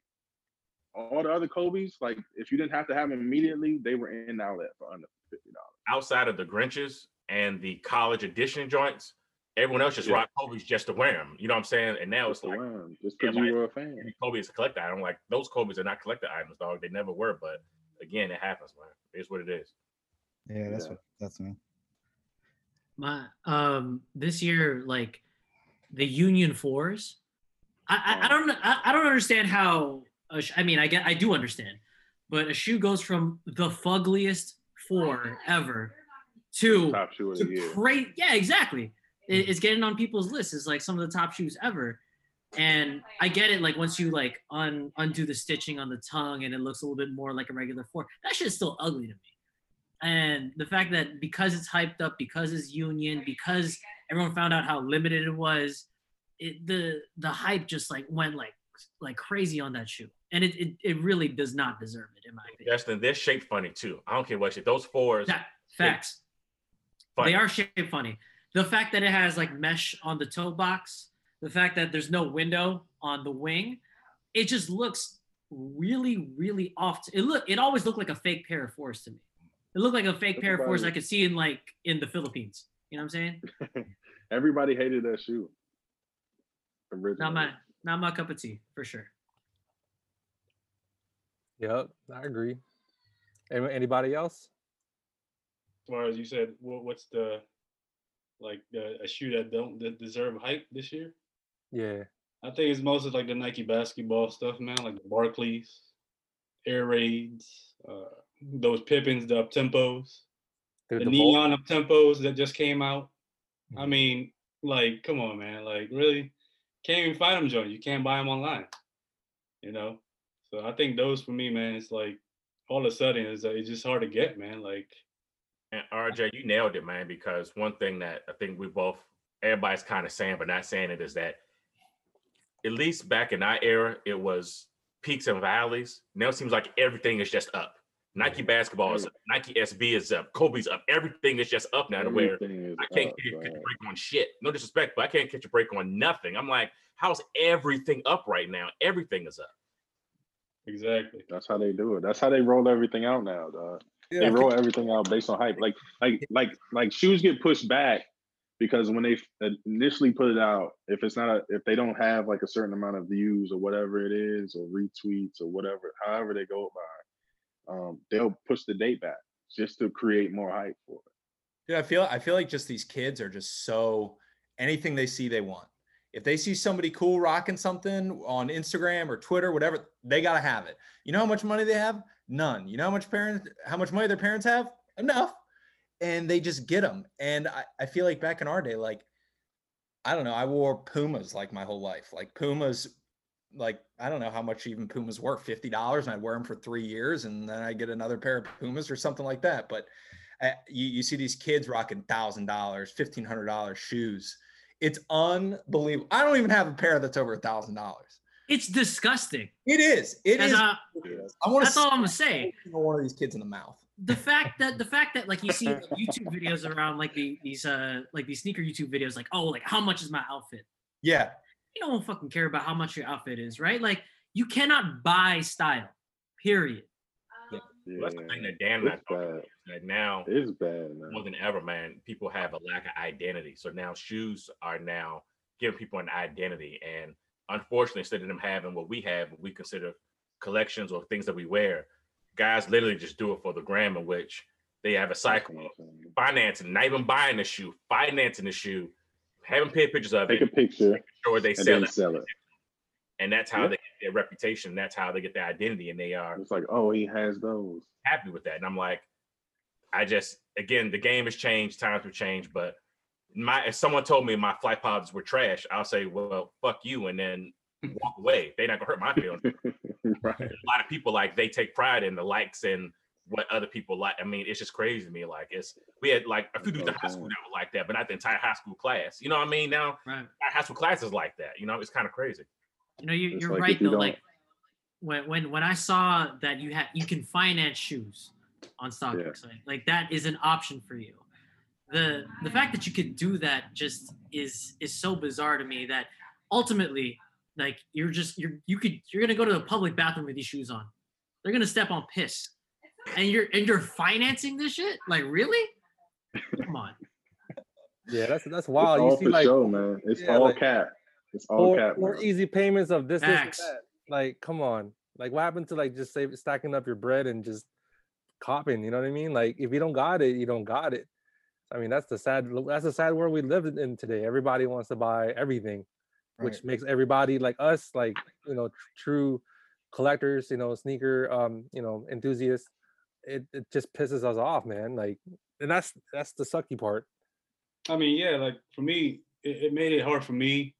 all the other Kobe's, like if you didn't have to have them immediately, they were in outlet for under fifty dollars. outside of the Grinches and the college edition joints, everyone else just Yeah. rock Kobe's just to wear them. You know what I'm saying? And now it's Just like just because you were a fan. Kobe is a collector item. Like those Kobe's are not collector items, dog. They never were. But again, it happens, man. It's what it is. yeah, that's Yeah. what that's me. My um this year, like the Union Fours. I I, I don't I, I don't understand how. A sh- I mean, I get I do understand, but a shoe goes from the fuggliest four ever to Top shoe of the to year. great. Yeah, exactly. It's getting on people's lists as like some of the top shoes ever. And I get it, like once you like un undo the stitching on the tongue and it looks a little bit more like a regular four, that shit's still ugly to me. And the fact that because it's hyped up, because it's union, because everyone found out how limited it was, it the the hype just like went like like crazy on that shoe. And it it, it really does not deserve it, in my opinion. Justin, they're shaped funny too. I don't care what shit. Those fours, Yeah, facts. funny. They are shaped funny. The fact that it has like mesh on the toe box, the fact that there's no window on the wing, it just looks really, really off. It look. It always looked like a fake pair of fours to me. It looked like a fake pair of fours I could see in like in the Philippines. You know what I'm saying? Everybody hated that shoe. Originally. Not my not my cup of tea for sure. Yep, I agree. Anybody else? As far as you said, what, what's the like the, a shoe that don't that deserve hype this year? Yeah. I think it's mostly like the Nike basketball stuff, man, like the Barkleys, Air Raids, uh, those Pippens, the up tempos, the, the neon up tempos that just came out. I Mm-hmm. mean, like, come on, man, like, really, can't even find them joint. You can't buy them online, you know. So I think those for me, man, it's like all of a sudden it's, it's just hard to get, man. Like, And RJ, you nailed it, man. Because one thing that I think we both, everybody's kind of saying, but not saying it, is that at least back in our era, it was peaks and valleys. Now it seems like everything is just up. Nike basketball is up, Nike SB is up, Kobe's up. Everything is just up now to where I can't up, catch, catch a break on shit. No disrespect, but I can't catch a break on nothing. I'm like, how's everything up right now? Everything is up. exactly. That's how they do it. That's how they roll everything out now, dog. Yeah, they roll everything out based on hype. Like like like like shoes get pushed back because when they initially put it out, if it's not a, if they don't have like a certain amount of views or whatever it is or retweets or whatever, however they go by, um, they'll push the date back just to create more hype for it. Yeah, I feel I feel like just these kids are just so anything they see they want. If they see somebody cool rocking something on Instagram or Twitter, whatever, they gotta have it. You know how much money they have? None. You know how much parents how much money their parents have? Enough. And they just get them. And I, I feel like back in our day, like I don't know, I wore Pumas like my whole life. Like Pumas, like I don't know how much even Pumas were, fifty dollars, and I'd wear them for three years, and then I get another pair of Pumas or something like that. But uh, you, you see these kids rocking thousand dollars, fifteen hundred dollars shoes. It's unbelievable. I don't even have a pair that's over a thousand dollars. It's disgusting. It is. It As is. a- I want to. that's all I'm gonna say. One of these kids in the mouth. the fact that the fact that like you see like, YouTube videos around like the, these uh like these sneaker YouTube videos like oh like how much is my outfit? Yeah. You don't fucking care about how much your outfit is, right? Like you cannot buy style. Period. Yeah. Yeah, Well, that's the thing that Dan and I it's talked bad. about. is That now It's bad, man. more than ever, man, people have a lack of identity. So now shoes are now giving people an identity. And unfortunately, instead of them having what we have, what we consider collections or things that we wear, guys literally just do it for the gram in which they have a cycle of financing, not even buying the shoe, financing the shoe, having paid pictures of it, Take a picture sure they sell it. sell it. And that's how Yeah. they get their reputation. That's how they get their identity. And they are It's like, oh, he has those. happy with that. And I'm like, I just again, the game has changed, times have changed, but my if someone told me my flight pods were trash, I'll say, well, fuck you, and then walk away. They're not gonna hurt my feelings. right. A lot of people like they take pride in the likes and what other people like. I mean, it's just crazy to me. Like it's we had like a few dudes in high school that were like that, but not the entire high school class. You know what I mean? Now Right. our high school class is like that. You know, it's kind of crazy. You know, you, you're like right you though. Like when when when I saw that you had you can finance shoes on StockX, Yeah. right? like that is an option for you. The the fact that you could do that just is is so bizarre to me that ultimately, like you're just you're you could you're gonna go to the public bathroom with these shoes on. They're gonna step on piss. And you're and you're financing this shit? Like really? Come on. Yeah, that's that's wild It's wild. all You see for like show, man. It's yeah, all like, cap. It's all four, cap. four easy payments of this, this, that. Like, come on. Like, what happened to like just save stacking up your bread and just copping? You know what I mean? Like, if you don't got it, you don't got it. I mean, that's the sad. That's the sad world we live in- today. Everybody wants to buy everything, which makes everybody like us, like you know, tr- true collectors, you know, sneaker, um, you know, enthusiasts. It it just pisses us off, man. Like, and that's that's the sucky part. I mean, yeah, like for me, it, it made it hard for me.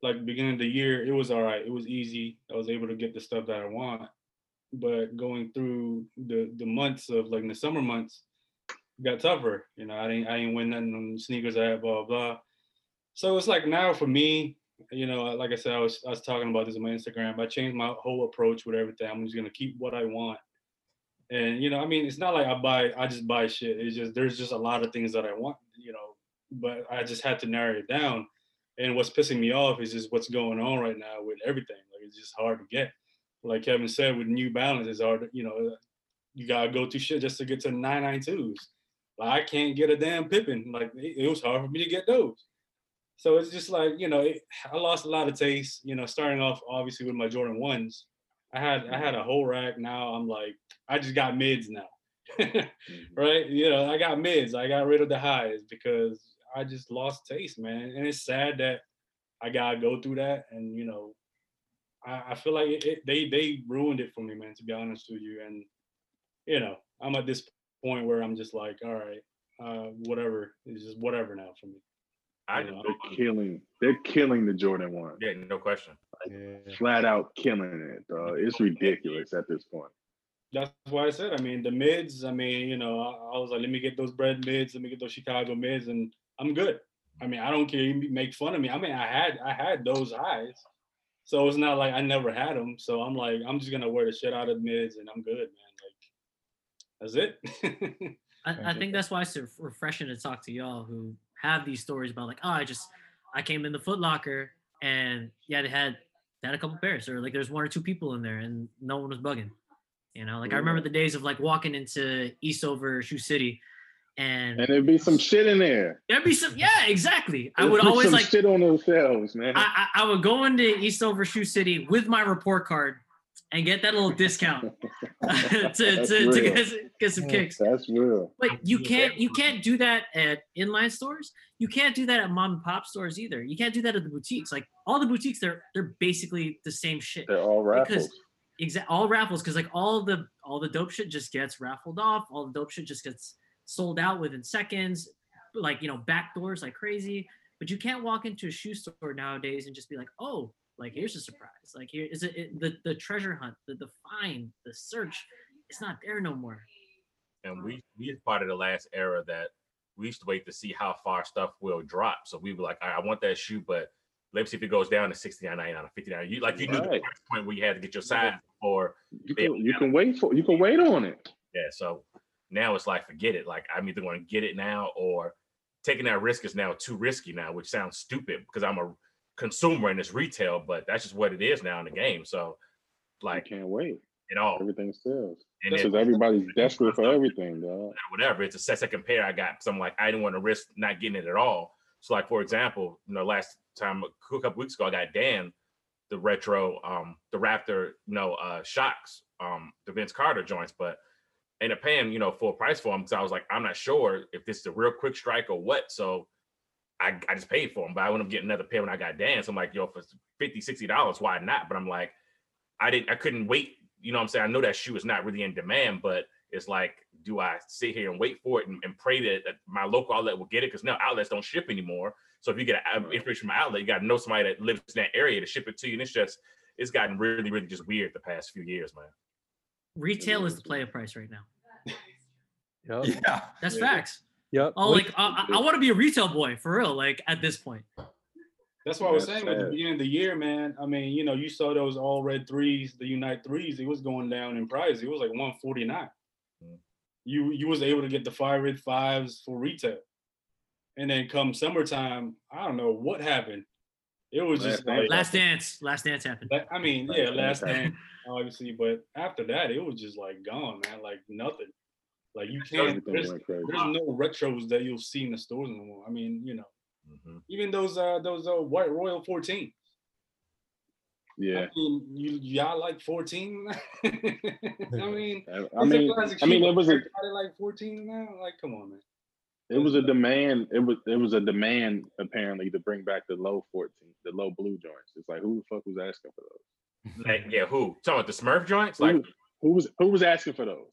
Like beginning of the year, it was all right. It was easy. I was able to get the stuff that I want. But going through the the months of like in the summer months, got tougher. You know, I didn't I didn't win nothing on sneakers I had, blah blah. So it's like now for me, you know, like I said, I was I was talking about this on my Instagram. I changed my whole approach with everything. I'm just gonna keep what I want. And you know, I mean, it's not like I buy, I just buy shit. It's just there's just a lot of things that I want, you know, but I just had to narrow it down. And what's pissing me off is just what's going on right now with everything. Like it's just hard to get. Like Kevin said, with New Balance, it's hard. You know, you gotta go through shit just to get to the 992s. I can't get a damn Pippen. Like it, it was hard for me to get those. So it's just like you know, it, I lost a lot of taste. You know, starting off obviously with my Jordan ones, I had I had a whole rack. Now I'm like, I just got mids now, mm-hmm. right? You know, I got mids. I got rid of the highs because I just lost taste, man. And it's sad that I gotta go through that. And you know, I, I feel like it, it, they they ruined it for me, man. To be honest with you, and you know, I'm at this point where I'm just like, all right, uh, whatever. It's just whatever now for me. I You know, They're killing. They're killing the Jordan one. yeah, no question. Yeah. Flat out killing it. Dog. It's ridiculous at this point. that's why I said, I mean, the mids, I mean, you know, I, I was like, let me get those Bred mids, let me get those Chicago mids, and I'm good. I mean, I don't care. You make fun of me. I mean, I had I had those highs, so it's not like I never had them. So I'm like, I'm just gonna wear the shit out of mids, and I'm good, man. Like, that's it. I, I think that's why it's refreshing to talk to y'all who have these stories about like, oh, I just I came in the Foot Locker and yeah, they had they had a couple pairs or like there's one or two people in there and no one was bugging. You know, like I remember the days of like walking into Eastover Shoe City and, And there'd be some shit in there. there'd be some yeah, exactly. I There'd would always some like shit on those shelves, man. I, I, I would go into Eastover Shoe City with my report card and get that little discount to, to, to get, get some kicks. That's real. But you can't you can't do that at inline stores. You can't do that at mom and pop stores either. You can't do that at the boutiques. Like all the boutiques, they're they're basically the same shit. They're all raffles. Because exact all raffles because like all the all the dope shit just gets raffled off. All the dope shit just gets sold out within seconds. Like you know back doors like crazy. But you can't walk into a shoe store nowadays and just be like, oh, like here's a surprise. Like here is it, it the the treasure hunt, the the find, the search. It's not there no more. and we we as part of the last era that we used to wait to see how far stuff will drop. So we were like, I, I want that shoe, but let's see if it goes down to 69, 99, or 59. You like you knew the price point where you had to get your size before. You can, you can wait for you can wait on it. Yeah. So now it's like forget it. Like I'm either going to get it now or taking that risk is now too risky now, which sounds stupid because I'm a consumer and it's retail, but that's just what it is now in the game. So I like can't wait. at all. Everything sells. And Because everybody's desperate for everything, dog. whatever. It's a set second pair I got. So I'm like, I didn't want to risk not getting it at all. So like for example, you know, last time a couple weeks ago, I got Dan the retro, um, the Raptor, you know, uh, Shox, um, the Vince Carter joints, but ended up paying, you know, full price for them because I was like, I'm not sure if this is a real quick strike or what. So I, I just paid for them, but I would up getting another pair when I got Dan. So I'm like, yo, for 50 $60, why not? But I'm like, I didn't, I couldn't wait. You know what I'm saying? I know that shoe is not really in demand, but it's like, do I sit here and wait for it and, and pray that, that my local outlet will get it? Because now outlets don't ship anymore. So if you get a- information from my outlet, you got to know somebody that lives in that area to ship it to you. And it's just, it's gotten really, really just weird the past few years, man. Retail is the player price right now. Yep. Yeah. That's Yeah. facts. Yep. Oh, like I, I want to be a retail boy for real. Like at this point. That's what I was saying at the sad. beginning of the year, man. I mean, you know, you saw those all red threes, the Unite threes. It was going down in price. It was like 149. Mm. You you was able to get the fire red fives for retail, and then come summertime, I don't know what happened. It was Last just like Last dance. Last dance happened. that- I mean, yeah, last dance, obviously, but after that, it was just like gone, man. Like nothing. Like you can't. There's, went there's no retros that you'll see in the stores anymore. I mean, you know, Mhm. even those uh those uh white Royal 14. Yeah. I mean, you y'all like 14? I mean, I, I it's a mean, I mean, it was a like 14 now. Like, come on, man. it was a demand. It was it was a demand apparently to bring back the low 14, the low blue joints. It's like who the fuck was asking for those? Like, yeah, who? Talking about the Smurf joints? Like, who, who was who was asking for those?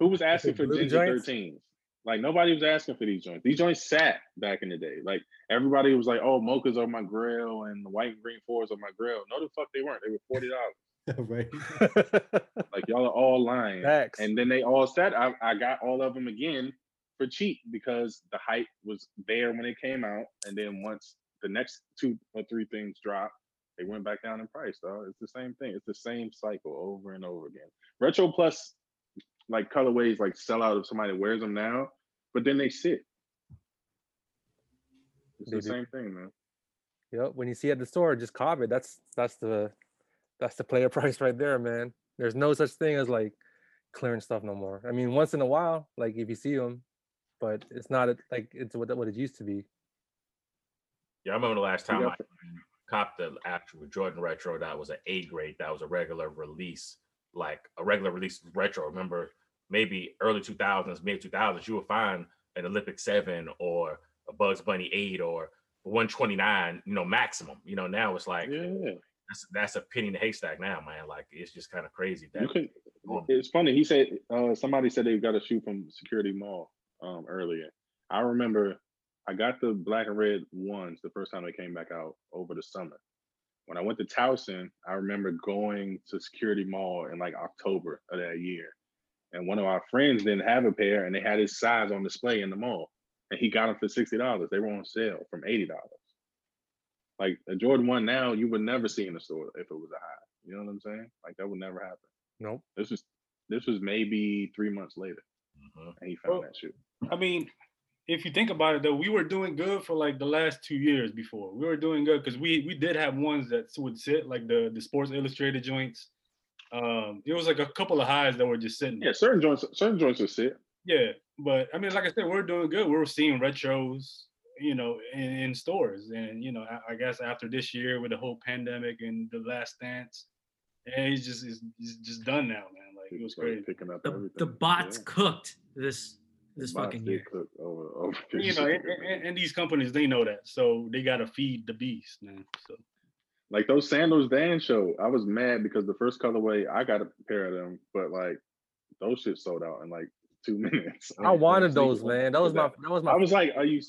Who was asking for Ginger 13s? Like nobody was asking for these joints. These joints sat back in the day. Like everybody was like, "Oh, mochas are my grill and the white and green fours are my grill." No, the fuck they weren't. They were forty dollars. right. Like y'all are all lying. Facts. And then they all said, I, I got all of them again for cheap because the hype was there when it came out. And then once the next two or three things dropped, they went back down in price, though. It's the same thing. It's the same cycle over and over again. Retro Plus, like colorways, like sell out if somebody wears them now, but then they sit. It's They the do. same thing, man. Yep. When you see it at the store, just cop it. That's that's the that's the player price right there, man. There's no such thing as like clearing stuff no more. I mean, once in a while, like if you see them, but it's not a, like it's what what it used to be. yeah, I remember the last time You I copped the actual Jordan retro that was an A grade. That was a regular release, like a regular release retro. Remember, maybe early 2000s, mid 2000s, you would find an Olympic 7 or a Bugs Bunny 8 or 129, you know, maximum. You know, now it's like Yeah. that's that's a penny in the haystack now, man. Like it's just kind of crazy. That You could. It's funny. He said uh, somebody said they got a shoe from Security Mall um, earlier. I remember I got the black and red ones the first time they came back out over the summer. When I went to Towson, I remember going to Security Mall in like October of that year, and one of our friends didn't have a pair, and they had his size on display in the mall, and he got them for sixty dollars. They were on sale from eighty dollars. Like a Jordan one now, you would never see in the store if it was a high. You know what I'm saying? Like that would never happen. Nope. This was this was maybe three months later, mhm. and he found Well, that shoe. I mean, if you think about it though, we were doing good for like the last two years before. We were doing good because we we did have ones that would sit like the the Sports Illustrated joints. Um, it was like a couple of highs that were just sitting. Yeah, certain joints, certain joints will sit. Yeah, but I mean, like I said, we're doing good. We're seeing retros, you know, in, in stores, and you know, I, I guess after this year with the whole pandemic and the Last Dance, and it's just it's, it's just done now, man. Like it was started crazy. picking up The, everything. the bots Yeah. cooked this this Bots fucking year. cook over over. You know, and, and, and these companies they know that, so they gotta feed the beast, man. So like those sandals Dan showed, I was mad because the first colorway I got a pair of them, but like those shit sold out in like two minutes. I And- wanted those, man. That was my that was my I was like, are you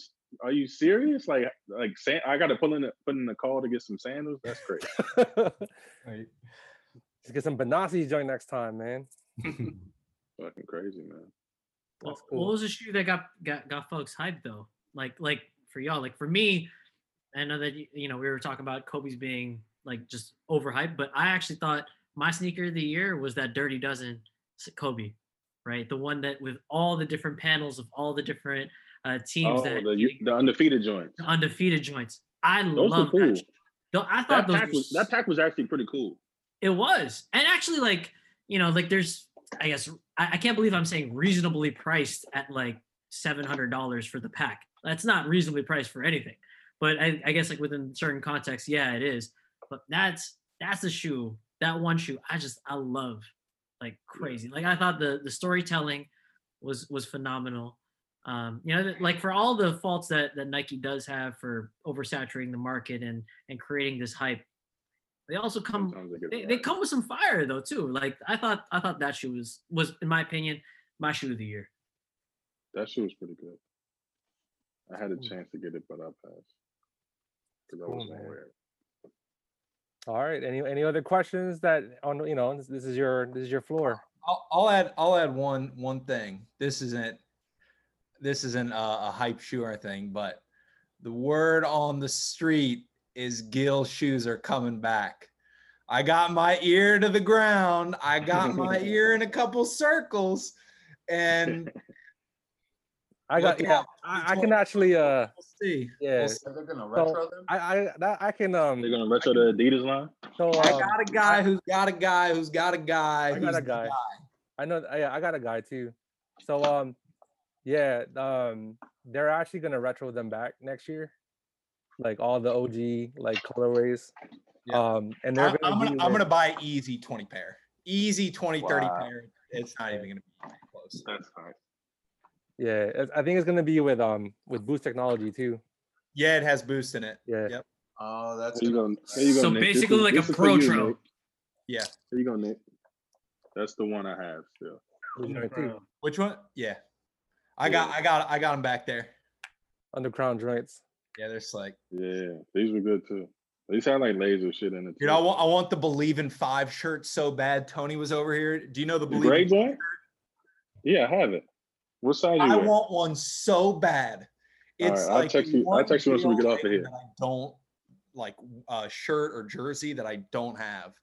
are you serious? Like like san- I got to put in a, put in a call to get some sandals. That's crazy. Right. Let's get some Benassi joint next time, man. Fucking crazy, man. Well, That's What was the shoe that got got got folks hyped though? Like like for y'all, like for me, I know that you know we were talking about Kobe's being like just overhyped, but I actually thought my sneaker of the year was that Dirty Dozen Kobe, right? The one that with all the different panels of all the different uh, teams Oh, that the the undefeated joints. the undefeated joints. I love cool. that. Though I thought That those pack was that pack was actually pretty cool. it was. And actually, like, you know, like there's, I guess, I, I can't believe I'm saying reasonably priced at like seven hundred dollars for the pack. That's not reasonably priced for anything. But I, I guess like within certain contexts, yeah, it is. But that's that's a shoe. That one shoe, I just I love like crazy. Like I thought the the storytelling was was phenomenal. Um, you know, like for all the faults that that Nike does have for oversaturating the market and and creating this hype, they also come they they, it they right. come with some fire though too. Like I thought I thought that shoe was was in my opinion my shoe of the year. That shoe was pretty good. I had a chance to get it, but I passed. Because I Cool, was man. aware. All right. Any any other questions that on you know this, this is your this is your floor. I'll, I'll add I'll add one one thing. This isn't this isn't a, a hype shoe or anything, but the word on the street is Gil shoes are coming back. I got my ear to the ground. I got my ear in a couple circles, and I got yeah. I, I can actually uh we'll see. yeah. We'll see. Are gonna So, retro them? I I that, I can um They're gonna retro the Adidas line. so I um, got a guy who's got a guy who's got a guy. I got who's a the guy. I know I, I got a guy too. So um yeah, um they're actually gonna retro them back next year. Like all the OG like colorways. Yeah. Um and they're I'm, gonna, I'm gonna I'm gonna buy easy 20 pair. Easy 20, 30 pair. It's not even gonna be close. That's fine. Yeah, I think it's gonna be with um with boost technology too. Yeah, it has boost in it. Yeah. Yep. Oh, that's There you gonna go. There you go. So Nick. Basically is- like a is for pro you, Yeah. There you go, Nick. That's the one I have still. Boost. Which one? Yeah. I got I got I got them back there. Underground joints. Yeah, they're like, Yeah, these were good too. These had like laser shit in it. dude. I want I want the Believe in Five shirt so bad. Tony was over here. Do you know the the Believe gray in joint? Yeah, I have it. What size you I wear? want one so bad. It's right, I'll like text you- I'll text you once we get off of thing here. I don't like a shirt or jersey that I don't have.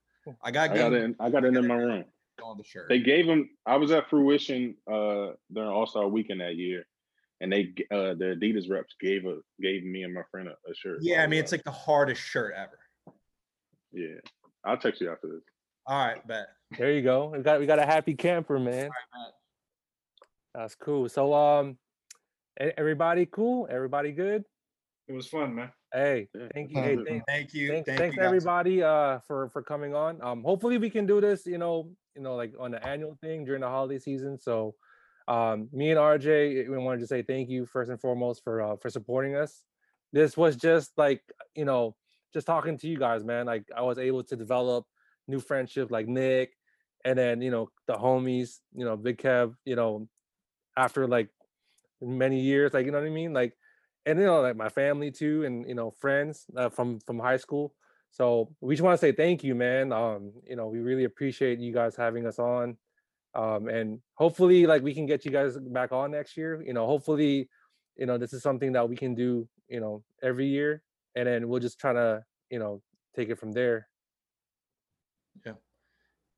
I got I got it. In, I got it in my room. on the shirt. They gave him. I was at Fruition uh during All Star Weekend that year, and they uh the Adidas reps gave a gave me and my friend a, a shirt. yeah, I mean it's like the hardest shirt ever. yeah. I'll text you after this. All right, bet. There you go. We got we got a happy camper, man. That's cool. So um everybody cool? Everybody good? It was fun, man. Hey, thank you. that's Hey, good. thank, Thank you. thanks, thank thanks you everybody uh for for coming on. Um hopefully we can do this, you know, you know, like on the annual thing during the holiday season. So um me and RJ we wanted to say thank you first and foremost for uh for supporting us. This was just like, you know, just talking to you guys, man. Like I was able to develop new friendships like Nick and then, you know, the homies, you know, Big Kev, you know, after like many years, like you know what I mean? Like and you know like my family too and you know friends uh, from from high school. So we just want to say thank you man. Um you know we really appreciate you guys having us on. Um and hopefully like we can get you guys back on next year. You know hopefully you know this is something that we can do you know every year and then we'll just try to you know take it from there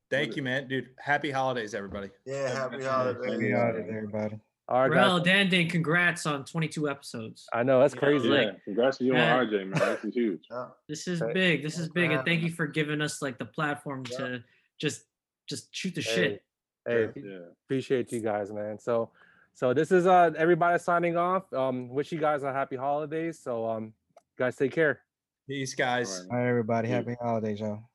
Thank you, man. Dude, happy holidays, everybody. Yeah, happy Happy holidays. Happy holidays, everybody. all right Well, guys Dan Dan, congrats on 22 episodes. i know that's Yeah, crazy like- yeah, congrats to you man. and RJ, man. This is huge. Yeah. This is Right. big. This is big, and thank you for giving us like the platform Yeah. to just just shoot the Hey, shit. hey Yeah. appreciate you guys man so so this is uh everybody signing off um wish you guys a happy holidays so um guys take care Peace, guys. All right, All right, everybody. Yeah. Happy holidays, y'all.